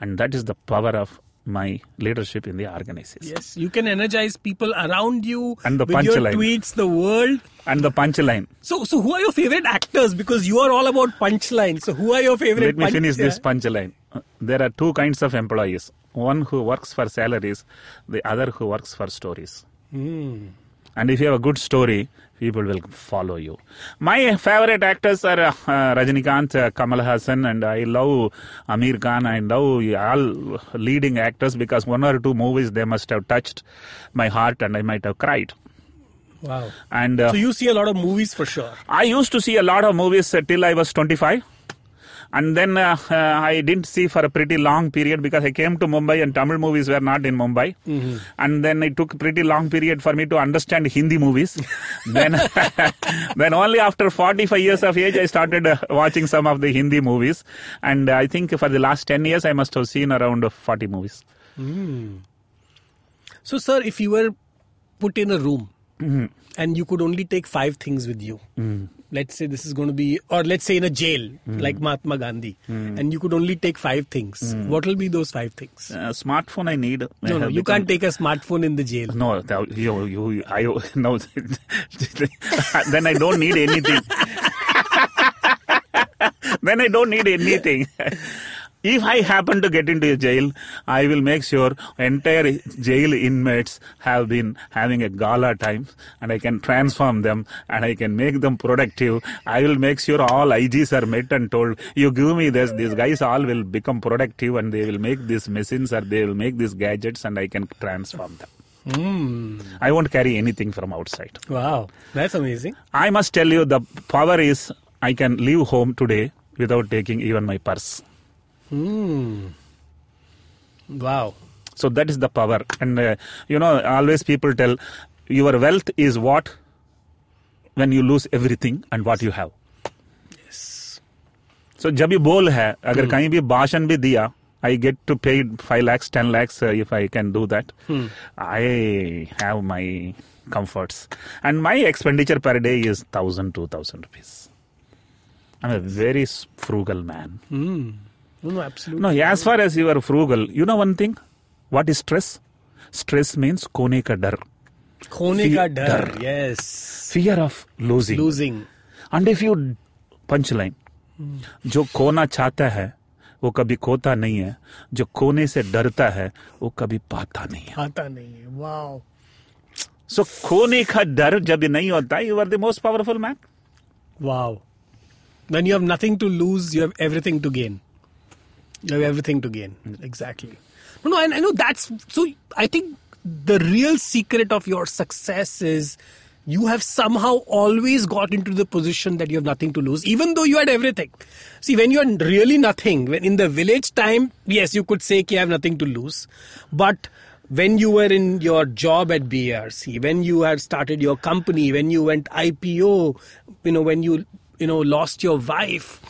[SPEAKER 4] And that is the power of my leadership in the organization.
[SPEAKER 3] Yes, you can energize people around you
[SPEAKER 4] And the
[SPEAKER 3] with your
[SPEAKER 4] punchline.
[SPEAKER 3] tweets, the world.
[SPEAKER 4] And the punchline.
[SPEAKER 3] So, so who are your favorite actors? Because you are all about punchline. So, who are your favorite?
[SPEAKER 4] Let me
[SPEAKER 3] punch-
[SPEAKER 4] finish this punchline. There are two kinds of employees. One who works for salaries, the other who works for stories. And if you have a good story, people will follow you. My favorite actors are uh, uh, Rajinikanth, uh, Kamal Haasan, and I love Aamir Khan. I love all leading actors because one or two movies they must have touched my heart, and I might have cried.
[SPEAKER 3] Wow.
[SPEAKER 4] And uh,
[SPEAKER 3] So you see a lot of movies for sure.
[SPEAKER 4] I used to see a lot of movies uh, till I was 25. And then uh, uh, I didn't see for a pretty long period because I came to Mumbai and Tamil movies were not in Mumbai. And then it took a pretty long period for me to understand Hindi movies. <laughs> then, <laughs> then only after 45 years of age I started uh, watching some of the Hindi movies. And I think for the last 10 years I must have seen around 40 movies.
[SPEAKER 3] So, sir, if you were put in a room
[SPEAKER 4] Mm-hmm.
[SPEAKER 3] and you could only take five things with you, let's say this is going to be, or let's say in a jail
[SPEAKER 4] Mm-hmm.
[SPEAKER 3] like Mahatma Gandhi, and you could only take five things, what will be those five things?
[SPEAKER 4] Uh, smartphone I need. I
[SPEAKER 3] no, no, you
[SPEAKER 4] become-
[SPEAKER 3] can't take a smartphone in the jail.
[SPEAKER 4] No, that- you, you, I, <laughs> no. <laughs> then I don't need anything. <laughs> then I don't need anything. If I happen to get into a jail, I will make sure entire jail inmates have been having a gala time and I can transform them and I can make them productive. I will make sure all IGs are met and told, you give me this, these guys all will become productive and they will make these machines or they will make these gadgets and I can transform them. Hmm. I won't carry anything from outside.
[SPEAKER 3] Wow, that's amazing.
[SPEAKER 4] I must tell you the power is I can leave home today without taking even my purse.
[SPEAKER 3] Wow.
[SPEAKER 4] So that is the power. And uh, you know, always people tell your wealth is what when you lose everything and what you have. Yes. So जब भी बोल है अगर कहीं भी भाषण भी दिया I get to pay 5 lakhs, 10 lakhs uh, if I can do that. I have my comforts. And my expenditure per day is 1000, 2000 rupees. I'm a very s- frugal man.
[SPEAKER 3] No, no, absolutely.
[SPEAKER 4] No, as far as you are frugal, you know one thing? What is stress? Stress means kone ka dar. Fear-
[SPEAKER 3] का डर
[SPEAKER 4] डर.
[SPEAKER 3] yes
[SPEAKER 4] Fear of losing.
[SPEAKER 3] losing
[SPEAKER 4] And if you punchline, जो खोना चाहता है वो कभी खोता नहीं है जो खोने से डरता है वो कभी पाता नहीं है
[SPEAKER 3] आता नहीं है wow
[SPEAKER 4] सो खोने का डर जब नहीं होता you are the most powerful man
[SPEAKER 3] wow when you have nothing to lose you have everything to gain you have everything to gain. Exactly. No no and I know that's so I think the real secret of your success is you have somehow always got into the position that you have nothing to lose even though you had everything. See when you're really nothing when in the village time yes you could say "Ki, i have nothing to lose. But when you were in your job at brc when you had started your company when you went ipo you know when you you know lost your wife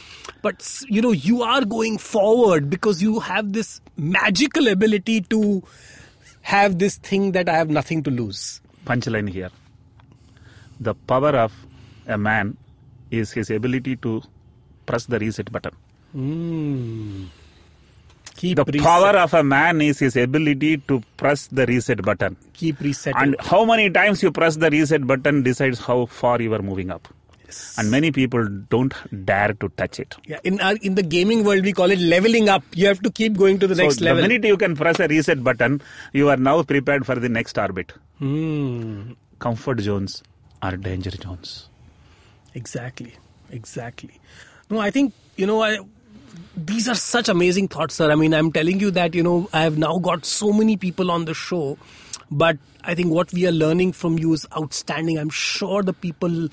[SPEAKER 3] but you know you are going forward because you have this magical ability to have this thing that i have nothing to lose.
[SPEAKER 4] Punchline here. The power of a man is his ability to press the reset button. Hmm.
[SPEAKER 3] Keep
[SPEAKER 4] the
[SPEAKER 3] reset-
[SPEAKER 4] power of a man is his ability to press the reset button.
[SPEAKER 3] Keep resetting.
[SPEAKER 4] And how many times you press the reset button decides how far you are moving up and many people don't dare to touch it
[SPEAKER 3] Yeah, in our, in the gaming world, we call it leveling up. You have to keep going to the next
[SPEAKER 4] so
[SPEAKER 3] level.
[SPEAKER 4] the minute you can press a reset button you are now prepared for the next orbit
[SPEAKER 3] Hmm.
[SPEAKER 4] comfort zones are danger zones
[SPEAKER 3] Exactly, exactly. No, I think you know. I, these are such amazing thoughts, sir. I mean, I'm telling you that you know I have now got so many people on the show, but I think what we are learning from you is outstanding. I'm sure the people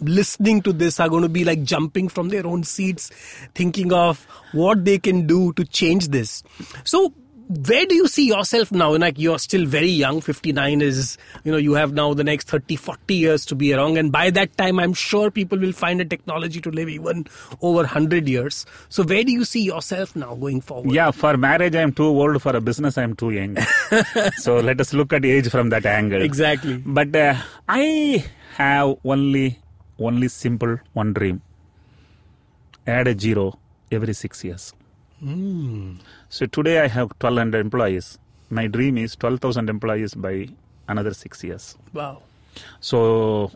[SPEAKER 3] listening to this are going to be like jumping from their own seats, thinking of what they can do to change this. So. Where do you see yourself now? Like you're still very young. 59 is, you know, you have now the next 30, 40 years to be around. And by that time, I'm sure people will find a technology to live even over 100 years. So where do you see yourself now going forward?
[SPEAKER 4] yeah for marriage i am too old for a business i am too young <laughs> so let us look at age from that angle
[SPEAKER 3] Exactly.
[SPEAKER 4] but uh, i have only only simple one dream. Add a zero every 6 years. Hmm. So today i have 1200 employees. My dream is 12000 employees by another 6 years.
[SPEAKER 3] Wow.
[SPEAKER 4] so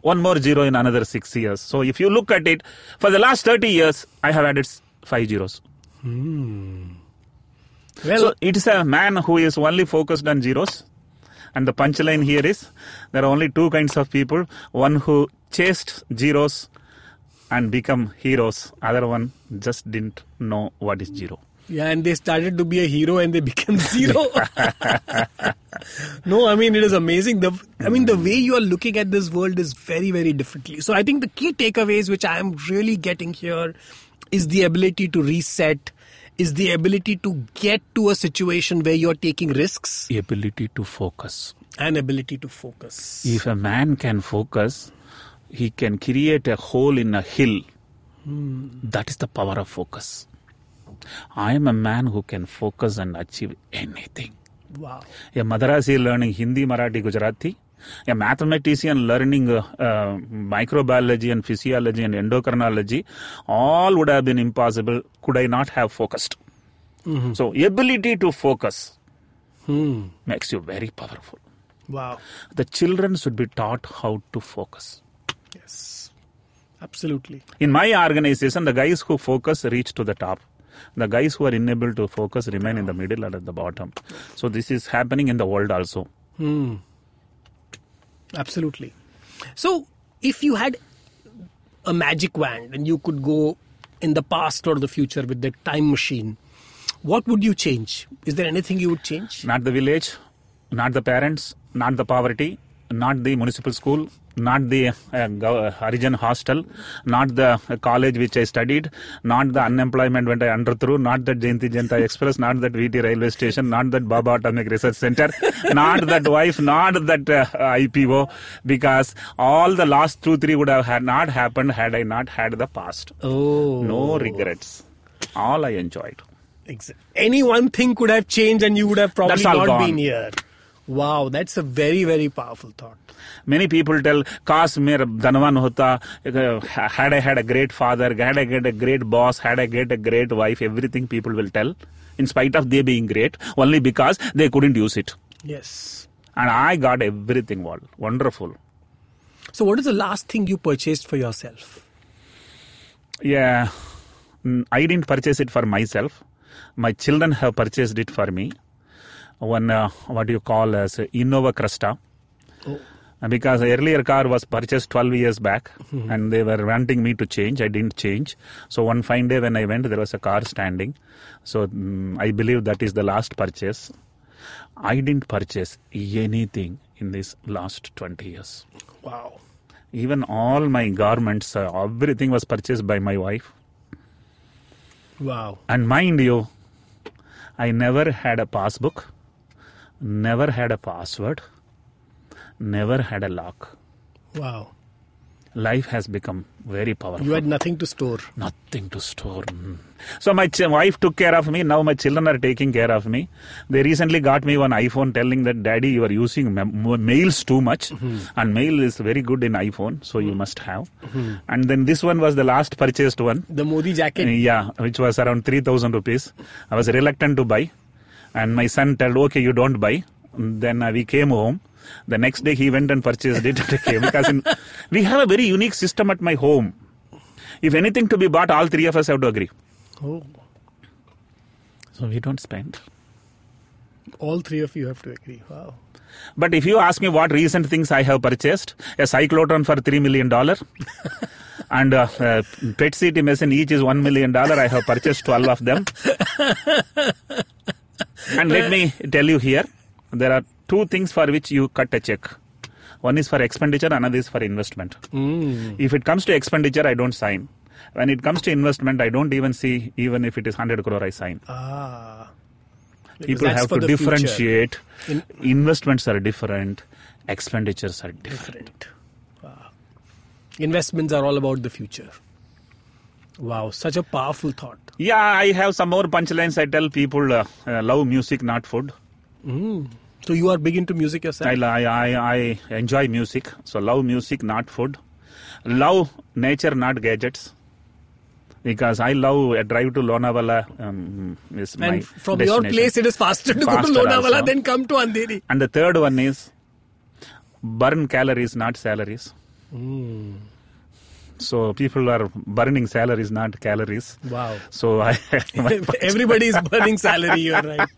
[SPEAKER 4] one more zero in another 6 years. So if you look at it for the last 30 years i have added 5 zeros. Hmm.
[SPEAKER 3] Well,
[SPEAKER 4] so it is a man who is only focused on zeros. And the punchline here is there are only two kinds of people one who chased zeros and become heroes, other one just didn't know what is zero.
[SPEAKER 3] yeah, and they started to be a hero and they became <laughs> zero. <laughs> no, I mean it is amazing. The I mean the way you are looking at this world is very very differently. So I think the key takeaways which I am really getting here is the ability to reset, is the ability to get to a situation where you're taking risks, The
[SPEAKER 4] Ability to focus.
[SPEAKER 3] An ability to focus.
[SPEAKER 4] If a man can focus, he can create a hole in a hill. That is the power of focus. I am a man who can focus and achieve anything.
[SPEAKER 3] Wow.
[SPEAKER 4] A Madrasi learning Hindi, Marathi, Gujarati. A mathematician learning uh, uh, microbiology and physiology and endocrinology. All would have been impossible could I not have focused. So, ability to focus makes you very powerful.
[SPEAKER 3] Wow.
[SPEAKER 4] The children should be taught how to focus.
[SPEAKER 3] Yes. Absolutely.
[SPEAKER 4] In my organization, the guys who focus reach to the top. The guys who are unable to focus remain in the middle and at the bottom. So this is happening in the world also.
[SPEAKER 3] Absolutely. So, if you had a magic wand and you could go in the past or the future with the time machine, what would you change? Is there anything you would change?
[SPEAKER 4] Not the village, not the parents, not the poverty, not the municipal school, not the uh, uh, hostel, not the college which I studied, not the unemployment when I underthrew, not the Jayanti Janta Express, not that VT railway station, not that Bhabha Atomic Research Center, <laughs> not that wife, not that uh, IPO, because all the last two, three would have had not happened had I not had the past.
[SPEAKER 3] Oh.
[SPEAKER 4] No regrets. All I enjoyed.
[SPEAKER 3] Any one thing could have changed and you would have probably not
[SPEAKER 4] gone.
[SPEAKER 3] been here. Wow, that's a very, very powerful thought.
[SPEAKER 4] Many people tell, Kaas mera dhanvan hota, had I had a great father, had I get a great boss, had I get a great wife, everything people will tell, in spite of they being great, only because they couldn't use it.
[SPEAKER 3] Yes.
[SPEAKER 4] And I got everything, Wal. Wonderful.
[SPEAKER 3] So, what is the last thing you purchased for yourself?
[SPEAKER 4] Yeah, mm, I didn't purchase it for myself. My children have purchased it for me one uh, what you call as Innova Crysta. Uh, Because the earlier car was purchased 12 years back and they were wanting me to change. I didn't change. So one fine day when I went, there was a car standing. So mm, I believe that is the last purchase. I didn't purchase anything in this last 20 years.
[SPEAKER 3] Wow.
[SPEAKER 4] Even all my garments, uh, everything was purchased by my wife.
[SPEAKER 3] Wow.
[SPEAKER 4] And mind you, I never had a passbook, never had a password, never had a lock.
[SPEAKER 3] Wow.
[SPEAKER 4] Life has become very powerful.
[SPEAKER 3] You had nothing to store.
[SPEAKER 4] Nothing to store. Mm. So my ch- wife took care of me. Now my children are taking care of me. They recently got me one iPhone, telling that, "Daddy, you are using ma- ma- mails too much, hmm. and mail is very good in iPhone, so you hmm. must have." Hmm. And then this one was the last purchased one.
[SPEAKER 3] The Modi jacket.
[SPEAKER 4] Yeah, which was around 3000 rupees. I was reluctant to buy. And my son told, okay, you don't buy. Then uh, we came home. The next day he went and purchased it. <laughs> Okay, because in, we have a very unique system at my home. If anything to be bought, all three of us have to agree.
[SPEAKER 3] Oh.
[SPEAKER 4] So we don't spend.
[SPEAKER 3] All three of you have to agree. Wow.
[SPEAKER 4] But if you ask me what recent things I have purchased, a cyclotron for $3 million <laughs> and uh, uh, PET CT machine each is $1 million. I have purchased 12 of them. <laughs> and let me tell you here, there are two things for which you cut a check. One is for expenditure, another is for investment. If it comes to expenditure, I don't sign. When it comes to investment, I don't even see, even if it is 100 crore, I sign.
[SPEAKER 3] Ah.
[SPEAKER 4] People have to differentiate.
[SPEAKER 3] In-
[SPEAKER 4] Investments are different, expenditures are different.
[SPEAKER 3] Different. Wow. Investments are all about the future. Wow, such a powerful thought.
[SPEAKER 4] Yeah, I have some more punchlines. I tell people uh, uh, love music, not food.
[SPEAKER 3] So you are big into music yourself?
[SPEAKER 4] I, I, I, enjoy music. So love music, not food. Love nature, not gadgets. Because I love a drive to Lonavala um, is my
[SPEAKER 3] and from your place, it is faster to
[SPEAKER 4] Faster
[SPEAKER 3] go to Lonavala
[SPEAKER 4] also.
[SPEAKER 3] than come to Andheri.
[SPEAKER 4] And the third one is burn calories, not salaries.
[SPEAKER 3] Hmm.
[SPEAKER 4] So people are burning salaries, not calories.
[SPEAKER 3] Wow.
[SPEAKER 4] So I, <laughs> <laughs>
[SPEAKER 3] Everybody is burning <laughs> salary, you're right.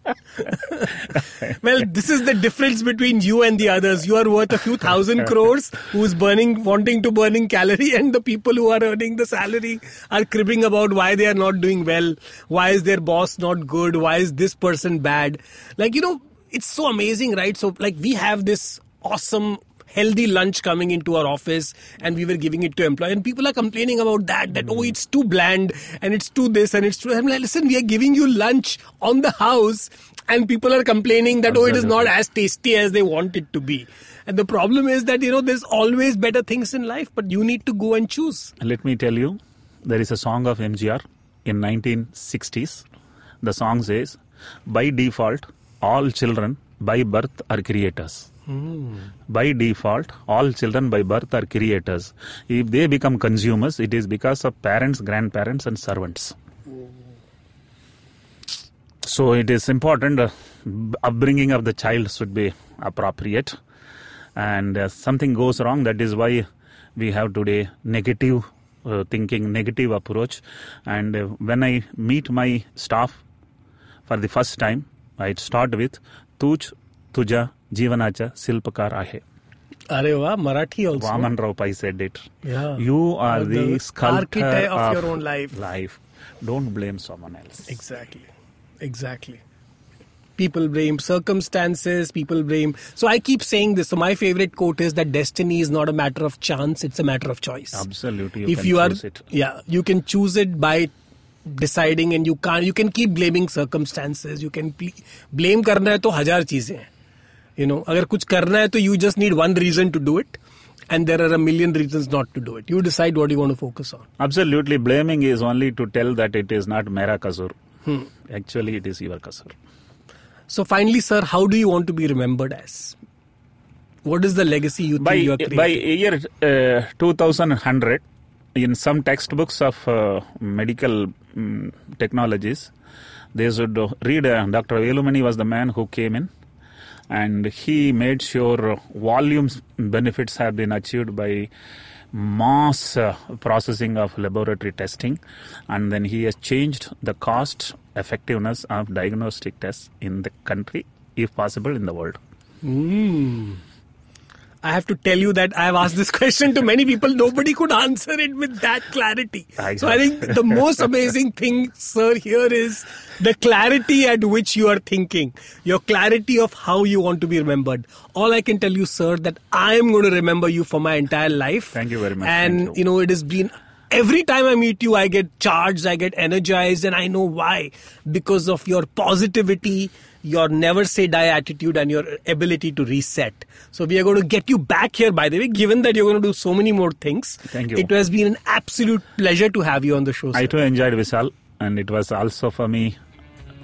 [SPEAKER 3] well, this is the difference between you and the others. You are worth a few thousand crores who's burning, wanting to burning calorie, and the people who are earning the salary are cribbing about why they are not doing well, why is their boss not good, why is this person bad. Like, you know, it's so amazing, right? So, like, we have this awesome healthy lunch coming into our office and we were giving it to employees. And people are complaining about that, that, oh, it's too bland and it's too this and it's too. I'm like, listen, we are giving you lunch on the house and people are complaining that, oh, it is not as tasty as they want it to be. And the problem is that, you know, there's always better things in life, but you need to go and choose.
[SPEAKER 4] Let me tell you, there is a song of MGR in 1960s. The song says, by default, all children by birth are creators. Mm. By default, all children by birth are creators. If they become consumers, it is because of parents, grandparents, and servants. So it is important. Uh, upbringing of the child should be appropriate, and uh, something goes wrong. That is why we have today negative uh, thinking, negative approach. And uh, when I meet my staff for the first time, I start with "Tuj, Tuja, जीवनाचा शिल्पकार आहे
[SPEAKER 3] Are wow, Marathi also.
[SPEAKER 4] Vaman Rao Pai said it.
[SPEAKER 3] Yeah.
[SPEAKER 4] You are
[SPEAKER 3] Or
[SPEAKER 4] the,
[SPEAKER 3] the
[SPEAKER 4] sculptor
[SPEAKER 3] architect of your own life.
[SPEAKER 4] Life. Don't blame someone else.
[SPEAKER 3] Exactly. Exactly. People blame circumstances, people blame. So I keep saying this. So my favorite quote is that destiny is not a matter of chance, it's a matter of choice.
[SPEAKER 4] Absolutely. You
[SPEAKER 3] if
[SPEAKER 4] can
[SPEAKER 3] you are
[SPEAKER 4] choose it.
[SPEAKER 3] yeah, you can choose it by deciding and you can't you can keep blaming circumstances you can ple- blame करना है तो हजार चीजें हैं you know अगर कुछ करना है तो you just need one reason to do it and there are a million reasons not to do it you decide what you want to focus on
[SPEAKER 4] Absolutely. Blaming is only to tell that it is not Mera Kasur.
[SPEAKER 3] Hmm.
[SPEAKER 4] Actually, it is your Kasur.
[SPEAKER 3] so finally sir how do you want to be remembered as what is the legacy you
[SPEAKER 4] by
[SPEAKER 3] think you are creating
[SPEAKER 4] by year uh, 2100 in some textbooks of uh, medical mm, technologies they should uh, read uh, dr velumani was the man who came in and he made sure volumes benefits have been achieved by mass uh, processing of laboratory testing. And then he has changed the cost effectiveness of diagnostic tests in the country if possible in the world
[SPEAKER 3] I have to tell you that I have asked this <laughs> question to many people. Nobody could answer it with that clarity.
[SPEAKER 4] I
[SPEAKER 3] So I think the most <laughs> amazing thing, sir, here is the clarity at which you are thinking, your clarity of how you want to be remembered. All I can tell you, sir, that I am going to remember you for my entire life.
[SPEAKER 4] Thank you very much.
[SPEAKER 3] And
[SPEAKER 4] Thank you.
[SPEAKER 3] know, it has been every time I meet you, I get charged, I get energized, and I know why. Because of your positivity, your never say die attitude, and your ability to reset. So, we are going to get you back here, by the way, given that you're going to do so many more things.
[SPEAKER 4] Thank you.
[SPEAKER 3] It has been an absolute pleasure to have you on the show.
[SPEAKER 4] I too enjoyed Vishal, and it was also for me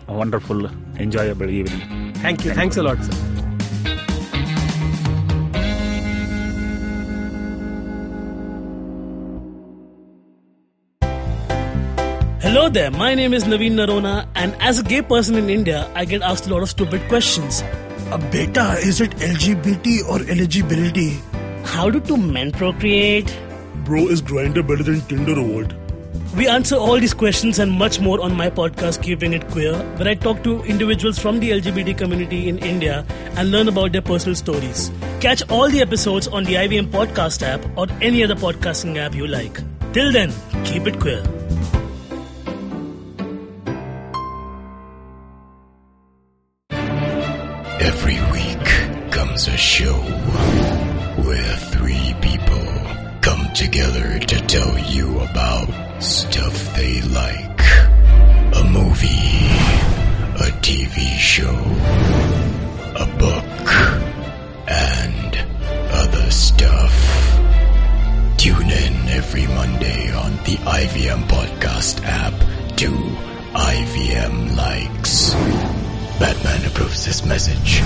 [SPEAKER 4] a wonderful, enjoyable evening.
[SPEAKER 3] Thank you. Thanks a lot, sir.
[SPEAKER 9] Hello there, my name is Naveen Noronha, and as a gay person in India, I get asked a lot of stupid questions.
[SPEAKER 10] Uh, beta, is it LGBT or eligibility?
[SPEAKER 9] How do two men procreate?
[SPEAKER 10] Bro, is Grindr better than Tinder or what?
[SPEAKER 9] We answer all these questions and much more on my podcast, Keeping It Queer, where I talk to individuals from the LGBT community in India and learn about their personal stories. Catch all the episodes on the IVM Podcast app or any other podcasting app you like. Till then, keep it queer.
[SPEAKER 11] Every week comes a show where three people come together to tell you about stuff they like. A movie, a TV show, a book, and other stuff. Tune in every Monday on the IVM Podcast app to IVM Likes. Batman approves this message.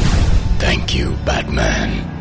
[SPEAKER 11] Thank you, Batman.